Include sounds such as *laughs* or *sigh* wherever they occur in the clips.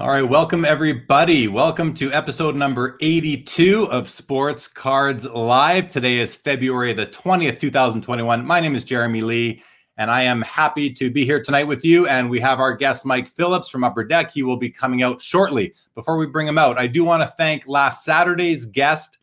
All right, welcome everybody. Welcome to episode number 82 of Sports Cards Live. Today is February the 20th, 2021. My name is Jeremy Lee, and I am happy to be here tonight with you. And we have our guest, Mike Phillips from Upper Deck. He will be coming out shortly. Before we bring him out, I do want to thank last Saturday's guest,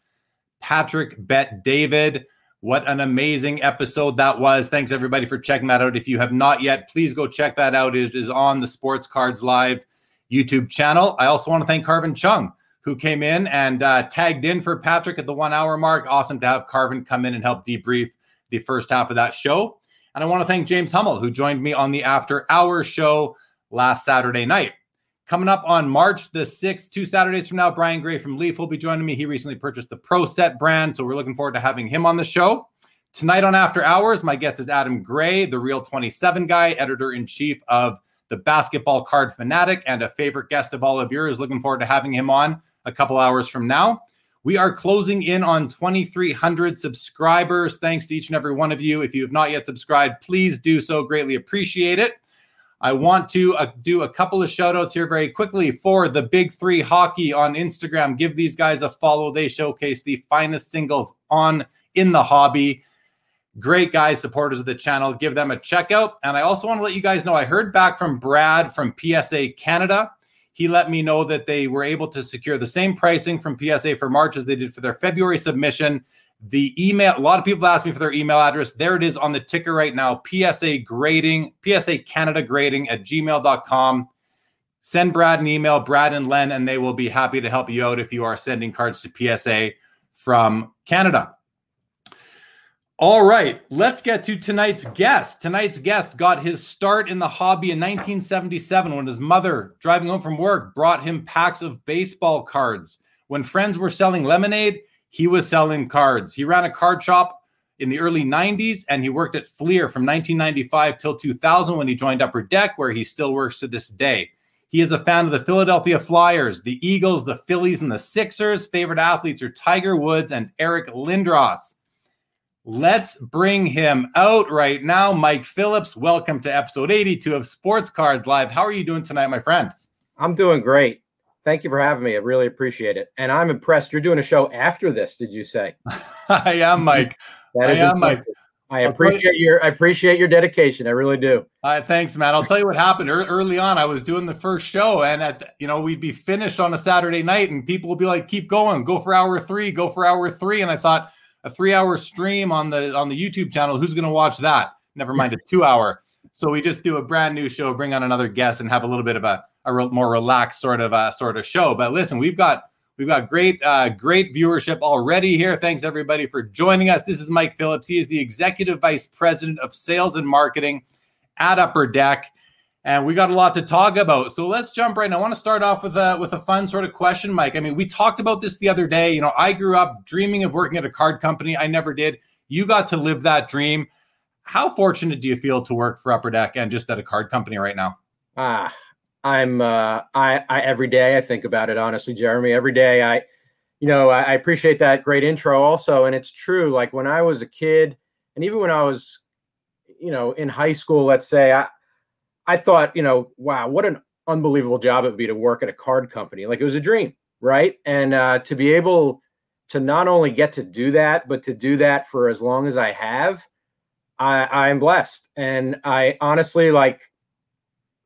Patrick Bet David. What an amazing episode that was. Thanks everybody for checking that out. If you have not yet, please go check that out. It is on the Sports Cards Live YouTube channel. I also want to thank Carvin Chung, who came in and uh, tagged in for Patrick at the one hour mark. Awesome to have Carvin come in and help debrief the first half of that show. And I want to thank James Hummel, who joined me on the After Hours show last Saturday night. Coming up on March the 6th, two Saturdays from now, Brian Gray from Leaf will be joining me. He recently purchased the Pro Set brand, so we're looking forward to having him on the show. Tonight on After Hours, my guest is Adam Gray, the Real 27 guy, editor in chief of the Basketball Card Fanatic, and a favorite guest of all of yours. Looking forward to having him on a couple hours from now. We are closing in on 2,300 subscribers. Thanks to each and every one of you. If you have not yet subscribed, please do so. Greatly appreciate it. I want to uh, do a couple of shout outs here very quickly for the Big Three Hockey on Instagram. Give these guys a follow. They showcase the finest singles on in the hobby. Great guys, supporters of the channel. Give them a check out. And I also want to let you guys know I heard back from Brad from PSA Canada. He let me know that they were able to secure the same pricing from PSA for March as they did for their February submission. The email, a lot of people asked me for their email address. There it is on the ticker right now PSA grading, PSA Canada grading at gmail.com. Send Brad an email, Brad and Len, and they will be happy to help you out if you are sending cards to PSA from Canada. All right, let's get to tonight's guest. Tonight's guest got his start in the hobby in 1977 when his mother, driving home from work, brought him packs of baseball cards. When friends were selling lemonade, he was selling cards. He ran a card shop in the early 90s and he worked at Fleer from 1995 till 2000 when he joined Upper Deck, where he still works to this day. He is a fan of the Philadelphia Flyers, the Eagles, the Phillies, and the Sixers. Favorite athletes are Tiger Woods and Eric Lindros. Let's bring him out right now. Mike Phillips, welcome to episode 82 of Sports Cards Live. How are you doing tonight, my friend? I'm doing great. Thank you for having me. I really appreciate it. And I'm impressed. You're doing a show after this, did you say? *laughs* I am, Mike. that is I am, Mike. I appreciate your I appreciate your dedication. I really do. Uh, thanks, man. I'll tell you what happened early on. I was doing the first show, and at you know we'd be finished on a Saturday night, and people would be like, "Keep going, go for hour three, go for hour three. And I thought, a three hour stream on the on the YouTube channel. Who's going to watch that? Never mind a *laughs* two hour. So we just do a brand new show, bring on another guest, and have a little bit of a, a re- more relaxed sort of uh, sort of show. But listen, we've got we've got great uh, great viewership already here. Thanks everybody for joining us. This is Mike Phillips. He is the executive vice president of sales and marketing at Upper Deck and we got a lot to talk about. So let's jump right. In. I want to start off with a with a fun sort of question, Mike. I mean, we talked about this the other day. You know, I grew up dreaming of working at a card company. I never did. You got to live that dream. How fortunate do you feel to work for Upper Deck and just at a card company right now? Ah, I'm uh, I, I every day I think about it honestly, Jeremy. Every day I, you know, I, I appreciate that great intro also, and it's true. Like when I was a kid, and even when I was, you know, in high school, let's say I I thought, you know, wow, what an unbelievable job it would be to work at a card company. Like it was a dream, right? And uh, to be able to not only get to do that, but to do that for as long as I have, I, I'm blessed. And I honestly like,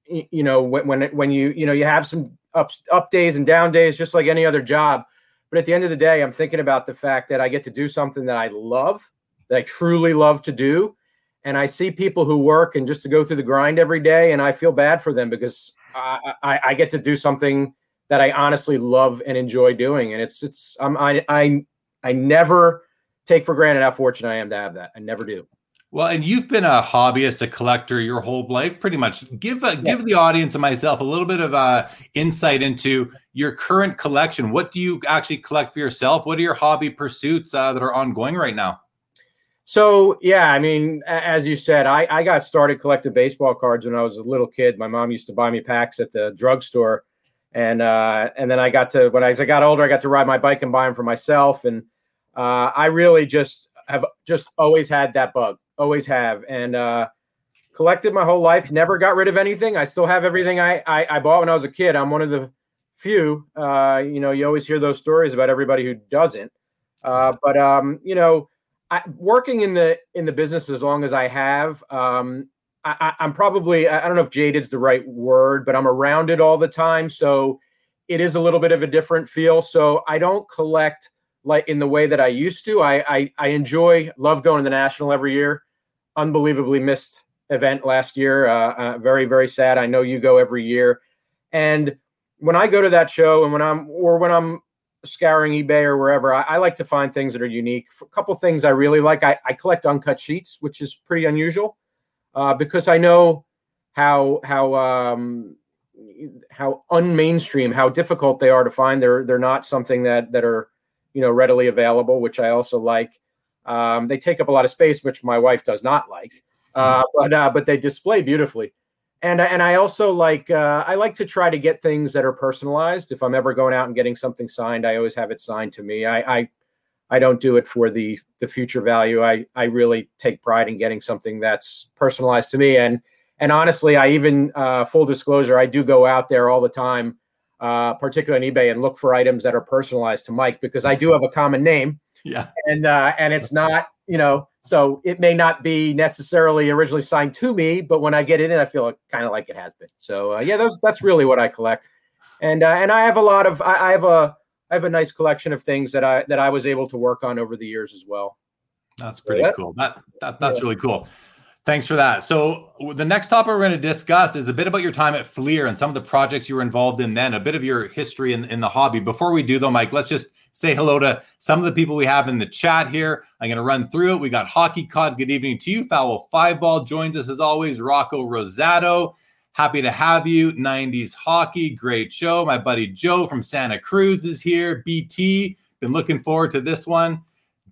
you know, when when when you you know you have some ups, up days and down days, just like any other job. But at the end of the day, I'm thinking about the fact that I get to do something that I love, that I truly love to do, and I see people who work and just to go through the grind every day, and I feel bad for them because I, I, I get to do something that I honestly love and enjoy doing, and it's it's I'm, I I I never take for granted how fortunate I am to have that. I never do. Well, and you've been a hobbyist, a collector your whole life, pretty much. Give uh, give the audience and myself a little bit of uh, insight into your current collection. What do you actually collect for yourself? What are your hobby pursuits uh, that are ongoing right now? So yeah, I mean, as you said, I, I got started collecting baseball cards when I was a little kid. My mom used to buy me packs at the drugstore, and uh, and then I got to when I, as I got older, I got to ride my bike and buy them for myself. And uh, I really just have just always had that bug always have, and uh, collected my whole life. Never got rid of anything. I still have everything I, I, I bought when I was a kid. I'm one of the few. Uh, you know, you always hear those stories about everybody who doesn't. Uh, but um, you know, I, working in the in the business as long as I have, um, I, am probably I don't know if jaded's the right word, but I'm around it all the time, so it is a little bit of a different feel. So I don't collect like in the way that I used to. I I, I enjoy love going to the national every year. Unbelievably missed event last year. Uh, uh, very very sad. I know you go every year, and when I go to that show and when I'm or when I'm scouring eBay or wherever, I, I like to find things that are unique. A couple things I really like. I, I collect uncut sheets, which is pretty unusual uh, because I know how how um, how unmainstream, how difficult they are to find. They're they're not something that that are you know readily available, which I also like. Um, they take up a lot of space, which my wife does not like, uh, mm-hmm. but uh, but they display beautifully. And and I also like uh, I like to try to get things that are personalized. If I'm ever going out and getting something signed, I always have it signed to me. I I, I don't do it for the the future value. I I really take pride in getting something that's personalized to me. And and honestly, I even uh, full disclosure, I do go out there all the time uh, particularly on eBay, and look for items that are personalized to Mike because I do have a common name. Yeah. And uh, and it's not, you know, so it may not be necessarily originally signed to me, but when I get in it, I feel kind of like it has been. So uh, yeah, those, that's really what I collect. And uh, and I have a lot of I, I have a I have a nice collection of things that I that I was able to work on over the years as well. That's pretty cool. That, that that's yeah. really cool. Thanks for that. So the next topic we're going to discuss is a bit about your time at Fleer and some of the projects you were involved in then, a bit of your history in, in the hobby. Before we do though, Mike, let's just say hello to some of the people we have in the chat here. I'm going to run through it. We got Hockey Cod. Good evening to you. Foul Five Ball joins us as always. Rocco Rosato. Happy to have you. 90s hockey. Great show. My buddy Joe from Santa Cruz is here. BT. Been looking forward to this one.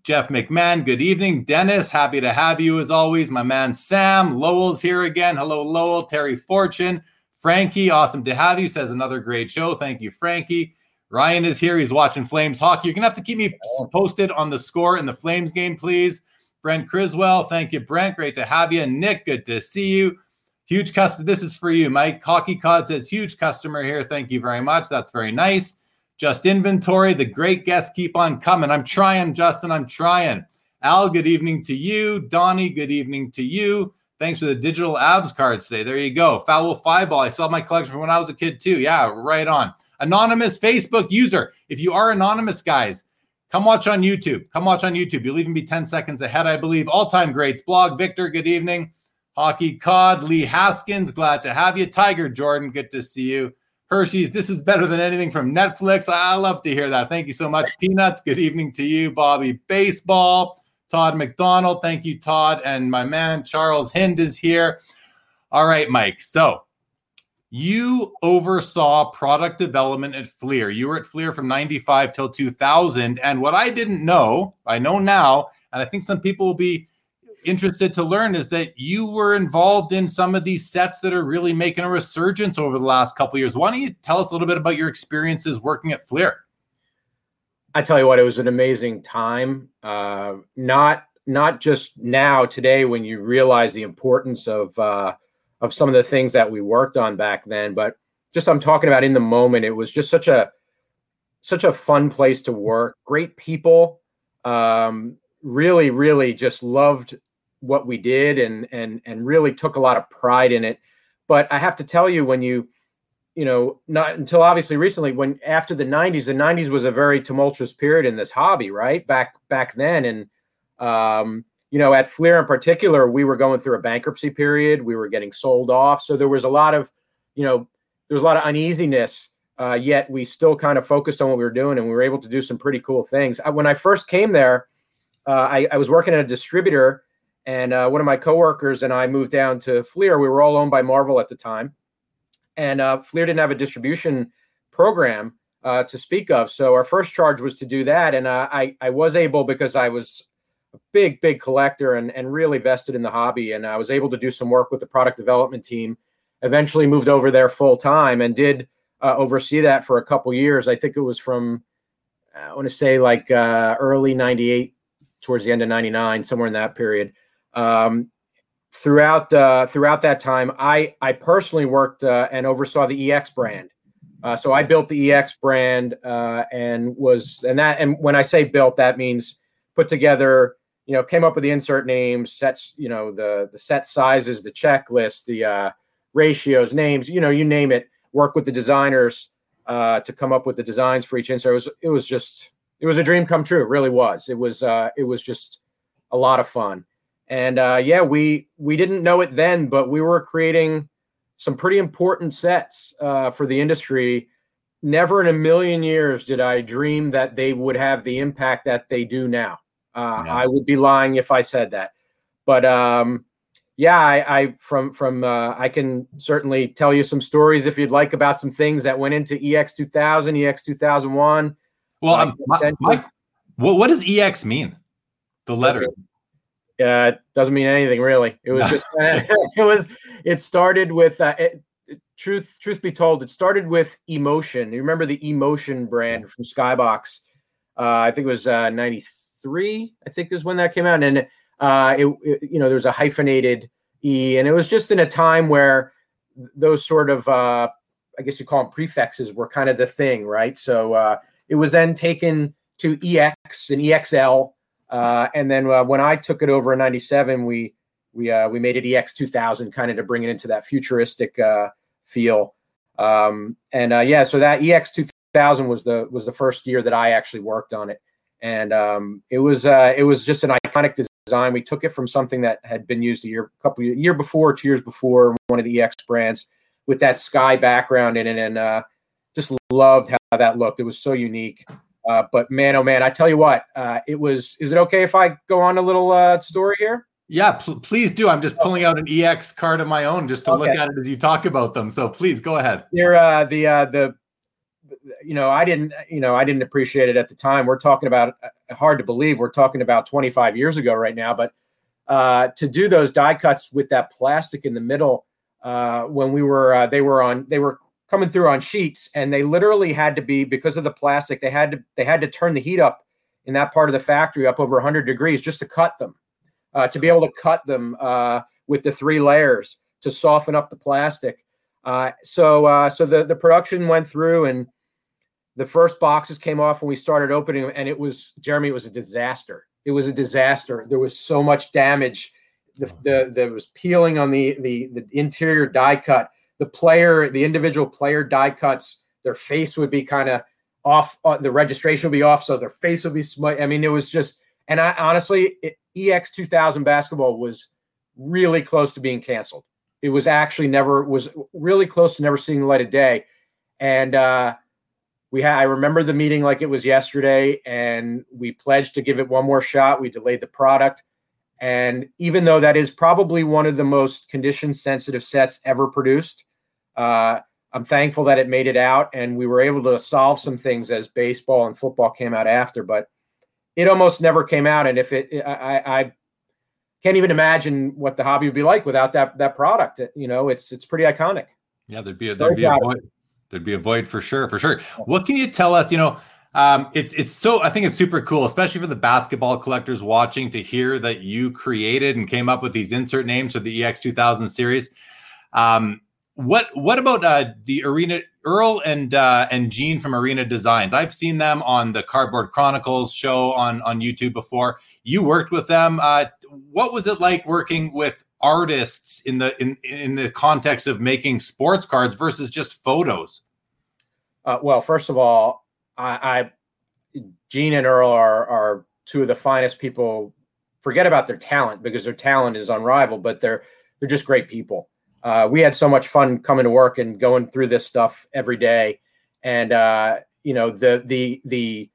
Jeff McMahon, good evening. Dennis, happy to have you as always. My man Sam, Lowell's here again. Hello, Lowell. Terry Fortune, Frankie, awesome to have you. Says another great show. Thank you, Frankie. Ryan is here. He's watching Flames hockey. You're going to have to keep me posted on the score in the Flames game, please. Brent Criswell, thank you, Brent. Great to have you. Nick, good to see you. Huge customer. This is for you, Mike. Hockey Cod says huge customer here. Thank you very much. That's very nice. Just inventory. The great guests keep on coming. I'm trying, Justin. I'm trying. Al, good evening to you. Donnie, good evening to you. Thanks for the digital abs cards today. There you go. Foul five ball. I saw my collection from when I was a kid too. Yeah, right on. Anonymous Facebook user. If you are anonymous, guys, come watch on YouTube. Come watch on YouTube. You'll even be 10 seconds ahead, I believe. All time greats. Blog Victor, good evening. Hockey Cod, Lee Haskins, glad to have you. Tiger Jordan, good to see you. Hershey's, this is better than anything from Netflix. I love to hear that. Thank you so much. Peanuts, good evening to you. Bobby Baseball, Todd McDonald, thank you, Todd. And my man Charles Hind is here. All right, Mike. So you oversaw product development at Fleer. You were at Fleer from 95 till 2000. And what I didn't know, I know now, and I think some people will be interested to learn is that you were involved in some of these sets that are really making a resurgence over the last couple years. Why don't you tell us a little bit about your experiences working at Fleer? I tell you what, it was an amazing time. Uh, not not just now today when you realize the importance of uh, of some of the things that we worked on back then, but just I'm talking about in the moment. It was just such a such a fun place to work. Great people. Um, really, really just loved what we did and and and really took a lot of pride in it. But I have to tell you, when you you know, not until obviously recently, when after the '90s, the '90s was a very tumultuous period in this hobby, right? Back back then, and um, you know, at Fleer in particular, we were going through a bankruptcy period. We were getting sold off, so there was a lot of, you know, there was a lot of uneasiness. Uh, yet we still kind of focused on what we were doing, and we were able to do some pretty cool things. I, when I first came there, uh, I, I was working at a distributor And uh, one of my coworkers and I moved down to Fleer. We were all owned by Marvel at the time, and uh, Fleer didn't have a distribution program uh, to speak of. So our first charge was to do that, and uh, I I was able because I was a big big collector and and really vested in the hobby, and I was able to do some work with the product development team. Eventually moved over there full time and did uh, oversee that for a couple years. I think it was from I want to say like uh, early '98 towards the end of '99, somewhere in that period. Um, throughout uh, throughout that time, I I personally worked uh, and oversaw the EX brand. Uh, so I built the EX brand uh, and was and that and when I say built, that means put together. You know, came up with the insert names, sets. You know, the the set sizes, the checklist, the uh, ratios, names. You know, you name it. Work with the designers uh, to come up with the designs for each insert. It was it was just it was a dream come true. It really was. It was uh, it was just a lot of fun. And uh, yeah, we we didn't know it then, but we were creating some pretty important sets uh, for the industry. Never in a million years did I dream that they would have the impact that they do now. Uh, I would be lying if I said that. But um, yeah, I, I, from from uh, I can certainly tell you some stories if you'd like about some things that went into EX 2000, EX 2001. Well, uh, Mike, what, what does EX mean? The letter. Uh, doesn't mean anything really. It was just *laughs* it was it started with uh, it, truth. Truth be told, it started with emotion. You remember the emotion brand from Skybox? Uh, I think it was '93. Uh, I think is when that came out, and uh, it, it, you know there was a hyphenated e, and it was just in a time where those sort of uh, I guess you call them prefixes were kind of the thing, right? So uh, it was then taken to EX and EXL uh, and then uh, when I took it over in '97, we we uh, we made it EX 2000, kind of to bring it into that futuristic uh, feel. Um, and uh, yeah, so that EX 2000 was the was the first year that I actually worked on it, and um, it was uh, it was just an iconic design. We took it from something that had been used a year, couple year, year before, two years before, one of the EX brands with that sky background in it, and just loved how that looked. It was so unique. Uh, but man, oh man, I tell you what, uh, it was. Is it okay if I go on a little uh, story here? Yeah, pl- please do. I'm just pulling out an EX card of my own just to okay. look at it as you talk about them. So please go ahead. Here, uh, the uh, the you know, I didn't, you know, I didn't appreciate it at the time. We're talking about uh, hard to believe. We're talking about 25 years ago right now, but uh, to do those die cuts with that plastic in the middle uh, when we were, uh, they were on, they were coming through on sheets and they literally had to be because of the plastic they had to they had to turn the heat up in that part of the factory up over 100 degrees just to cut them uh, to be able to cut them uh, with the three layers to soften up the plastic. Uh, so uh, so the the production went through and the first boxes came off and we started opening them and it was jeremy it was a disaster. It was a disaster. There was so much damage. The, the there was peeling on the the the interior die cut the player, the individual player die cuts, their face would be kind of off. Uh, the registration would be off, so their face would be smut. I mean, it was just. And I honestly, it, EX 2000 basketball was really close to being canceled. It was actually never was really close to never seeing the light of day. And uh, we had I remember the meeting like it was yesterday, and we pledged to give it one more shot. We delayed the product. And even though that is probably one of the most condition sensitive sets ever produced, uh, I'm thankful that it made it out and we were able to solve some things as baseball and football came out after, but it almost never came out. And if it, I, I can't even imagine what the hobby would be like without that, that product. You know, it's, it's pretty iconic. Yeah. There'd be a, there'd be a void. There'd be a void for sure. For sure. What can you tell us, you know, um, it's it's so I think it's super cool, especially for the basketball collectors watching to hear that you created and came up with these insert names for the EX 2000 series. Um, what what about uh, the arena Earl and uh, and Gene from Arena Designs? I've seen them on the Cardboard Chronicles show on on YouTube before. You worked with them. Uh, what was it like working with artists in the in in the context of making sports cards versus just photos? Uh, well, first of all, I, I Gene and Earl are are two of the finest people. Forget about their talent because their talent is unrivaled, but they're they're just great people uh, we had so much fun coming to work and going through this stuff every day. And uh, you know, the the the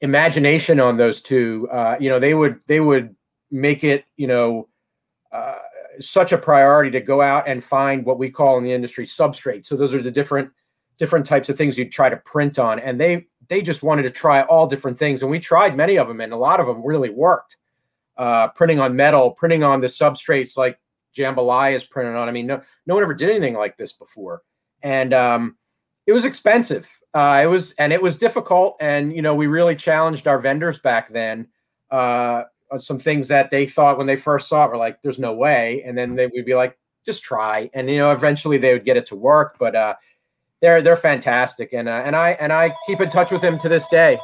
imagination on those two, uh, you know, they would they would make it, you know, uh, such a priority to go out and find what we call in the industry substrate. So those are the different different types of things you'd try to print on, and they they just wanted to try all different things, and we tried many of them, and a lot of them really worked. Uh, printing on metal, printing on the substrates like Jambalaya is printed on. I mean, no no one ever did anything like this before, and um, it was expensive. Uh, it was and it was difficult, and you know we really challenged our vendors back then. Uh, some things that they thought when they first saw it were like, "There's no way," and then they would be like, "Just try," and you know, eventually they would get it to work. But uh, they're they're fantastic, and uh, and I and I keep in touch with them to this day,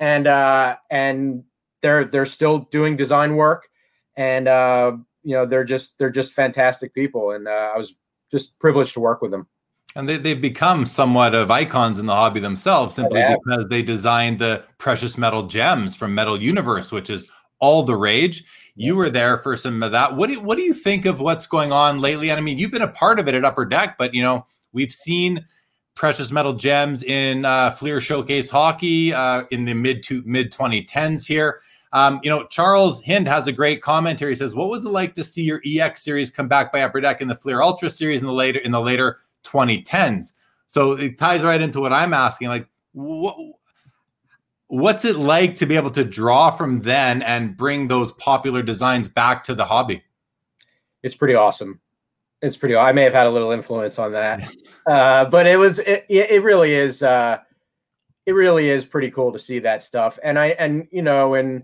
and uh, and they're they're still doing design work, and uh, you know they're just they're just fantastic people, and uh, I was just privileged to work with them. And they, they've become somewhat of icons in the hobby themselves simply because they designed the precious metal gems from Metal Universe, which is all the rage. You were there for some of that. What do what do you think of what's going on lately? And I mean, you've been a part of it at Upper Deck, but you know, we've seen precious metal gems in uh, Fleer Showcase Hockey uh, in the mid to mid 2010s here. Um, you know, Charles Hind has a great comment here. He says, "What was it like to see your EX series come back by Upper Deck in the Fleer Ultra series in the later in the later 2010s?" So it ties right into what I'm asking. Like, what what's it like to be able to draw from then and bring those popular designs back to the hobby? It's pretty awesome. It's pretty. I may have had a little influence on that, *laughs* uh, but it was. It, it really is. Uh, it really is pretty cool to see that stuff. And I and you know and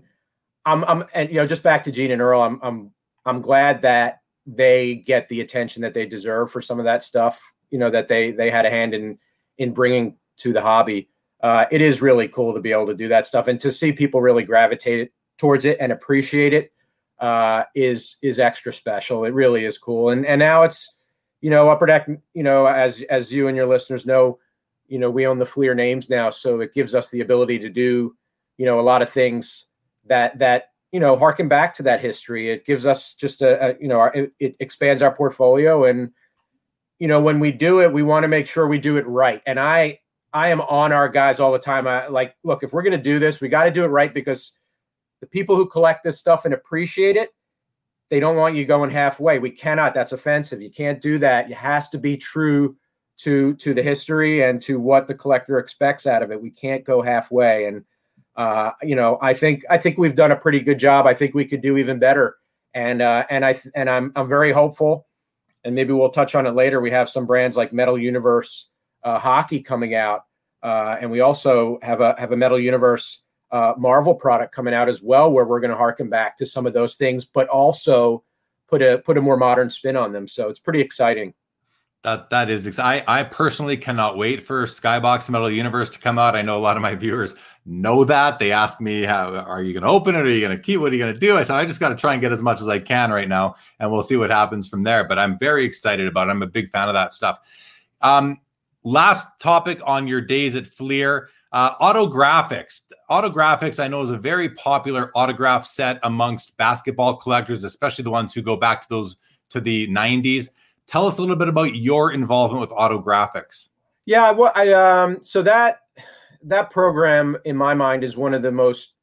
I'm I'm and you know just back to Gene and Earl. I'm I'm I'm glad that they get the attention that they deserve for some of that stuff. You know that they they had a hand in in bringing to the hobby uh, it is really cool to be able to do that stuff and to see people really gravitate towards it and appreciate it uh, is is extra special. It really is cool. And and now it's you know upper deck. You know as as you and your listeners know, you know we own the Fleer names now, so it gives us the ability to do you know a lot of things that that you know harken back to that history. It gives us just a, a you know our, it, it expands our portfolio and you know when we do it we want to make sure we do it right and i I am on our guys all the time. I like, look, if we're going to do this, we got to do it right because the people who collect this stuff and appreciate it, they don't want you going halfway. We cannot. That's offensive. You can't do that. It has to be true to to the history and to what the collector expects out of it. We can't go halfway. And uh, you know, I think I think we've done a pretty good job. I think we could do even better. And uh, and I and I'm I'm very hopeful. And maybe we'll touch on it later. We have some brands like Metal Universe uh, hockey coming out, uh, and we also have a have a Metal Universe uh, Marvel product coming out as well, where we're going to harken back to some of those things, but also put a put a more modern spin on them. So it's pretty exciting. That that is I I personally cannot wait for Skybox Metal Universe to come out. I know a lot of my *laughs* viewers know that. They ask me how are you going to open it? Are you going to keep what are you going to do? I said I just got to try and get as much as I can right now and we'll see what happens from there, but I'm very excited about it. I'm a big fan of that stuff. Um, last topic on your days at Fleer uh, autographics. Autographics, I know, is a very popular autograph set amongst basketball collectors, especially the ones who go back to those to the 90s. Tell us a little bit about your involvement with autographics. Yeah, well, I um, so that that program in my mind is one of the most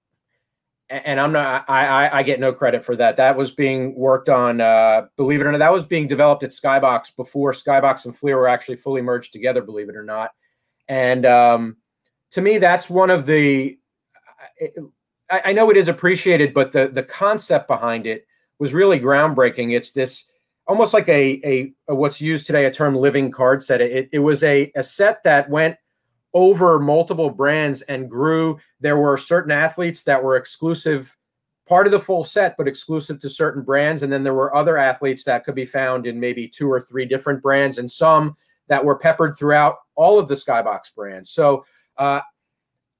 and I'm not I, I get no credit for that. That was being worked on, uh, believe it or not, that was being developed at Skybox before Skybox and Fleer were actually fully merged together, believe it or not. And um, to me, that's one of the I, I know it is appreciated, but the the concept behind it was really groundbreaking. It's this almost like a, a, a what's used today a term living card set. It, it was a, a set that went over multiple brands and grew. There were certain athletes that were exclusive, part of the full set, but exclusive to certain brands. And then there were other athletes that could be found in maybe two or three different brands, and some that were peppered throughout all of the Skybox brands. So uh,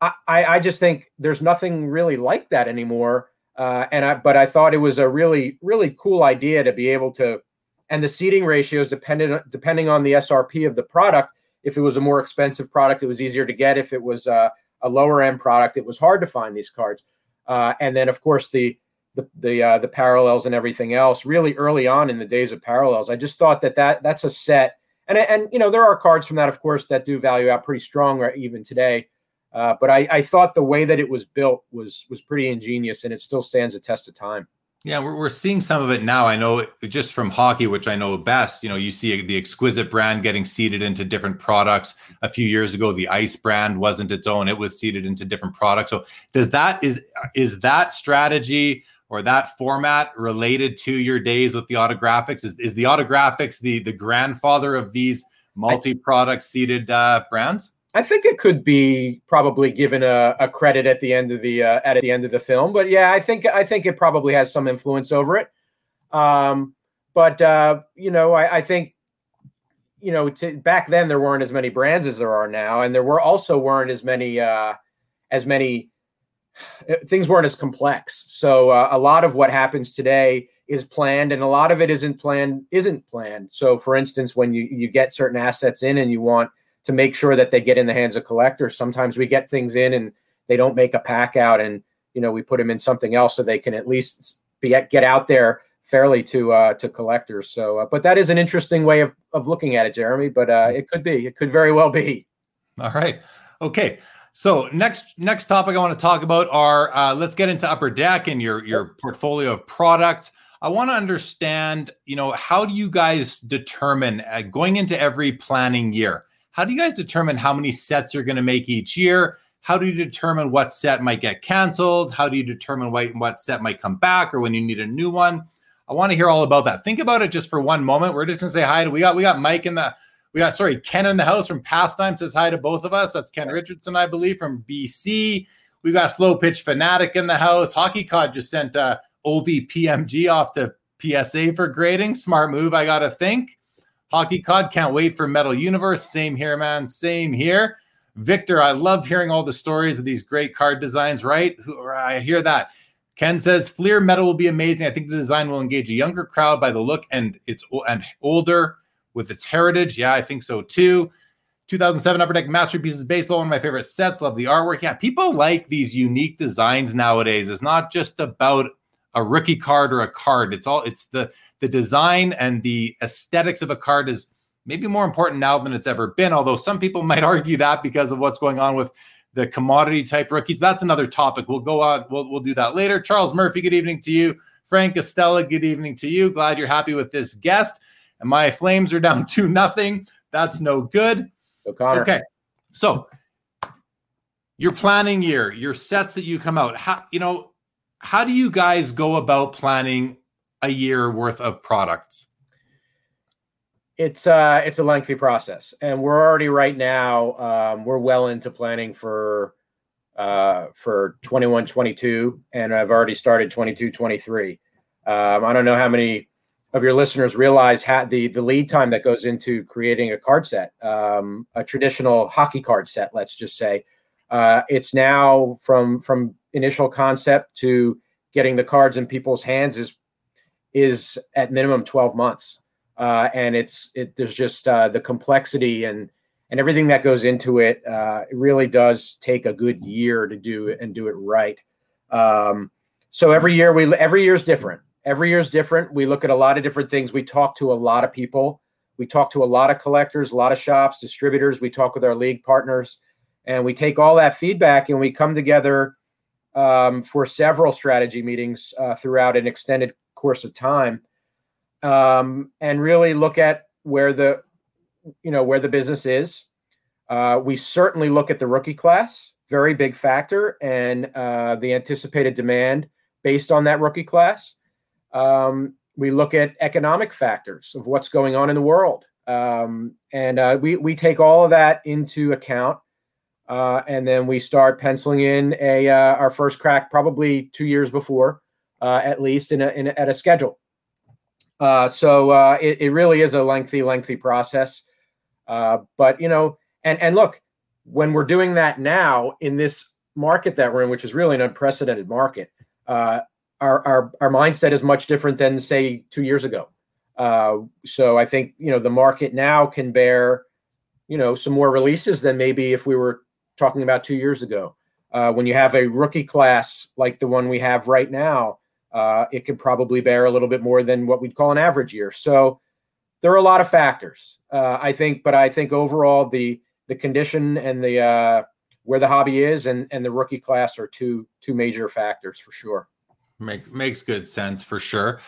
I, I just think there's nothing really like that anymore. Uh, and I, but I thought it was a really, really cool idea to be able to, and the seating ratios depended depending on the SRP of the product if it was a more expensive product, it was easier to get. If it was a, a lower end product, it was hard to find these cards. Uh, and then, of course, the the the, uh, the parallels and everything else. Really early on in the days of parallels, I just thought that that that's a set. And and you know there are cards from that, of course, that do value out pretty strong even today. Uh, but I, I thought the way that it was built was was pretty ingenious, and it still stands a test of time. Yeah, we're, we're seeing some of it now. I know just from hockey, which I know best, you know, you see the exquisite brand getting seeded into different products. A few years ago, the ice brand wasn't its own. It was seeded into different products. So does that is is that strategy or that format related to your days with the autographics? Is, is the autographics the the grandfather of these multi-product seeded uh, brands? I think it could be probably given a, a credit at the end of the uh, at the end of the film, but yeah, I think I think it probably has some influence over it. Um, but uh, you know, I, I think you know to, back then there weren't as many brands as there are now, and there were also weren't as many uh, as many uh, things weren't as complex. So uh, a lot of what happens today is planned, and a lot of it isn't planned isn't planned. So for instance, when you you get certain assets in and you want to make sure that they get in the hands of collectors. Sometimes we get things in and they don't make a pack out, and you know we put them in something else so they can at least be get out there fairly to uh, to collectors. So, uh, but that is an interesting way of of looking at it, Jeremy. But uh, it could be, it could very well be. All right, okay. So next next topic I want to talk about are uh, let's get into Upper Deck and your your portfolio of products. I want to understand, you know, how do you guys determine uh, going into every planning year? How do you guys determine how many sets you're going to make each year? How do you determine what set might get canceled? How do you determine what, what set might come back or when you need a new one? I want to hear all about that. Think about it just for one moment. We're just going to say hi to we got we got Mike in the we got sorry Ken in the house from Pastime says hi to both of us. That's Ken Richardson, I believe, from BC. We got Slow Pitch Fanatic in the house. Hockey Cod just sent uh, OVPMG off to PSA for grading. Smart move, I got to think. Hockey Cod, can't wait for Metal Universe. Same here, man. Same here. Victor, I love hearing all the stories of these great card designs, right? I hear that. Ken says Fleer Metal will be amazing. I think the design will engage a younger crowd by the look and it's and older with its heritage. Yeah, I think so too. 2007 Upper Deck Masterpieces Baseball, one of my favorite sets. Love the artwork. Yeah, people like these unique designs nowadays. It's not just about a rookie card or a card. It's all it's the the design and the aesthetics of a card is maybe more important now than it's ever been. Although some people *laughs* might argue that because of what's going on with the commodity type rookies. That's another topic. We'll go on. We'll, we'll do that later. Charles Murphy, good evening to you. Frank Estella, good evening to you. Glad you're happy with this guest. And my Flames are down *laughs* to nothing. That's no good. O'Connor. Okay. So your planning year, your sets that you come out, how you know, how do you guys go about planning a year worth of products? It's uh, it's a lengthy process, and we're already right now um, we're well into planning for uh, for 21 22 and I've already started 22 23. Um, I don't know how many of your listeners realize how the the lead time that goes into creating a card set, um, a traditional hockey card set, let's just say. Uh, it's now from from initial concept to getting the cards in people's hands is is at minimum 12 months. Uh, and it's it, there's just uh, the complexity and and everything that goes into it. Uh, it really does take a good year to do and do it right. Um, so every year we every year is different. Every year is different. We look at a lot of different things. We talk to a lot of people. We talk to a lot of collectors, a lot of shops, distributors. We talk with our league partners, and we take all that feedback and we come together um, for several strategy meetings uh, throughout an extended course of time um, and really look at where the you know where the business is. Uh, we certainly look at the rookie class very big factor and uh, the anticipated demand based on that rookie class. Um, we look at economic factors of what's going on in the world um, and uh, we, we take all of that into account uh, and then we start penciling in a uh, our first crack probably two years before uh, at least in a, in a, at a schedule. Uh, so uh, it, it, really is a lengthy, lengthy process. Uh, but you know, and and look, when we're doing that now in this market that we're in, which is really an unprecedented market, uh, our our our mindset is much different than say two years ago. Uh, so I think you know the market now can bear, you know, some more releases than maybe if we were talking about two years ago. when you have a rookie class like the one we have right now, uh, it could probably bear a little bit more than what we'd call an average year. So there are a lot of factors, uh, I think, but I think overall the the condition and the uh, where the hobby is and and the rookie class are two two major factors for sure. Make, makes good sense for sure.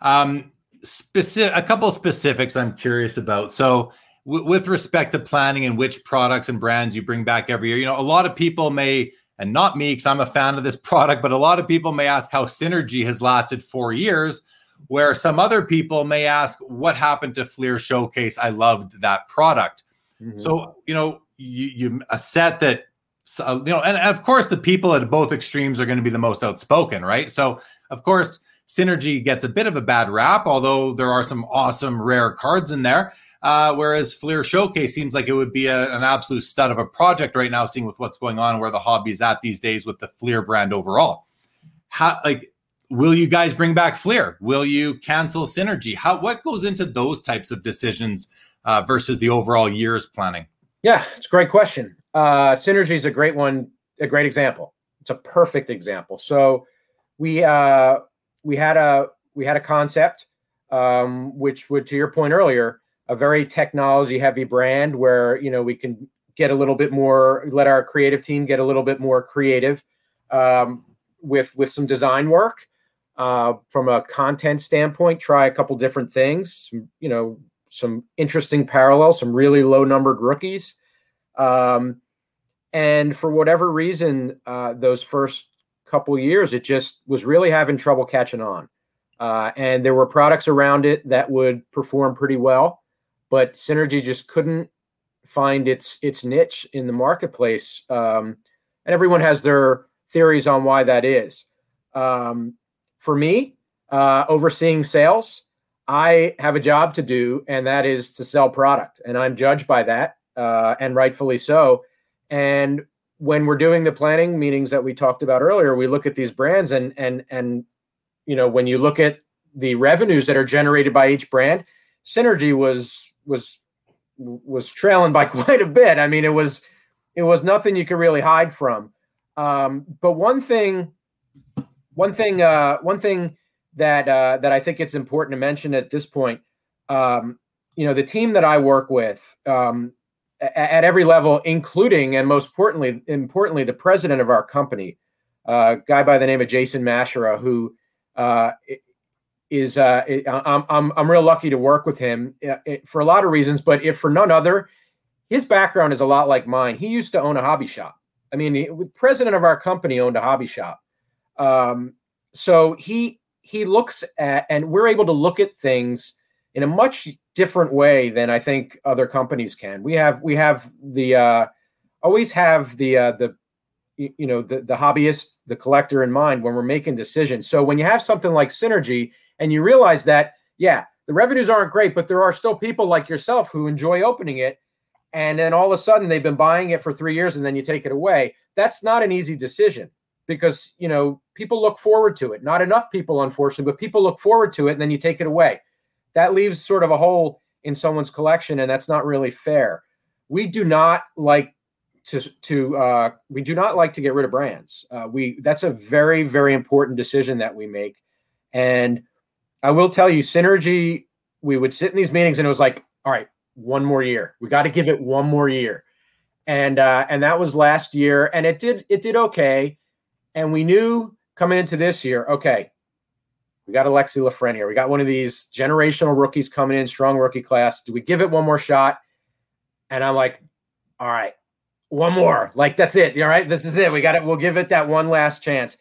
Um, specific, a couple specifics I'm curious about. So, with respect to planning and which products and brands you bring back every year, you know, a lot of people may, and not me, because I'm a fan of this *laughs* product, but a lot of people may ask how Synergy has lasted four years, where some other people may ask what happened to Fleer Showcase. I loved that product. Mm-hmm. So, you know, you, you a set that so, you know, and, and, of course, the people at both extremes are going to be the most outspoken, right? So, of course, Synergy gets a bit of a bad rap, although there are some awesome rare cards in there. Uh, whereas Fleer Showcase seems like it would be a, an absolute stud of a project right now, seeing with what's going on, where the hobby is at these days with the Fleer brand overall. How like will you guys bring back Fleer? Will you cancel Synergy? How what goes into those types of decisions uh, versus the overall years planning? Yeah, it's a great question. Uh, Synergy is a great one, a great example. It's a perfect example. So we uh, we had a we had a concept, um, which would, to your point earlier, a very technology heavy brand where you know we can get a little bit more, let our creative team get a little bit more creative um, with with some design work. Uh, from a content standpoint, try a couple different things. You know, some interesting parallels, some really low numbered rookies. Um, and for whatever reason, uh, those first couple years, it just was really having trouble catching on. Uh, and there were products around it that would perform pretty well, but Synergy just couldn't find its its niche in the marketplace. Um, and everyone has their theories on why that is. Um, for me, uh, overseeing sales, I have a job to do, and that is to sell product, and I'm judged by that, uh, and rightfully so. And when we're doing the planning meetings that we talked about earlier, we look at these brands and and and you know when you look at the revenues that are generated by each brand, Synergy was was was trailing by *laughs* quite a bit. I mean, it was it was nothing you could really hide from. Um, but one thing, one thing, uh, one thing that uh, that I think it's important to mention at this point, um, you know, the team that I work with, um, at every level, including and most importantly, importantly, the president of our company, uh, a guy by the name of Jason Masherah, who uh, is uh, I'm, I'm I'm real lucky to work with him uh, for a lot of reasons, but if for none other, his background is a lot like mine. He used to own a hobby shop. I mean, the president of our company owned a hobby shop. Um, so he he looks at, and we're able to look at things in a much different way than I think other companies can. We have we have the uh, always have the uh, the you know the the hobbyist, the collector in mind when we're making decisions. So when you have something like synergy and you realize that yeah, the revenues aren't great, but there are still people like yourself who enjoy opening it. And then all of a sudden they've been buying it for three years and then you take it away. That's not an easy decision because you know people look forward to it. Not enough people, unfortunately, but people look forward to it and then you take it away that leaves sort of a hole in someone's collection, and that's not really fair. We do not like to to uh, we do not like to get rid of brands. Uh, we that's a very very important decision that we make, and I will tell you, synergy. We would sit in these meetings, and it was like, all right, one more year. We got to give it one more year, and uh, and that was last year, and it did it did okay, and we knew coming into this year, okay, we got Alexis Lafreniere. We got one of these generational rookies coming in, strong rookie class. Do we give it one more shot? And I'm like, all right, one more. Like that's it. All right, this is it. We got it. We'll give it that one last chance.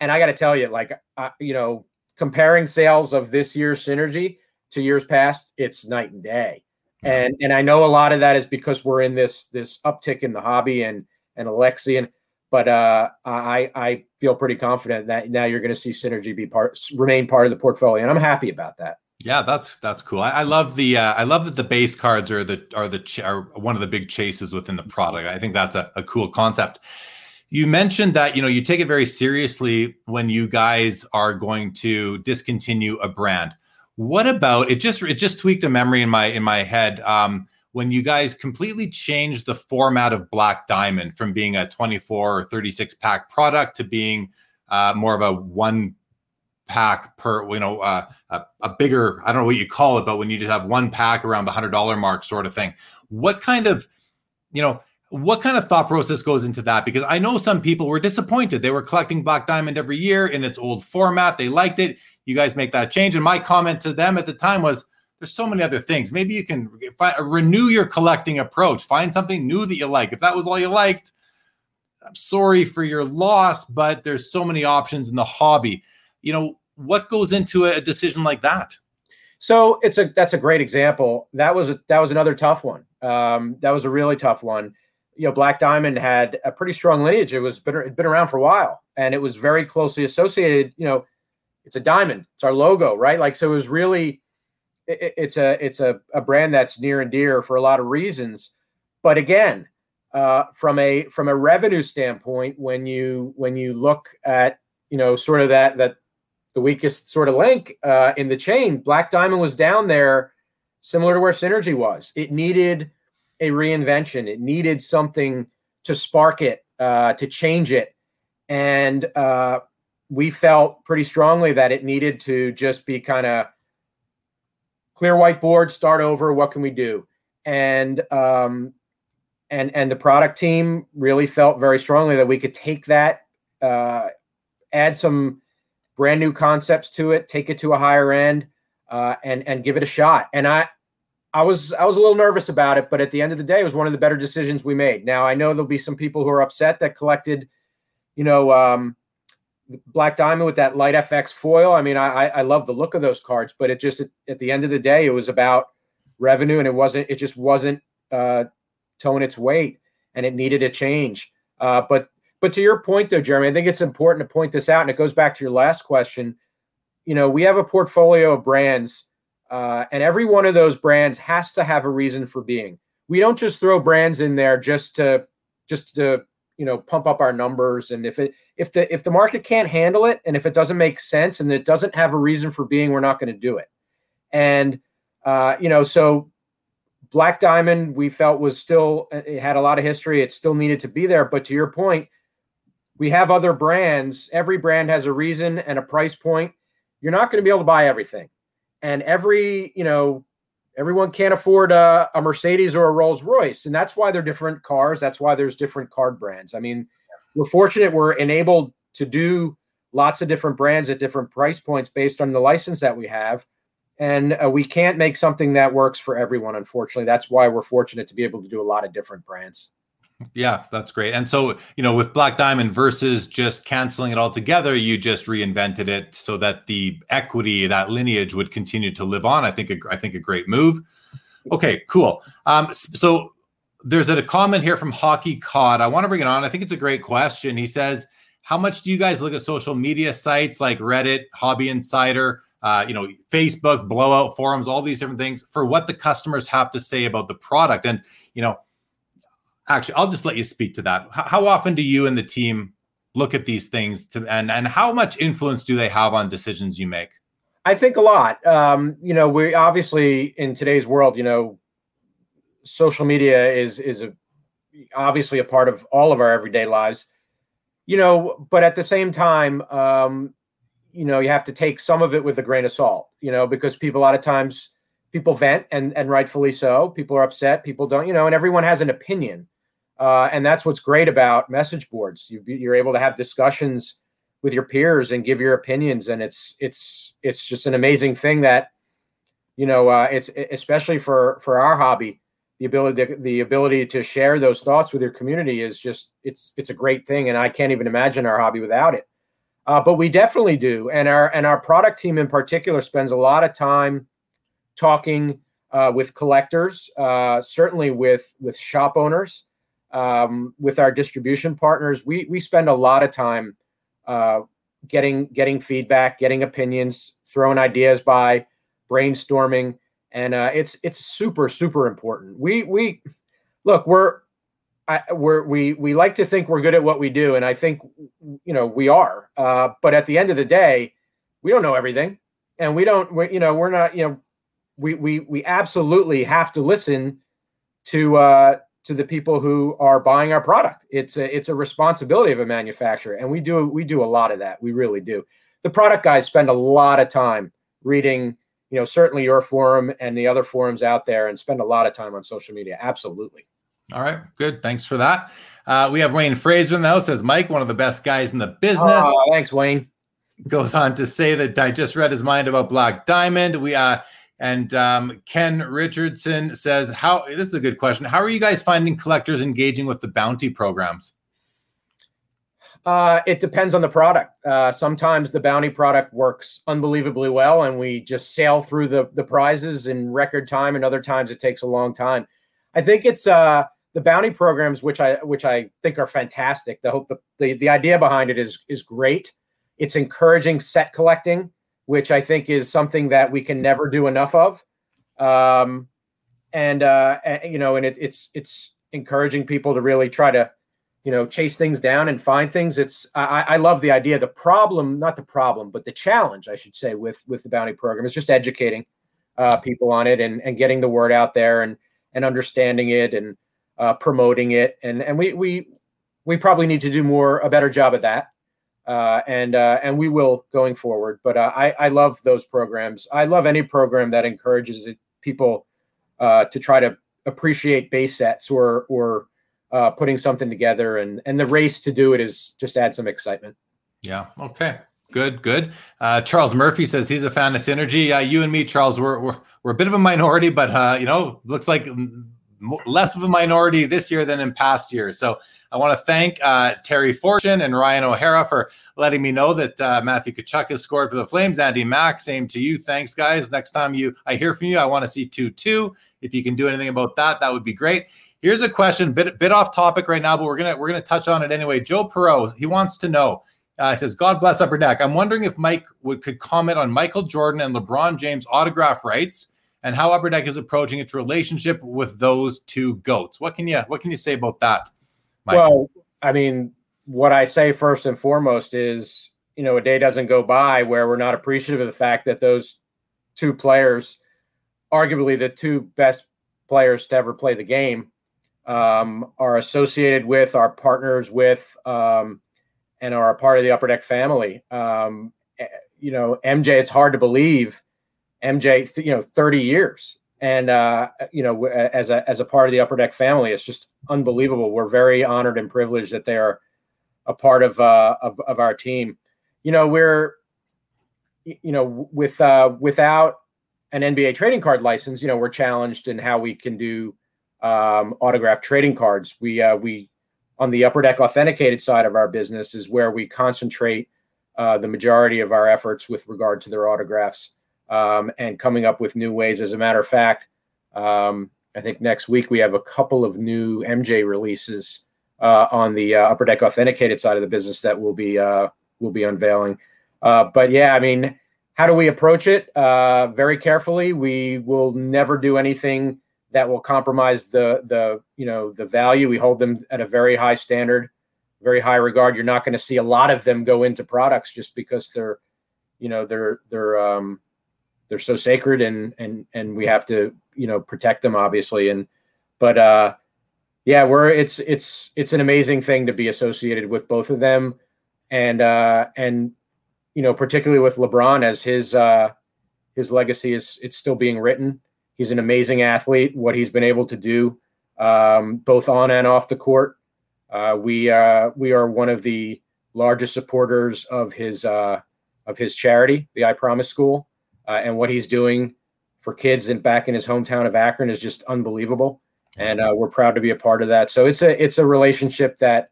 And I got to tell you, like, uh, you know, comparing sales of this year's synergy to years past, it's night and day. And and I know a lot of that is because we're in this this uptick in the hobby and and Alexis and but uh, I I feel pretty confident that now you're going to see synergy be part remain part of the portfolio, and I'm happy about that. Yeah, that's that's cool. I, I love the uh, I love that the base cards are the are the ch- are one of the big chases within the product. I think that's a, a cool concept. You mentioned that you know you take it very seriously when you guys are going to discontinue a brand. What about it? Just it just tweaked a memory in my in my head. Um, when you guys completely changed the format of Black Diamond from being a 24 or 36 pack product to being uh, more of a one pack per, you know, uh, a, a, bigger, I don't know what you call it, but when you just have one pack around the $100 mark sort of thing. What kind of, you know, what kind of thought process goes into that? Because I know some people were disappointed. They were collecting Black Diamond every year in its old format. They liked it. You guys make that change. And my comment to them at the time was there's so many other things. Maybe you can find, renew your collecting approach. Find something new that you like. If that was all you liked, I'm sorry for your loss, but there's so many options in the hobby. You know, what goes into a decision like that? So it's a that's a great example. That was a, that was another tough one. Um, that was a really tough one you know, Black Diamond had a pretty strong lineage. It was been, been around for a while, and it was very closely associated. You know, it's a diamond. It's our logo, right? Like, so it was really, it, it's a it's a, a brand that's near and dear for a lot of reasons. But again, uh, from a from a revenue standpoint, when you when you look at you know sort of that that the weakest sort of link uh, in the chain, Black Diamond was down there, similar to where Synergy was. It needed a reinvention. It needed something to spark it, uh, to change it. And uh, we felt pretty strongly that it needed to just be kind of clear whiteboard, start over. What can we do? And um, and and the product team really felt very strongly that we could take that, uh, add some brand new concepts to it, take it to a higher end, uh, and and give it a shot. And I I was I was a little nervous about it, but at the end of the day, it was one of the better decisions we made. Now I know there'll be some people who are upset that collected, you know, um, Black Diamond with that light FX foil. I mean, I I love the look of those cards, but it just at the end of the day, it was about revenue, and it wasn't. It just wasn't uh, towing its weight, and it needed a change. Uh, but but to your point, though, Jeremy, I think it's important to point this out, and it goes back to your last question. You know, we have a portfolio of brands uh, and every one of those brands has to have a reason for being. We don't just throw brands in there just to just to you know pump up our numbers. And if it if the if the market can't handle it, and if it doesn't make sense, and it doesn't have a reason for being, we're not going to do it. And uh, you know, so Black Diamond we felt was still it had a lot of history. It still needed to be there. But to your point, we have other brands. Every brand has a reason and a price point. You're not going to be able to buy everything and every you know everyone can't afford a, a, mercedes or a rolls royce and that's why they're different cars. That's why there's different card brands. I mean we're fortunate we're enabled to do lots of different brands at different price points based on the license that we have and uh, we can't make something that works for everyone unfortunately. That's why we're fortunate to be able to do a lot of different brands yeah, that's great. And so, you know, with Black Diamond versus just canceling it all together, you just reinvented it so that the equity, that lineage would continue to live on. I think a, I think a great move. Okay, cool. Um, so there's a comment here from Hockey Cod. I want to bring it on. I think it's a great question. He says, "How much do you guys look at social media sites like Reddit, Hobby Insider, uh, you know, Facebook, blowout forums, all these different things for what the customers have to say about the product?" And you know, actually, I'll just let you speak to that. How often do you and the team look at these things to, and and how much influence do they have on decisions you make? I think a lot. Um, you know, we obviously in today's world, you know, social media is is a, obviously a part of all of our everyday lives. You know, but at the same time, um, you know, you have to take some of it with a grain of salt. You know, because people a lot of times people vent and and rightfully so. People are upset. People don't. You know, and everyone has an opinion. Uh, and that's what's great about message boards. You, you're able to have discussions with your peers and give your opinions, and it's it's it's just an amazing thing that you know uh, it's especially for for our hobby the ability to, the ability to share those thoughts with your community is just it's it's a great thing and i can't even imagine our hobby without it uh, but we definitely do and our and our product team in particular spends a lot of time talking uh, with collectors uh, certainly with with shop owners um, with our distribution partners, we we spend a lot of time uh, getting getting feedback, getting opinions, throwing ideas by, brainstorming, and uh, it's it's super super important. We we look we're I, we're we we like to think we're good at what we do, and I think you know we are. Uh, but at the end of the day, we don't know everything, and we don't. We, you know, we're not. You know, we we we absolutely have to listen to uh, to the people who are buying our product. It's a it's a responsibility of a manufacturer, and we do we do a lot of that. We really do. The product guys spend a lot of time reading, you know, certainly your forum and the other forums out there, and spend a lot of time on social media. Absolutely. All right, good. Thanks for that. Uh, we have Wayne Fraser in the house. Says Mike, one of the best guys in the business. Oh, thanks, Wayne. Goes on to say that I just read his mind about Black Diamond. We uh, and um, Ken Richardson says, "How this is a good question. How are you guys finding collectors engaging with the bounty programs?" Uh, it depends on the product. Uh, sometimes the bounty product works unbelievably well, and we just sail through the the prizes in record time. And other times it takes a long time. I think it's uh, the bounty programs, which I which I think are fantastic. The hope the, the the idea behind it is is great. It's encouraging set collecting, which I think is something that we can never do enough of. Um, and, uh, and you know, and it, it's it's encouraging people to really try to you know chase things down and find things. It's I, I love the idea. The problem not the problem but the challenge i should say with with the bounty program is just educating uh, people on it and and getting the word out there and and understanding it and uh, promoting it. And and we we we probably need to do more a better job at that uh, and uh, and we will going forward. But uh, i i love those programs. I love any program that encourages people uh, to try to appreciate base sets or or uh, putting something together. And and the race to do it is just add some excitement. Yeah. Okay. Good good. Uh, charles murphy says he's a fan of synergy. Uh, you and me charles we're, we're, we're a bit of a minority but uh, you know looks like less of a minority this year than in past years so i want to thank uh, terry fortune and ryan o'hara for letting me know that uh, matthew Tkachuk has scored for the flames andy mack same to you thanks guys next time you i hear from you i want to see 2-2 if you can do anything about that that would be great Here's a question, bit bit off topic right now, but we're gonna we're gonna touch on it anyway. Joe Perot, he wants to know. Uh, he says, "God bless Upper Deck." I'm wondering if Mike would could comment on Michael Jordan and LeBron James autograph rights and how Upper Deck is approaching its relationship with those two goats. What can you what can you say about that? Mike? Well, I mean, what I say first and foremost is, you know, a day doesn't go by where we're not appreciative of the fact that those two players, arguably the two best players to ever play the game, um, are associated with, are partners with, um, and are a part of the Upper Deck family. Um, eh, you know, MJ, it's hard to believe MJ, you know, 30 years. And, uh, you know, as a, as a part of the Upper Deck family, it's just unbelievable. We're very honored and privileged that they are a part of, uh, of, of our team. You know, we're, you know, with, uh, without an NBA trading card license, you know, we're challenged in how we can do, um, autograph trading cards. We uh, we on the upper deck authenticated side of our business is where we concentrate uh, the majority of our efforts with regard to their autographs um, and coming up with new ways. As a matter of fact, um, I think next week we have a couple of new MJ releases uh, on the uh, upper deck authenticated side of the business that we'll be uh, we'll be unveiling. Uh, but yeah, I mean, how do we approach it? Uh, very carefully. We will never do anything that will compromise the the you know the value. We hold them at a very high standard, very high regard. You're not going to see a lot of them go into products just because they're you know they're they're um they're so sacred and and and we have to you know protect them obviously. And but uh yeah we're it's it's it's an amazing thing to be associated with both of them. And uh and you know particularly with lebron as his uh his legacy is it's still being written. He's an amazing athlete. What he's been able to do, um, both on and off the court, uh, we uh, we are one of the largest supporters of his uh, of his charity, the I Promise School, uh, and what he's doing for kids and back in his hometown of Akron is just unbelievable. And uh, we're proud to be a part of that. So it's a it's a relationship that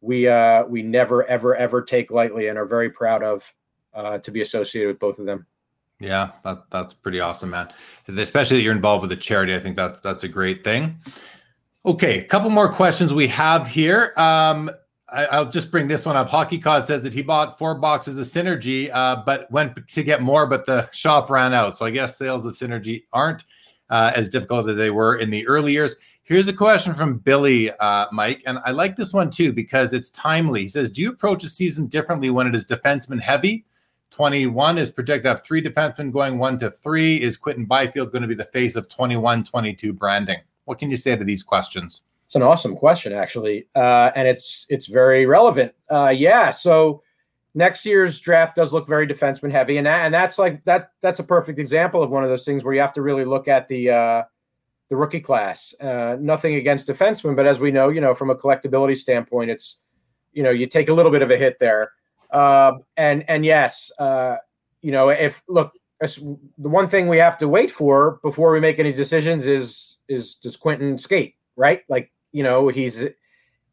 we uh, we never ever ever take lightly and are very proud of to be associated with both of them. Yeah, that that's pretty awesome, man. Especially that you're involved with a charity. I think that's that's a great thing. Okay, a couple more questions we have here. Um, I, will just bring this one up. Hockey Cod says that he bought four boxes of Synergy, uh, but went to get more, but the shop ran out. So I guess sales of Synergy aren't uh, as difficult as they were in the early years. Here's a question from Billy, uh, Mike, and I like this one too because it's timely. He says, "Do you approach a season differently when it is defenseman heavy?" 21 is projected to have three defensemen going one to three. Is Quinton Byfield going to be the face of 21 22 branding? What can you say to these questions? An awesome question, actually, uh, and it's it's very relevant. Uh, yeah, so next year's draft does look very defenseman heavy, and that, and that's like that that's a perfect example of one of those things where you have to really look at the uh, the rookie class. Uh, nothing against defensemen, but as we know, you know, from a collectability standpoint, it's you know you take a little bit of a hit there. Uh, and and yes, uh, you know, if look, the one thing we have to wait for before we make any decisions is is does Quinton skate right? Like you know he's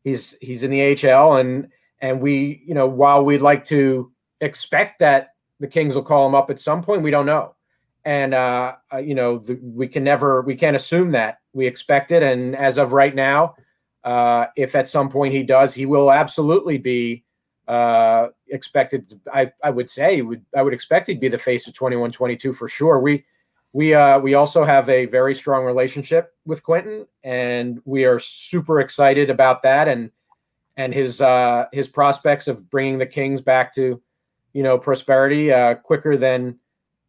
he's he's in the HL and and we you know while we'd like to expect that the Kings will call him up at some point, we don't know. And uh, uh, you know the, we can never we can't assume that we expect it. And as of right now, uh, if at some point he does, he will absolutely be uh, expected. I I would say would I would expect he'd be the face of 21-22 for sure. We we uh, we also have a very strong relationship with Quinton, and we are super excited about that and and his uh, his prospects of bringing the Kings back to you know prosperity uh, quicker than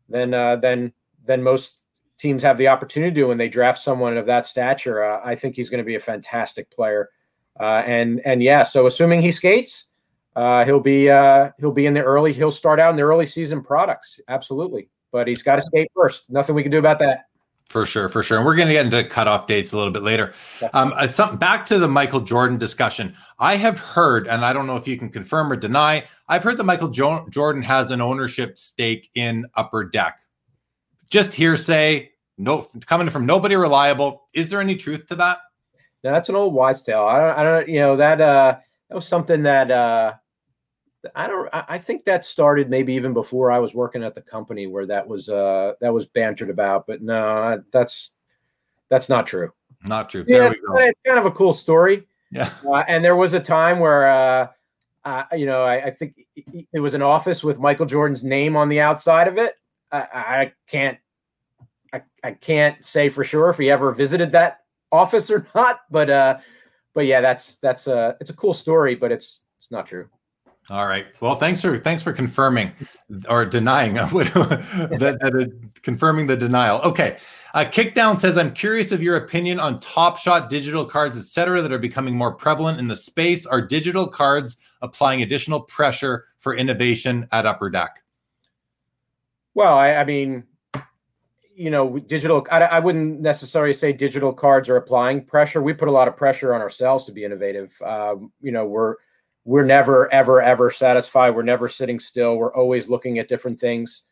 than uh, than than most teams have the opportunity to when they draft someone of that stature. Uh, I think he's going to be a fantastic player, uh, and and yeah, so assuming he skates, he'll be he'll be in the early. He'll start out in the early season products, absolutely but he's got to skate first. Nothing we can do about that. For sure, for sure. And we're going to get into cutoff dates a little bit later. Um, uh, something back to the Michael Jordan discussion. I have heard, and I don't know if you can confirm or deny. I've heard that Michael jo- Jordan has an ownership stake in Upper Deck. Just hearsay, no coming from nobody reliable. Is there any truth to that? No, that's an old wise tale. I don't, I don't, you know that uh, that was something that uh, I don't. I think that started maybe even before I was working at the company where that was uh that was bantered about. But no, that's that's not true. Not true. Yeah, it's, it's, kind of a cool story. Yeah. Uh, and there was a time where uh, uh you know I, I, think it was an office with Michael Jordan's name on the outside of it. I, I can't I, I can't say for sure if he ever visited that office or *laughs* not. But uh, but yeah, that's that's a it's a cool story, but it's it's not true. All right. Well, thanks for thanks for confirming or denying *laughs* that, that confirming the denial. Okay. Uh, Kickdown says, "I'm curious of your opinion on Top Shot digital cards, etc., that are becoming more prevalent in the space. Are digital cards applying additional pressure for innovation at Upper Deck?" Well, I, I mean, you know, digital. I, I, wouldn't necessarily say digital cards are applying pressure. We put a lot of pressure on ourselves to be innovative. Um, you know, we're we're never ever ever satisfied. We're never sitting still. We're always looking at different things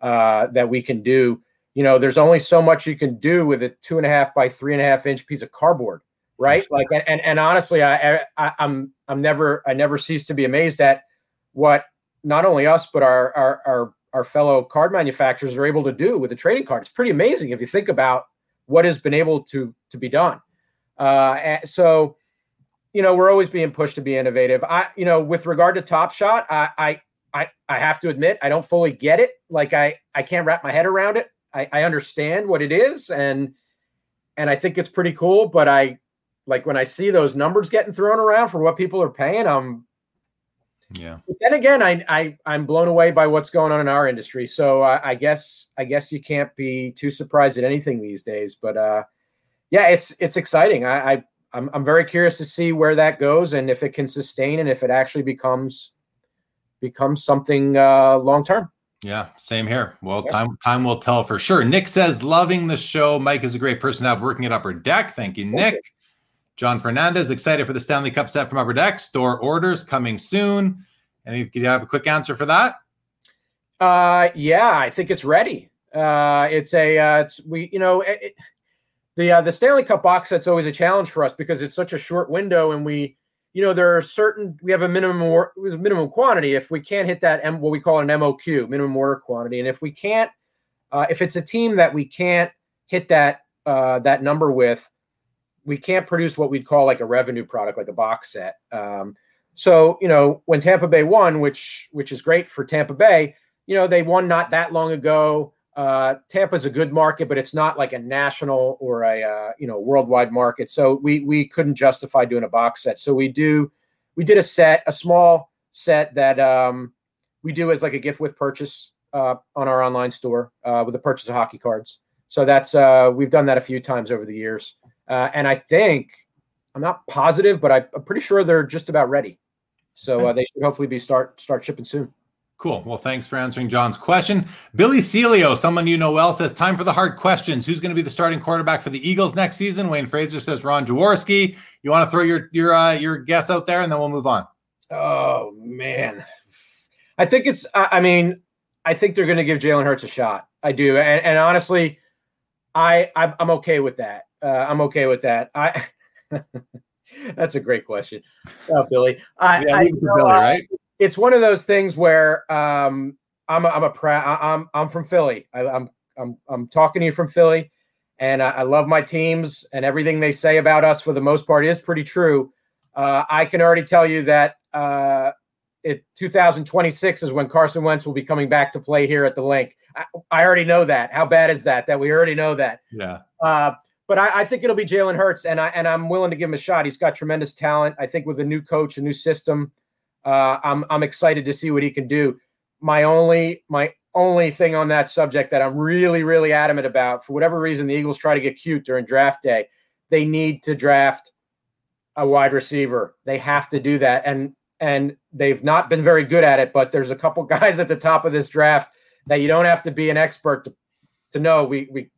uh, that we can do. You know there's only so much you can do with a two and a half by three and a half inch piece of cardboard right? Like and and, honestly I, I i'm i'm never i never cease to be amazed at what not only us but our our our, our fellow card manufacturers are able to do with a trading card. It's pretty amazing if you think about what has been able to to be done. Uh, so you know, we're always being pushed to be innovative. I, you know, with regard to Top Shot, I, I, I, I have to admit, I don't fully get it. Like I, I can't wrap my head around it. I, I understand what it is, and and I think it's pretty cool. But I, like when I see those numbers getting thrown around for what people are paying, I'm yeah. But then again, I, I I'm blown away by what's going on in our industry. So I, I guess I guess you can't be too surprised at anything these days. But uh, yeah, it's it's exciting. I, I I'm, I'm very curious to see where that goes and if it can sustain and if it actually becomes becomes something uh, long term. Yeah, same here. Well, yeah. time time will tell for sure. Nick says, loving the show. Mike is a great person to have working at Upper Deck. Thank you, Nick. John Fernandez, excited for the Stanley Cup set from Upper Deck. Store orders coming soon. Any, do you have a quick answer for that? Uh, yeah, I think it's ready. Uh, it's a, uh, it's we, you know, it, the uh, the Stanley Cup box set's always a challenge for us because it's such a short window, and we, you know, there are certain we have a minimum or, minimum quantity. If we can't hit that, M, what we call an MOQ, minimum order quantity, and if we can't, uh, if it's a team that we can't hit that uh, that number with, we can't produce what we'd call like a revenue product, like a box set. Um, so you know, when Tampa Bay won, which which is great for Tampa Bay, you know, they won not that long ago. Uh, Tampa's a good market, but it's not like a national or a uh, you know worldwide market. So we we couldn't justify doing a box set. So we do we did a set, a small set that um, we do as like a gift with purchase uh, on our online store uh, with the purchase of hockey cards. So that's uh, we've done that a few times over the years, uh, and I think I'm not positive, but I, am pretty sure they're just about ready. So uh, they should hopefully be start start shipping soon. Cool. Well, thanks for answering John's question. Billy Celio, someone you know well, says, Time for the hard questions. Who's going to be the starting quarterback for the Eagles next season? Wayne Fraser says, Ron Jaworski. You want to throw your your uh, your guess out there and then we'll move on. Oh, man. I think it's, I mean, I think they're going to give Jalen Hurts a shot. I do. And, and honestly, I, I'm okay with that. Uh, I'm okay with that. I, *laughs* that's a great question, oh, Billy. I, yeah, I, you know, Billy, right? It's one of those things where um, I'm a, I'm a proud I'm I'm from Philly. I, am I'm, I'm I'm talking to you from Philly, and I, I, love my teams and everything they say about us for the most part is pretty true. Uh, I can already tell you that uh, it 2026 is when Carson Wentz will be coming back to play here at the Linc. I, I already know that. How bad is that? That we already know that. Yeah. Uh, but I, I, think it'll be Jalen Hurts, and I and I'm willing to give him a shot. He's got tremendous talent. I think with a new coach, a new system, uh, I'm I'm excited to see what he can do. My only my only thing on that subject that I'm really really adamant about, for whatever reason, the Eagles try to get cute during draft day. They need to draft a wide receiver. They have to do that, and and they've not been very good at it. But there's a couple *laughs* guys at the top of this draft that you don't have to be an expert to to know. We we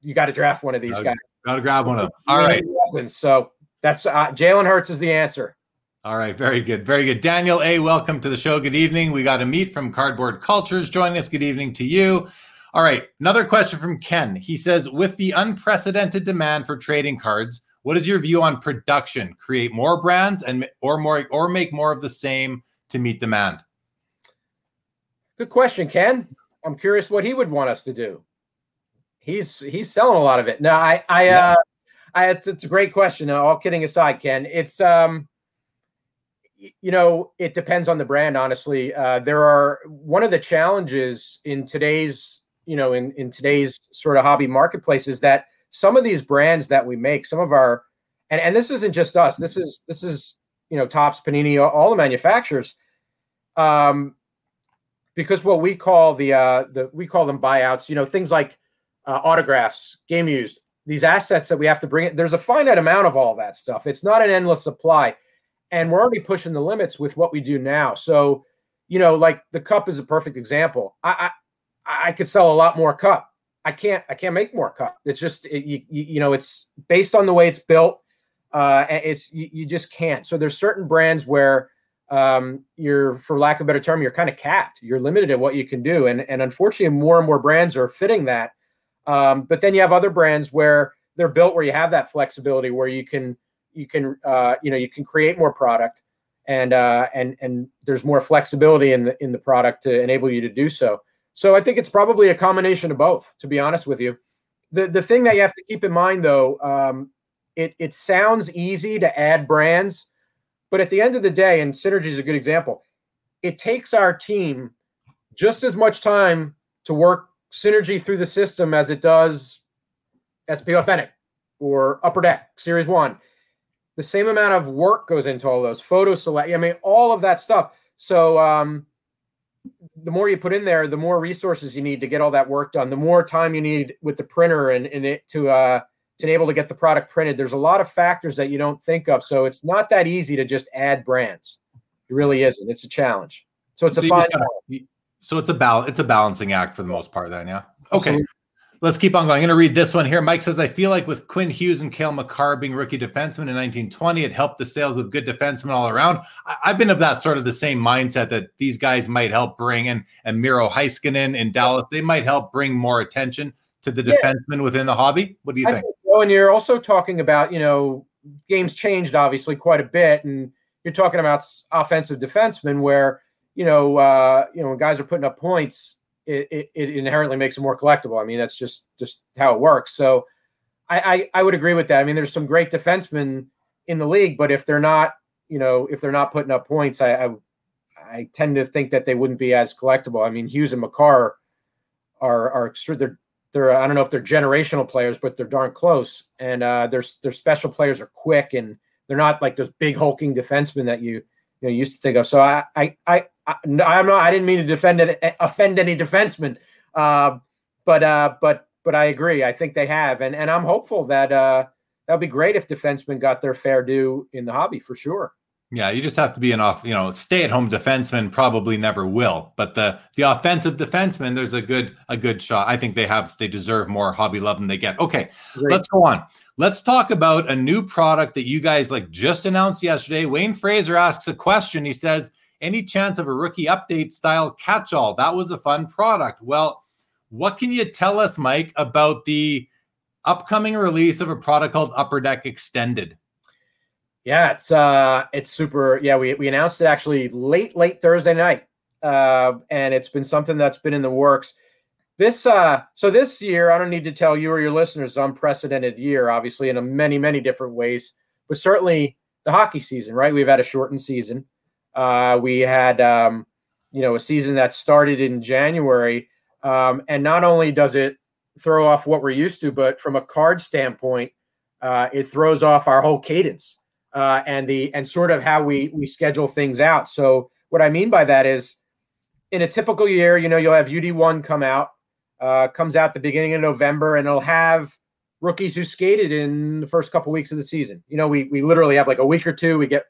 you got to draft one of these gotta, guys. Got to grab one of them. All right. So that's uh, Jalen Hurts is the answer. All right, very good, very good. Daniel A, welcome to the show. Good evening. We got a meet from Cardboard Cultures joining us. Good evening to you. All right, another question from Ken. He says, with the unprecedented demand for trading cards, what is your view on production? Create more brands and or more or make more of the same to meet demand? Good question, Ken. I'm curious what he would want us to do. He's he's selling a lot of it. No, I I uh I it's, it's a great question. All kidding aside, Ken, it's um you know, it depends on the brand, honestly. Uh, there are one of the challenges in today's, you know, in, in today's sort of hobby marketplace is that some of these brands that we make, some of our, and, and this isn't just us, this is, this is, you know, Topps, Panini, all the manufacturers. Um, because what we call the, uh, the, we call them buyouts, you know, things like uh, autographs, game used, these assets that we have to bring. There's a finite amount of all that stuff. It's not an endless supply and we're already pushing the limits with what we do now. So, you know, like the cup is a perfect example. I I, I could sell a lot more cup. I can't I can't make more cup. It's just it, you, you know it's based on the way it's built. Uh, it's you, you just can't. So there's certain brands where um, you're, for lack of a better term, you're kind of capped. You're limited at what you can do, and and unfortunately, more and more brands are fitting that. Um, but then you have other brands where they're built where you have that flexibility, where you can you can uh, you know you can create more product and uh, and and there's more flexibility in the in the product to enable you to do so. So I think it's probably a combination of both. To be honest with you, the the thing that you have to keep in mind though, um, it it sounds easy to add brands, but at the end of the day, and synergy is a good example. It takes our team just as much time to work synergy through the system as it does SP Authentic or Upper Deck Series One the same amount of work goes into all those photo select. I mean, all of that stuff. So um, the more you put in there, the more resources you need to get all that work done. The more time you need with the printer and, and it to uh, to enable to get the product printed. There's a lot of factors that you don't think of. So it's not that easy to just add brands. It really isn't. It's a challenge. So it's so a fine. Gotta, so it's a bal- It's a balancing act for the most part. Then, yeah. Okay. Absolutely. Let's keep on going. I'm going to read this one here. Mike says, I feel like with Quinn Hughes and Cale Makar being rookie defensemen in 1920, it helped the sales of good defensemen all around. I- have been of that sort of the same mindset that these guys might help bring in, and Miro Heiskanen in Dallas, they might help bring more attention to the defensemen yeah. within the hobby. What do you think? think so. And you're also talking about, you know, games changed obviously quite a bit. And you're talking about offensive defensemen where, you know, uh, you know, when guys are putting up points, it, it, inherently makes it more collectible. I mean, that's just just how it works. So I, I, I would agree with that. I mean, there's some great defensemen in the league, but if they're not, you know, if they're not putting up points, I, I, I tend to think that they wouldn't be as collectible. I mean, Hughes and Makar are are they're they're I don't know if they're generational players, but they're darn close. And uh, their their special players are quick and they're not like those big hulking defensemen that you you know used to think of. So I I I I, am not. I didn't mean to defend it, eh, offend any defenseman, uh, but uh, but but I agree. I think they have, and and I'm hopeful that uh, that'd be great if defensemen got their fair due in the hobby for sure. Yeah, you just have to be an off, you know, stay-at-home defenseman probably never will, but the the offensive defenseman, there's a good a good shot. I think they have they deserve more hobby love than they get. Okay, Great. let's go on. Let's talk about a new product that you guys like just announced yesterday. Wayne Fraser asks a question. He says, "Any chance of a rookie update style catch-all? That was a fun product." Well, what can you tell us, Mike, about the upcoming release of a product called Upper Deck Extended? Yeah, it's uh it's super. Yeah, we we announced it actually late late Thursday night. Uh and it's been something that's been in the works. This uh so this year, I don't need to tell you or your listeners, unprecedented year, obviously in a many many different ways, but certainly the hockey season, right? We've had a shortened season. Uh we had um you know a season that started in January um and not only does it throw off what we're used to, but from a card standpoint, uh, it throws off our whole cadence uh, and the and sort of how we we schedule things out. So what I mean by that is, in a typical year, you know, you'll have UD one come out, uh, comes out the beginning of November, and it'll have rookies who skated in the first couple weeks of the season. You know, we we literally have like a week or two. We get,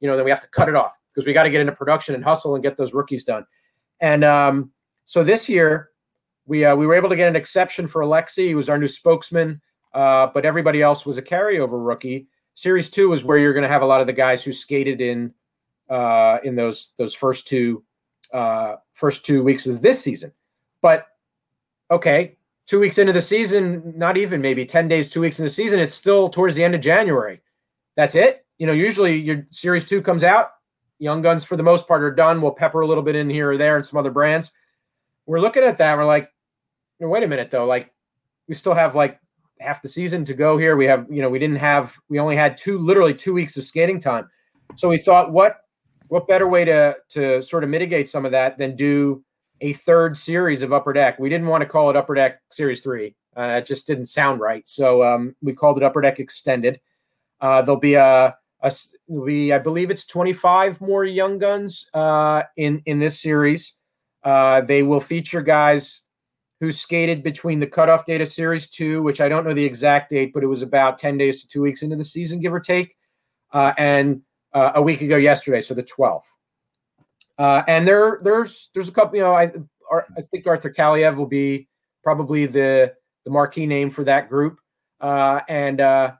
you know, then we have to cut it off because we got to get into production and hustle and get those rookies done. And um, so this year, we uh, we were able to get an exception for Alexis. He was our new spokesman, uh, but everybody else was a carryover rookie. Series two is where you're going to have a lot of the guys who skated in uh, in those those first two uh, first two weeks of this season. But okay, two weeks into the season, not even maybe ten days, two weeks in the season, it's still towards the end of January. That's it. You know, usually your series two comes out. Young guns, for the most part, are done. We'll pepper a little bit in here or there and some other brands. We're looking at that. We're like, wait a minute, though. Like, we still have like half the season to go here. We have, you know, we didn't have, we only had two, literally two weeks of skating time. So we thought, what, what better way to to sort of mitigate some of that than do a third series of Upper Deck? We didn't want to call it Upper Deck Series Three. Uh, it just didn't sound right. So um, we called it Upper Deck Extended. Uh, there'll be a, a be, I believe it's 25 more young guns uh, in in this series. Uh, they will feature guys who skated between the cutoff date of Series 2, which I don't know the exact date, but it was about 10 days to two weeks into the season, give or take, uh, and uh, a week ago yesterday, so the 12th. Uh, and there, there's there's a couple, you know, I I think Arthur Kaliyev will be probably the the marquee name for that group, uh, and uh,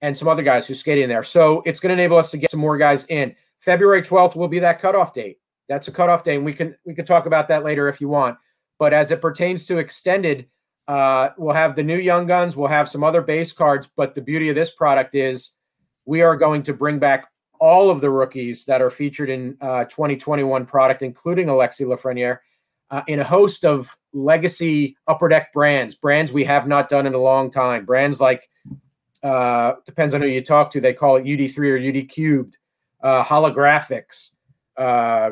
and some other guys who skate in there. So it's going to enable us to get some more guys in. February 12th will be that cutoff date. That's a cutoff date, and we can we can talk about that later if you want. But as it pertains to extended, uh, we'll have the new Young Guns, we'll have some other base cards. But the beauty of this product is we are going to bring back all of the rookies that are featured in uh, 2021 product, including Alexis Lafreniere, uh, in a host of legacy upper deck brands, brands we have not done in a long time. Brands like, uh, depends on who you talk to, they call it UD3 or UD cubed, uh, holographics, uh,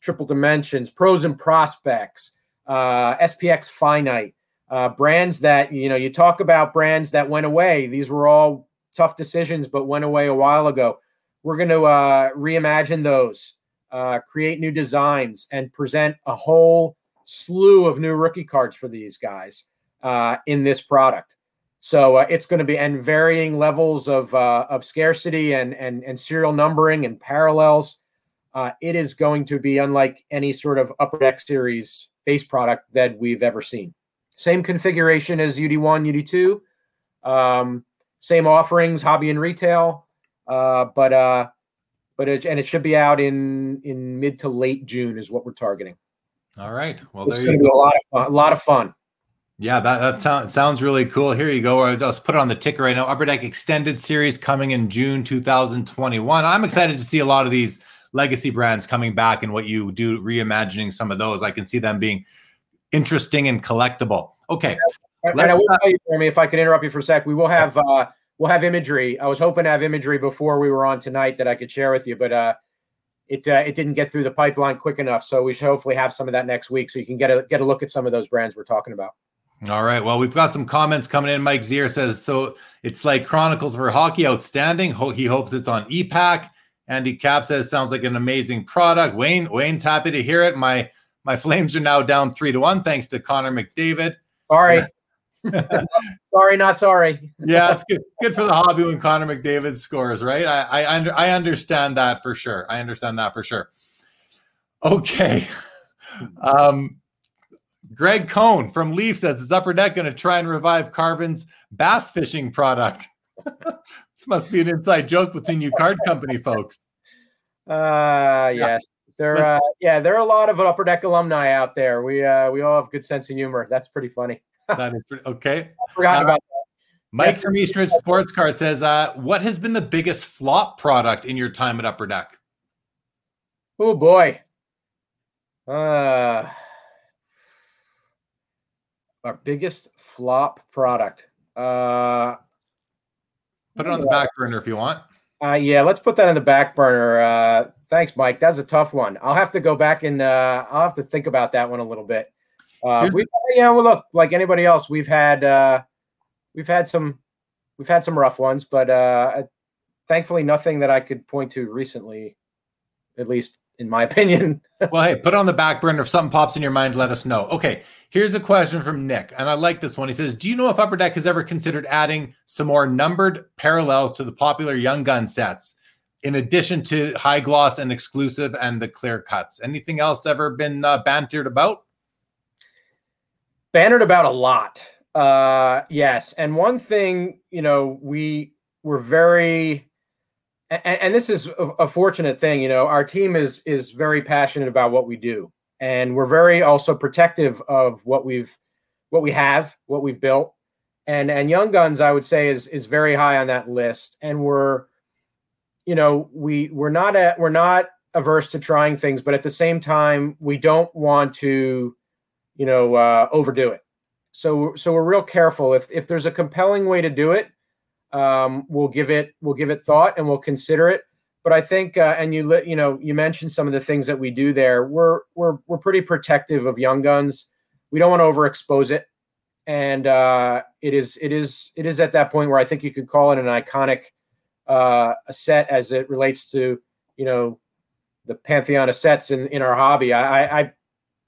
triple dimensions, pros and prospects uh, SPX Finite, uh, brands that you know you talk about brands that went away. These were all tough decisions, but went away a while ago. We're going to uh, reimagine those, uh, create new designs, and present a whole slew of new rookie cards for these guys uh, in this product. So uh, it's going to be and varying levels of uh, of scarcity and and and serial numbering and parallels. Uh, it is going to be unlike any sort of upper deck series base product that we've ever seen. Same configuration as UD1, UD2, um, same offerings, hobby and retail, uh, but uh, but it, and it should be out in in mid to late June is what we're targeting. All right, well, it's going to be a lot of fun, a lot of fun. Yeah, that that sounds sounds really cool. Here you go. I'll just put it on the ticker right now. Upper Deck Extended Series coming in June 2021. I'm excited to see a lot of these legacy brands coming back and what you do reimagining some of those. I can see them being interesting and collectible. Okay. And I will tell you, Jeremy, if I could interrupt you for a sec, we will have uh, we'll have imagery. I was hoping to have imagery before we were on tonight that I could share with you, but uh, it uh, it didn't get through the pipeline quick enough. So we should hopefully have some of that next week, so you can get a get a look at some of those brands we're talking about. All right. Well, we've got some comments coming in. Mike Zier says so. It's like Chronicles for Hockey, outstanding. He hopes it's on e-Pack. Andy Cap says sounds like an amazing product. Wayne Wayne's happy to hear it. My my Flames are now down three to one thanks to Connor McDavid. Sorry. *laughs* sorry, not sorry. yeah, it's good. Good for the hobby when Connor McDavid scores, right? I I, under, I understand that for sure. I understand that for sure. Okay. *laughs* Um, Greg Cohn from Leaf says, "Is Upper Deck going to try and revive Carbon's bass fishing product?" *laughs* this must be an inside joke between you card company folks. Uh, yes. There, uh, yeah, there are a lot of Upper Deck alumni out there. We uh, we all have good sense of humor. That's pretty funny. *laughs* that is pretty, okay. I forgot uh, about that. Mike from Eastridge Sports Car says, uh, "What has been the biggest flop product in your time at Upper Deck?" Oh boy, uh, our biggest flop product. Uh, put it on the back burner if you want. Uh, yeah, let's put that in the back burner. Uh, thanks, Mike. That's a tough one. I'll have to go back and uh, I'll have to think about that one a little bit. Uh, we, yeah, well, look, like anybody else, we've had uh, we've had some we've had some rough ones, but uh, thankfully, nothing that I could point to recently, at least in my opinion. *laughs* well, hey, put it on the back burner. If something pops in your mind, let us know. Okay, here's a question from Nick, and I like this one. He says, "Do you know if Upper Deck has ever considered adding some more numbered parallels to the popular Young Gun sets, in addition to high gloss and exclusive and the clear cuts? Anything else ever been uh, bantered about?" Bantered about a lot. Uh, yes, and one thing, you know, we were very and, and this is a, a, fortunate thing. You know, our team is is very passionate about what we do, and we're very also protective of what we've what we have, what we've built, and and Young Guns, I would say, is is very high on that list. And we're, you know, we we're not at we're not averse to trying things, but at the same time, we don't want to, you know, uh, overdo it. So so we're real careful. If if there's a compelling way to do it, um, we'll give it we'll give it thought and we'll consider it. But I think, uh, and you you know you mentioned some of the things that we do there. We're we're we're pretty protective of young guns. We don't want to overexpose it, and uh, it is it is it is at that point where I think you could call it an iconic uh, a set as it relates to you know the pantheon of sets in in our hobby. I I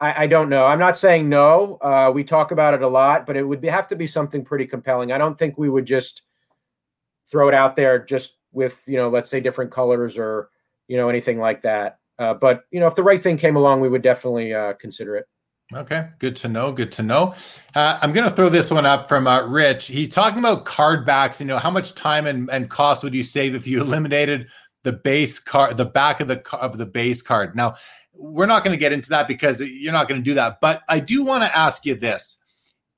I, I don't know. I'm not saying no. Uh, we talk about it a lot, but it would be, have to be something pretty compelling. I don't think we would just throw it out there just with you know let's say different colors or you know anything like that. Uh, but you know if the right thing came along we would definitely uh, consider it. Okay. Good to know. Good to know. Uh, i'm going to throw this one up from uh, rich. He's talking about card backs you know how much time and, and cost would you save if you *laughs* eliminated the base card the back of the of the base card? Now we're not going to get into that because you're not going to do that but i do want to ask you this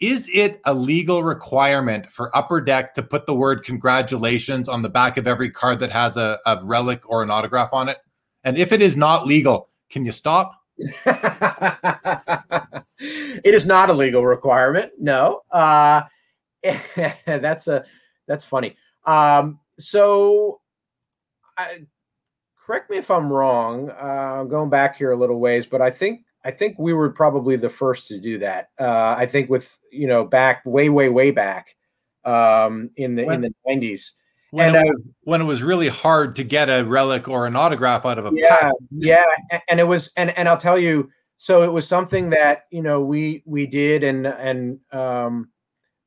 is it a legal requirement for Upper Deck to put the word congratulations on the back of every card that has a, a relic or an autograph on it? And if it is not legal, can you stop? *laughs* it is not a legal requirement. No. Uh, *laughs* that's a that's funny. Um, so I, correct me if I'm wrong. Uh, I'm going back here a little ways, but I think I think we were probably the first to do that. Uh, I think with you know back way way way back um, in the when, in the nineties. When, and, it was, when it was really hard to get a relic or an autograph out of a yeah pack. yeah and it was and and I'll tell you so it was something that you know we we did and and um,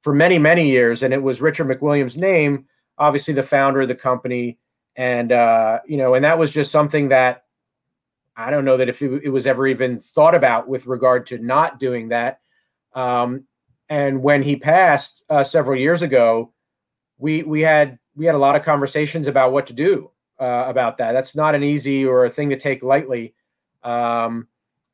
for many many years and it was Richard McWilliam's name obviously the founder of the company and uh, you know and that was just something that I don't know that if it, it was ever even thought about with regard to not doing that. Um, and when he passed uh, several years ago, we we had we had a lot of conversations about what to do uh, about that. That's not an easy or a thing to take lightly. Um,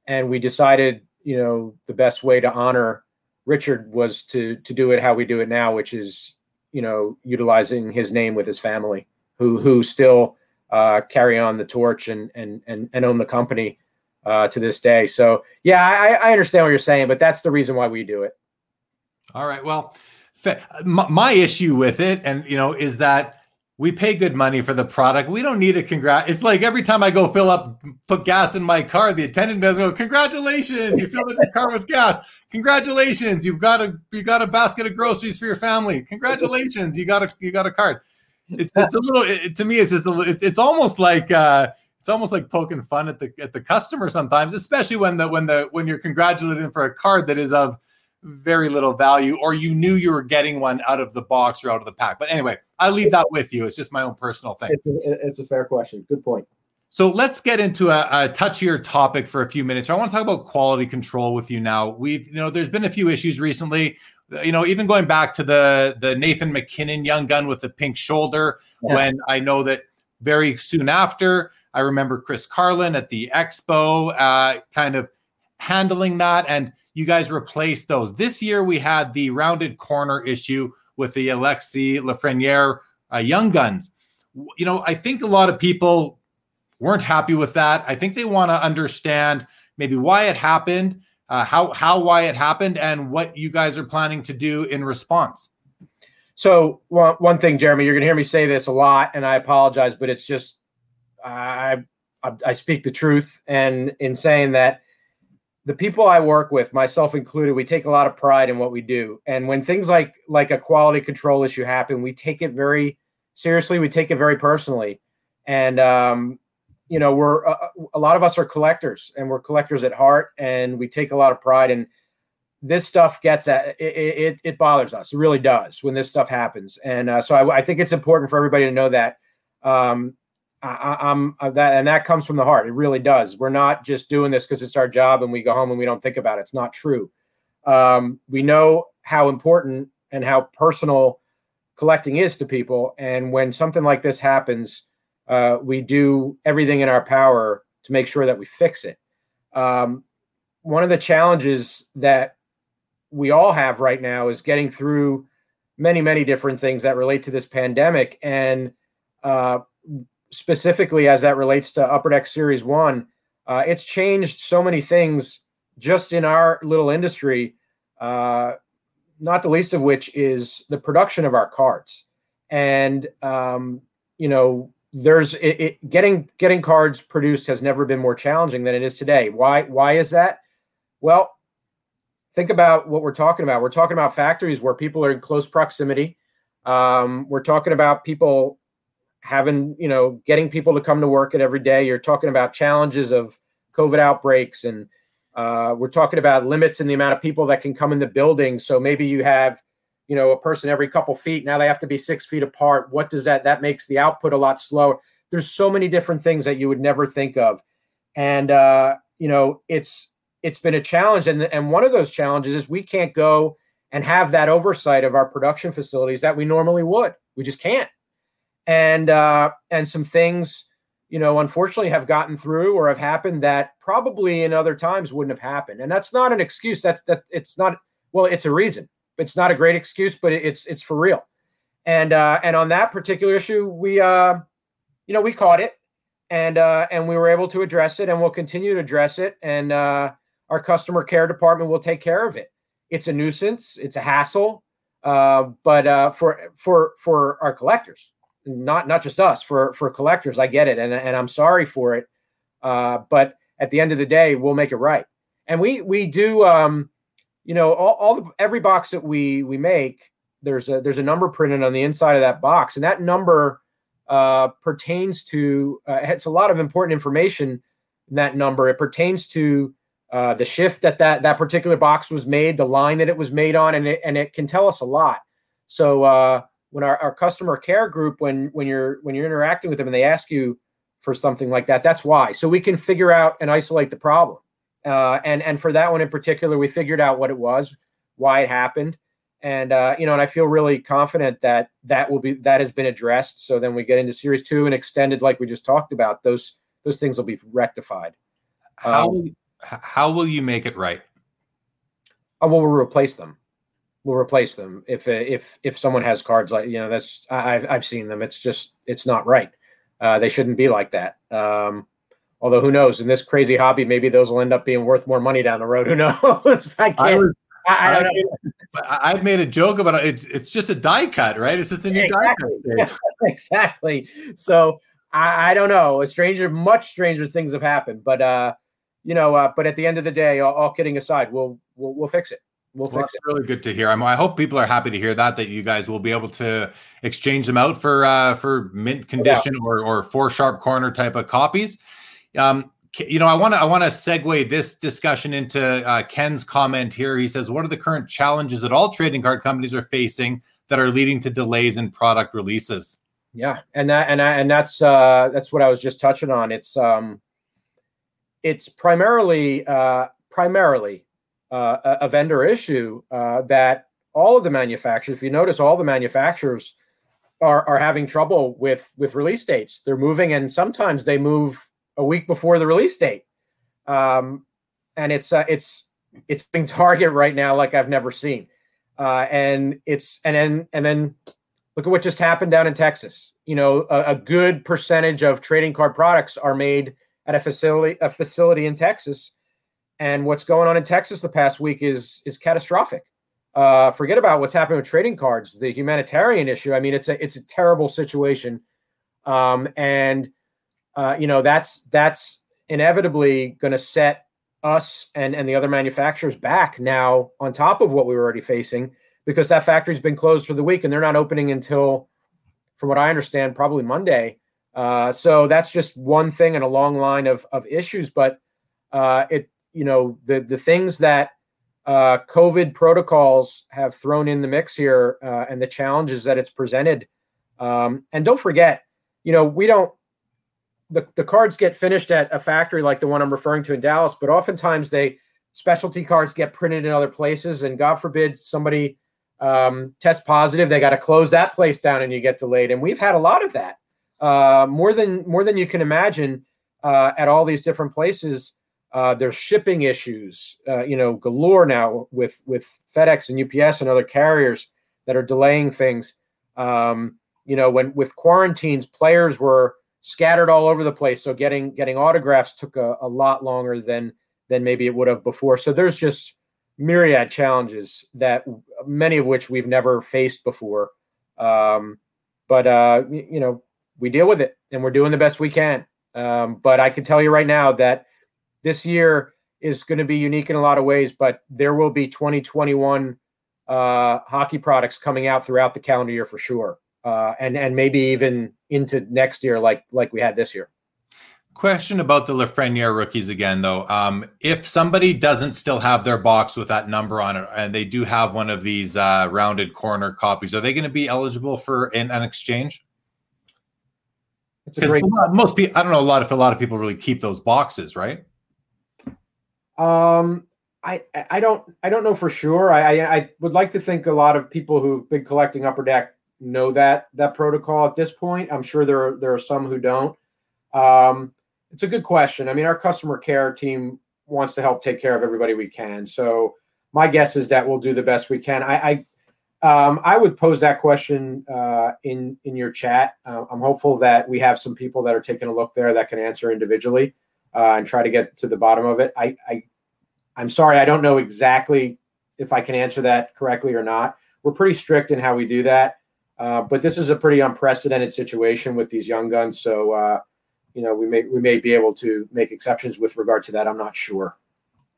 and we decided, you know, the best way to honor Richard was to to do it how we do it now, which is, you know, utilizing his name with his family, who who still uh, carry on the torch and and and, and own the company uh, to this day. So yeah, I, I understand what you're saying, but that's the reason why we do it. All right. Well, my, my issue with it, and you know, is that we pay good money for the product. We don't need a congrat. It's like every time I go fill up, put gas in my car, the attendant does go, "Congratulations, you filled up your car with gas. Congratulations, you've got a you got a basket of groceries for your family. Congratulations, you got a you got a card." It's it's a little it, to me it's just a it, it's almost like uh it's almost like poking fun at the at the customer sometimes especially when the when the when you're congratulating for a card that is of very little value, or you knew you were getting one out of the box or out of the pack. But anyway, I leave that with you. It's just my own personal thing. It's a, it's a fair question. Good point. So let's get into a, a, touchier topic for a few minutes. I want to talk about quality control with you now. We've, you know, there's been a few issues recently. You know, even going back to the the Nathan MacKinnon young gun with the pink shoulder, yeah. when I know that very soon after, I remember Chris Carlin at the Expo, uh, kind of handling that, and you guys replaced those. This year we had the rounded corner issue with the Alexis Lafreniere uh, young guns. You know, I think a lot of people weren't happy with that. I think they want to understand maybe why it happened, uh, how how why it happened, and what you guys are planning to do in response. So one one thing, Jeremy, you're going to hear me say this a lot, and I apologize, but it's just I I, I speak the truth, and in saying that the people I work with, myself included, we take a lot of pride in what we do. And when things like like a quality control issue happen, we take it very seriously. We take it very personally, and um, you know we're uh, a lot of us are collectors and we're collectors at heart and we take a lot of pride and this stuff gets at it, it, it bothers us. It really does when this stuff happens. And uh, so I, I, think it's important for everybody to know that um, I, i'm uh, that and that comes from the heart. It really does. We're not just doing this because it's our job and we go home and we don't think about it. It's not true. Um, we know how important and how personal collecting is to people. And when something like this happens uh, we do everything in our power to make sure that we fix it. Um, one of the challenges that we all have right now is getting through many, many different things that relate to this pandemic. And uh, specifically as that relates to Upper Deck Series 1, uh, it's changed so many things just in our little industry, uh, not the least of which is the production of our cards. And, um, you know, there's it, it, getting getting cards produced has never been more challenging than it is today. Why why is that? Well, think about what we're talking about. We're talking about factories where people are in close proximity. Um, we're talking about people having you know getting people to come to work at every day. You're talking about challenges of COVID outbreaks and uh, we're talking about limits in the amount of people that can come in the building. So maybe you have you know a person every couple feet now they have to be six feet apart. What does that that makes the output a lot slower. There's so many different things that you would never think of. And uh you know it's it's been a challenge. And and one of those challenges is we can't go and have that oversight of our production facilities that we normally would. We just can't. And uh and some things you know unfortunately have gotten through or have happened that probably in other times wouldn't have happened. And that's not an excuse. That's that it's not well it's a reason it's not a great excuse, but it's it's for real. And uh, and on that particular issue, we uh, you know we caught it, and uh, and we were able to address it, and we'll continue to address it, and uh, our customer care department will take care of it. It's a nuisance, it's a hassle, uh, but uh, for for for our collectors, not not just us, for for collectors, I get it, and and I'm sorry for it, uh, but at the end of the day, we'll make it right. And we we do. Um, you know, all, all the, every box that we we make, there's a there's a number printed on the inside of that box, and that number uh, pertains to uh, it's a lot of important information. In that number it pertains to uh, the shift that, that that particular box was made, the line that it was made on, and it and it can tell us a lot. So uh, when our, our customer care group, when when you're when you're interacting with them and they ask you for something like that, that's why. So we can figure out and isolate the problem. Uh, and and for that one in particular, we figured out what it was, why it happened, and uh, you know, and I feel really confident that that will be that has been addressed. So then we get into series two and extended, like we just talked about. Those those things will be rectified. How um, how will you make it right? Oh, well, we'll replace them. We'll replace them if if if someone has cards like you know that's I've I've seen them. It's just it's not right. Uh, they shouldn't be like that. Um, Although who knows? In this crazy hobby, maybe those will end up being worth more money down the road. *laughs* Who knows? I can't. I, was, I, I, have made a joke about it. It's, it's just a die cut, right? It's just a new exactly. die cut. *laughs* exactly. So I, I don't know. A stranger, much stranger things have happened, but uh, you know, uh, but at the end of the day, all, all kidding aside, we'll we'll, we'll fix it. We'll, well, fix it. Really good to hear. I, mean, I hope people are happy to hear that. That you guys will be able to exchange them out for uh, for mint condition yeah. or or four sharp corner type of copies. Um, you know, I want to I want to segue this discussion into uh, Ken's comment here. He says, "What are the current challenges that all trading card companies are facing that are leading to delays in product releases?" Yeah, and that and I, and that's uh, that's what I was just touching on. It's um, it's primarily uh, primarily uh, a, a vendor issue uh, that all of the manufacturers. If you notice, all the manufacturers are are having trouble with with release dates. They're moving, and sometimes they move a week before the release date. Um, and it's uh, it's it's being target right now like I've never seen. Uh, and it's and then and then look at what just happened down in Texas. You know, a, a, good percentage of trading card products are made at a facility a facility in Texas. And what's going on in Texas the past week is is catastrophic. Uh, forget about what's happening with trading cards, the humanitarian issue. I mean, it's a it's a terrible situation. Um, and uh, you know that's that's inevitably going to set us and and the other manufacturers back now on top of what we were already facing because that factory's been closed for the week and they're not opening until from what i understand probably monday. Uh, so that's just one thing in a long line of of issues but uh, it you know the the things that uh, covid protocols have thrown in the mix here uh, and the challenges that it's presented um, and don't forget you know we don't the, the cards get finished at a factory like the one I'm referring to in Dallas, but oftentimes they specialty cards get printed in other places, and God forbid somebody um, test positive, they got to close that place down, and you get delayed. And we've had a lot of that, uh, more than more than you can imagine uh, at all these different places. Uh, there's shipping issues, uh, you know, galore now with with FedEx and UPS and other carriers that are delaying things. Um, you know, when with quarantines, players were scattered all over the place. So getting getting autographs took a, a lot longer than than maybe it would have before. So there's just myriad challenges that many of which we've never faced before. Um, but uh, you know, we deal with it and we're doing the best we can. Um, but I can tell you right now that this year is going to be unique in a lot of ways. But there will be 2021 uh, hockey products coming out throughout the calendar year for sure uh, and and maybe even into next year, like like we had this year. Question about the Lafreniere rookies again, though. Um, if somebody doesn't still have their box with that number on it, and they do have one of these uh, rounded corner copies, are they going to be eligible for an, an exchange? It's a great. Most people, I don't know, a lot of a lot of people really keep those boxes, right? Um, I I don't I don't know for sure. I, I I would like to think a lot of people who've been collecting Upper Deck know that that protocol at this point. I'm sure there are, there are some who don't. Um, it's a good question. I mean, our customer care team wants to help take care of everybody we can. So my guess is that we'll do the best we can. I I, um, I would pose that question uh, in in your chat. Uh, I'm hopeful that we have some people that are taking a look there that can answer individually uh, and try to get to the bottom of it. I, I I'm sorry, I don't know exactly if I can answer that correctly or not. We're pretty strict in how we do that. Uh, but this is a pretty unprecedented situation with these young guns. So, uh, you know, we may we may be able to make exceptions with regard to that. I'm not sure.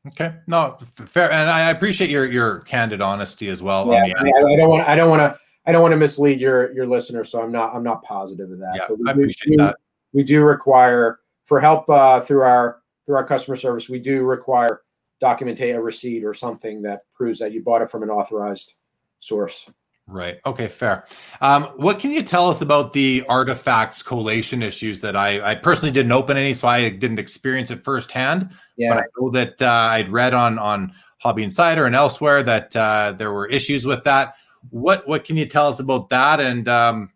Okay, no, fair, and I appreciate your your candid honesty as well. Yeah, I, I don't want I don't want to I don't want to mislead your your listener, so I'm not I'm not positive of that. Yeah, I appreciate we, that. We do require for help uh, through our through our customer service. We do require documentate a receipt or something that proves that you bought it from an authorized source. Right. Okay. Fair. Um, what can you tell us about the artifacts collation issues that I, I personally didn't open any, so I didn't experience it firsthand. Yeah. But I know that uh, I'd read on on Hobby Insider and elsewhere that uh, there were issues with that. What what can you tell us about that, and um,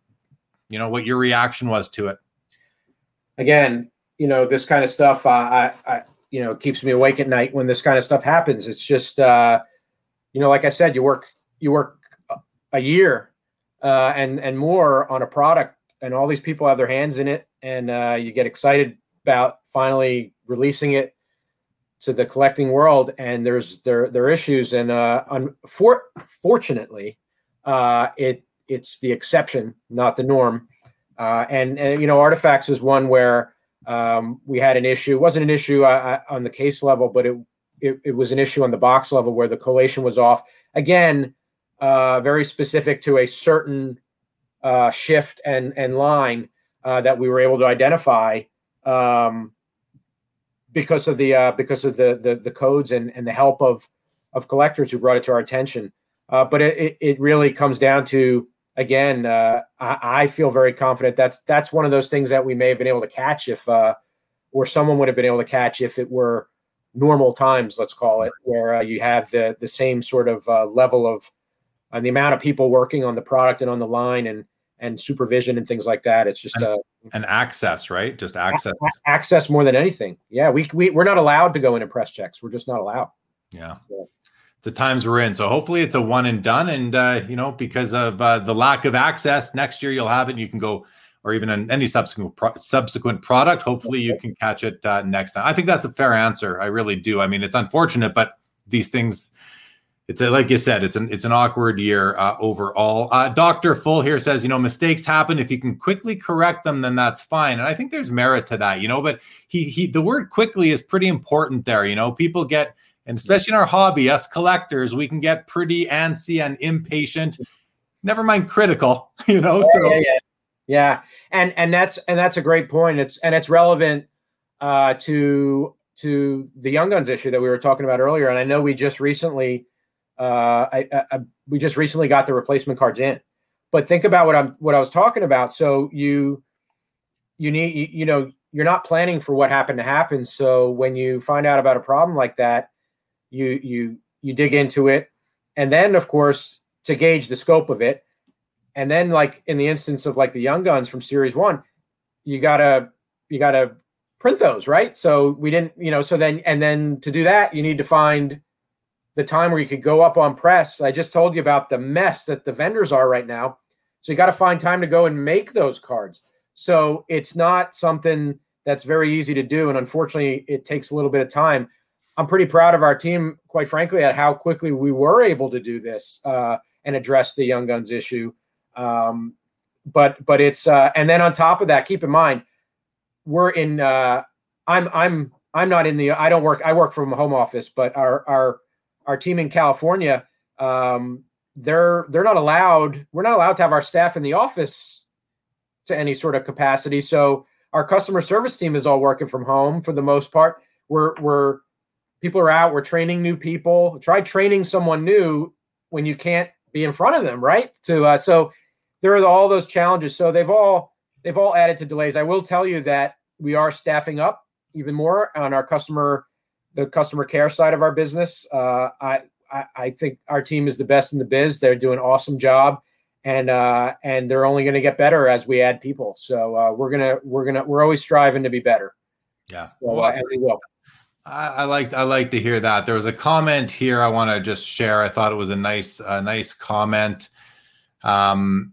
you know what your reaction was to it? Again, you know this kind of stuff. Uh, I, I you know keeps me awake at night when this kind of stuff happens. It's just uh, you know, like I said, you work you work a year uh, and and more on a product, and all these people have their hands in it, and uh, you get excited about finally releasing it to the collecting world. And there's there there are issues, and uh, unfortunately, uh, it it's the exception, not the norm. Uh, and and you know, artifacts is one where um, we had an issue. It wasn't an issue uh, uh, on the case level, but it, it it was an issue on the box level where the collation was off. Again, uh, very specific to a certain uh, shift and and line uh, that we were able to identify. Um, because of the uh, because of the, the the codes and and the help of of collectors who brought it to our attention. Uh, but it, it really comes down to again, uh, I, I, feel very confident that's that's one of those things that we may have been able to catch if or someone would have been able to catch if it were normal times, let's call it, where you have the the same sort of level of uh, the amount of people working on the product and on the line and and supervision and things like that. It's just and, uh, an access, right? Just access, access more than anything. Yeah, we we we're not allowed to go into press checks. We're just not allowed. Yeah. So, the times we're in. So hopefully it's a one and done. And uh, you know, because of uh, the lack of access, next year you'll have it. And you can go, or even in any subsequent pro- subsequent product. Hopefully you can catch it uh, next time. I think that's a fair answer. I really do. I mean, it's unfortunate, but these things. It's a, like you said, it's an it's an awkward year uh, overall. Uh, Doctor Full here says, you know, mistakes happen. If you can quickly correct them, then that's fine. And I think there's merit to that, you know. But he he, the word quickly is pretty important there. You know, people get and especially in our hobby, us collectors, we can get pretty antsy and impatient. Never mind critical, *laughs* you know. Yeah, so yeah, yeah. yeah, and and that's and that's a great point. It's and it's relevant uh, to to the Young Guns issue that we were talking about earlier. And I know we just recently, uh, I, I, we just recently got the replacement cards in. But think about what I'm what I was talking about. So you you need you, you know you're not planning for what happened to happen. So when you find out about a problem like that, you you you dig into it and then of course to gauge the scope of it and then like in the instance of like the young guns from series one you gotta you gotta print those right so we didn't you know so then and then to do that you need to find the time where you could go up on press i just told you about the mess that the vendors are right now so you got to find time to go and make those cards so it's not something that's very easy to do and unfortunately it takes a little bit of time I'm pretty proud of our team, quite frankly, at how quickly we were able to do this uh, and address the young guns issue. Um, but but it's uh, and then on top of that, keep in mind we're in. Uh, I'm I'm I'm not in the. I don't work. I work from a home office, but our our our team in California, um, they're they're not allowed. We're not allowed to have our staff in the office to any sort of capacity. So our customer service team is all working from home for the most part. We're we're people are out. We're training new people. Try training someone new when you can't be in front of them, right? To uh, so there are all those challenges. So they've all they've all added to delays. I will tell you that we are staffing up even more on our customer the customer care side of our business. Uh, I, I, I think our team is the best in the biz. They're doing an awesome job, and uh, and they're only going to get better as we add people. So uh, we're gonna we're gonna we're always striving to be better. Yeah, so, well, uh, we will. I, I like I like to hear that. There was a comment here I want to just share. I thought it was a nice a nice comment. Um,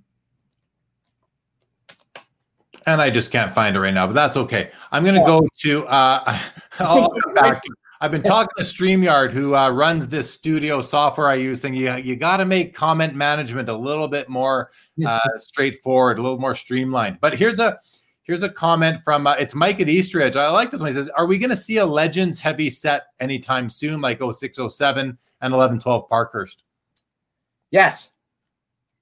and I just can't find it right now, but that's okay. I'm going to go to. Uh, *laughs* I'll come back to. I've been talking to Streamyard, who uh, runs this studio software I use, and you you got to make comment management a little bit more uh, straightforward, a little more streamlined. But here's a Here's a comment from uh, it's Mike at Eastridge. I like this one. He says, "Are we going to see a Legends heavy set anytime soon, like 0607 and 1112 Parkhurst?" Yes.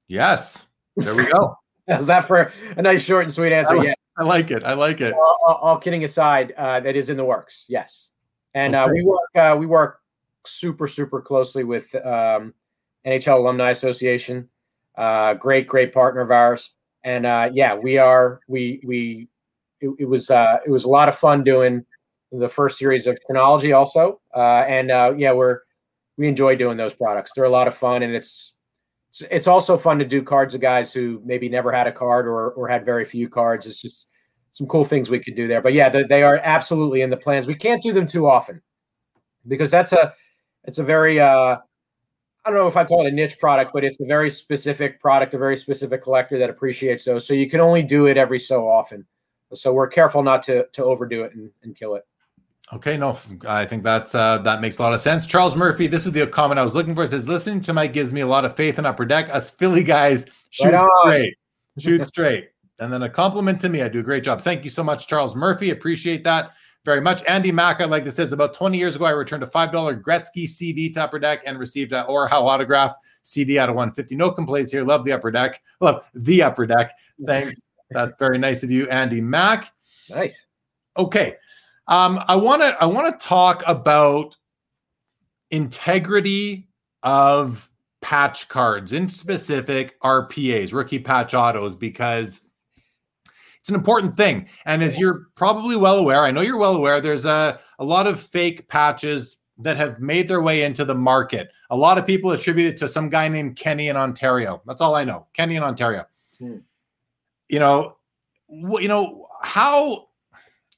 Yes. There we go. *laughs* Is that for a nice short and sweet answer? Yeah. I like it. I like it. All, all, all kidding aside, uh, that is in the works. Yes, and uh, we work uh, we work super super closely with um, NHL Alumni Association. Uh, great great partner of ours and uh, yeah, we are we we it, it, was uh, it was a lot of fun doing the first series of chronology also, uh, and uh, yeah, we're we enjoy doing those products. They're a lot of fun, and it's it's, it's also fun to do cards of guys who maybe never had a card or or had very few cards. It's just some cool things we could do there. But yeah, they, they are absolutely in the plans. We can't do them too often because that's a it's a very uh I don't know if I call it a niche product, but it's a very specific product, a very specific collector that appreciates those. So you can only do it every so often. So we're careful not to to overdo it and, and kill it. Okay, no, I think that's uh, that makes a lot of sense. Charles Murphy, this is the comment I was looking for. It says listening to Mike gives me a lot of faith in Upper Deck. Us Philly guys shoot right straight, shoot straight, and then a compliment to me. I do a great job. Thank you so much, Charles Murphy. Appreciate that very much. Andy Mack, I like this says about 20 years ago, I returned a $5 Gretzky CD to Upper Deck and received an Orr Howe autograph CD out of 150. No complaints here. Love the Upper Deck. Love the Upper Deck. Thanks. That's very nice of you, Andy Mack. Nice. Okay. Um, I want to I want to talk about integrity of patch cards, in specific RPAs, rookie patch autos, because it's an important thing. And as you're probably well aware, I know you're well aware, there's a, a lot of fake patches that have made their way into the market. A lot of people attribute it to some guy named Kenny in Ontario. That's all I know. Kenny in Ontario. Hmm. You know, you know how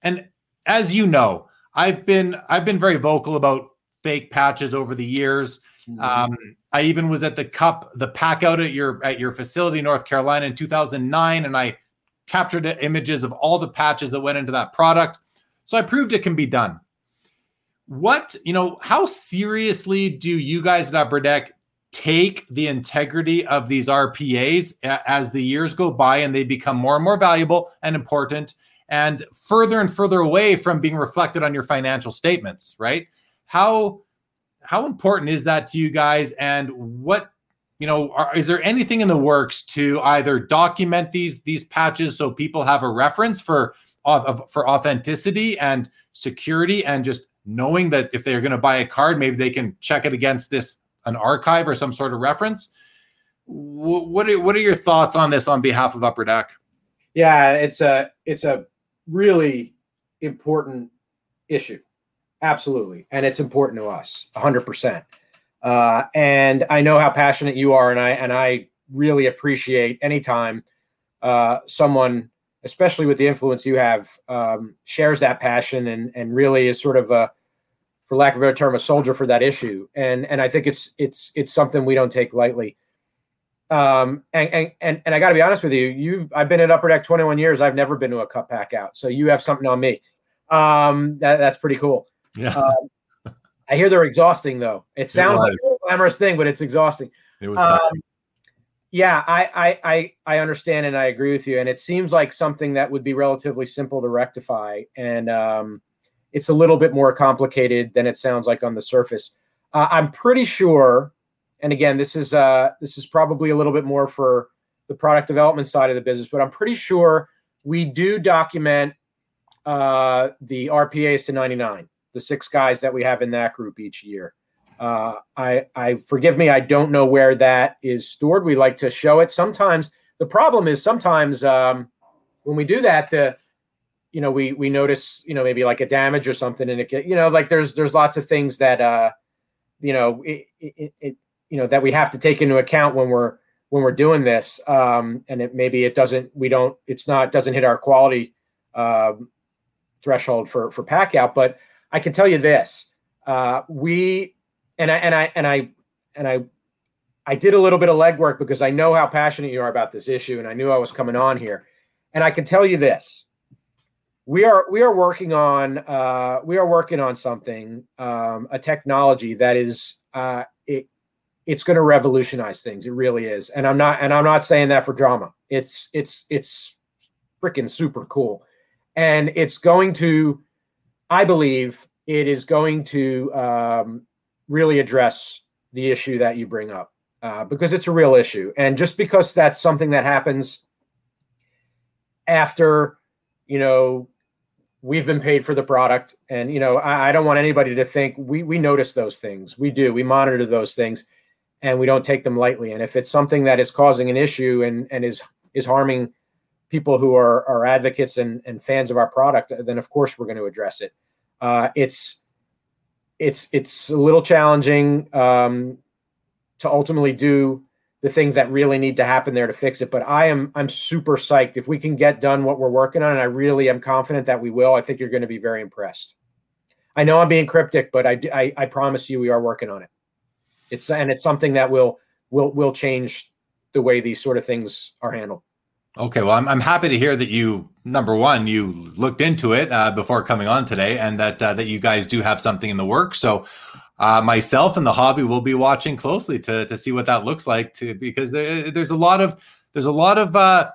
and as you know, I've been I've been very vocal about fake patches over the years. Mm-hmm. Um, I even was at the Cup, the pack out at your at your facility, North Carolina, in 2009, and I captured images of all the patches that went into that product. So I proved it can be done. What you know? How seriously do you guys at Upper Deck take the integrity of these RPAs as the years go by and they become more and more valuable and important? and further and further away from being reflected on your financial statements, right? How how important is that to you guys and what you know are, is there anything in the works to either document these these patches so people have a reference for for authenticity and security and just knowing that if they're going to buy a card maybe they can check it against this an archive or some sort of reference what are, what are your thoughts on this on behalf of upper deck yeah it's a it's a really important issue. Absolutely. And it's important to us 100%. Uh, and I know how passionate you are. And I, and I really appreciate anytime uh, someone, especially with the influence you have, um, shares that passion and, and really is sort of a, for lack of a better term, a soldier for that issue. And, and I think it's, it's, it's something we don't take lightly. Um, and, and, and, and I got to be honest with you, you, I've been at Upper Deck 21 years. I've never been to a cup pack out. So you have something on me. Um, that, that's pretty cool. Yeah. Um, I hear they're exhausting though. It sounds it like a glamorous thing, but it's exhausting. It was. Um, yeah, I, I, I, I understand and I agree with you. And it seems like something that would be relatively simple to rectify. And, um, it's a little bit more complicated than it sounds like on the surface. Uh, I'm pretty sure and again, this is uh, this is probably a little bit more for the product development side of the business, but I'm pretty sure we do document uh, the RPAs to 99, the six guys that we have in that group each year. Uh, I, I forgive me, I don't know where that is stored. We like to show it. Sometimes the problem is sometimes um, when we do that, the you know we we notice you know maybe like a damage or something, and it you know like there's there's lots of things that uh, you know it, it, it you know that we have to take into account when we're when we're doing this um, and it maybe it doesn't we don't it's not doesn't hit our quality um, threshold for for pack out but i can tell you this uh, we and i and i and i and i i did a little bit of legwork because i know how passionate you are about this issue and i knew i was coming on here and i can tell you this we are we are working on uh, we are working on something um, a technology that is uh, it it's going to revolutionize things. It really is. And I'm not and I'm not saying that for drama. It's it's it's freaking super cool. And it's going to I believe it is going to um, really address the issue that you bring up uh, because it's a real issue. And just because that's something that happens after, you know, we've been paid for the product, and you know, I, I don't want anybody to think we we notice those things. We do. We monitor those things and we don't take them lightly. And if it's something that is causing an issue and and is is harming people who are are advocates and, and fans of our product, then of course we're going to address it. Uh, it's it's it's a little challenging um, to ultimately do the things that really need to happen there to fix it. But I am I'm super psyched if we can get done what we're working on, and I really am confident that we will. I think you're going to be very impressed. I know I'm being cryptic, but I, I, I promise you we are working on it. It's and it's something that will will will change the way these sort of things are handled. Okay, well, I'm, I'm happy to hear that you number one you looked into it uh, before coming on today, and that uh, that you guys do have something in the works. So, uh, myself and the hobby will be watching closely to to see what that looks like. To because there, there's a lot of there's a lot of uh,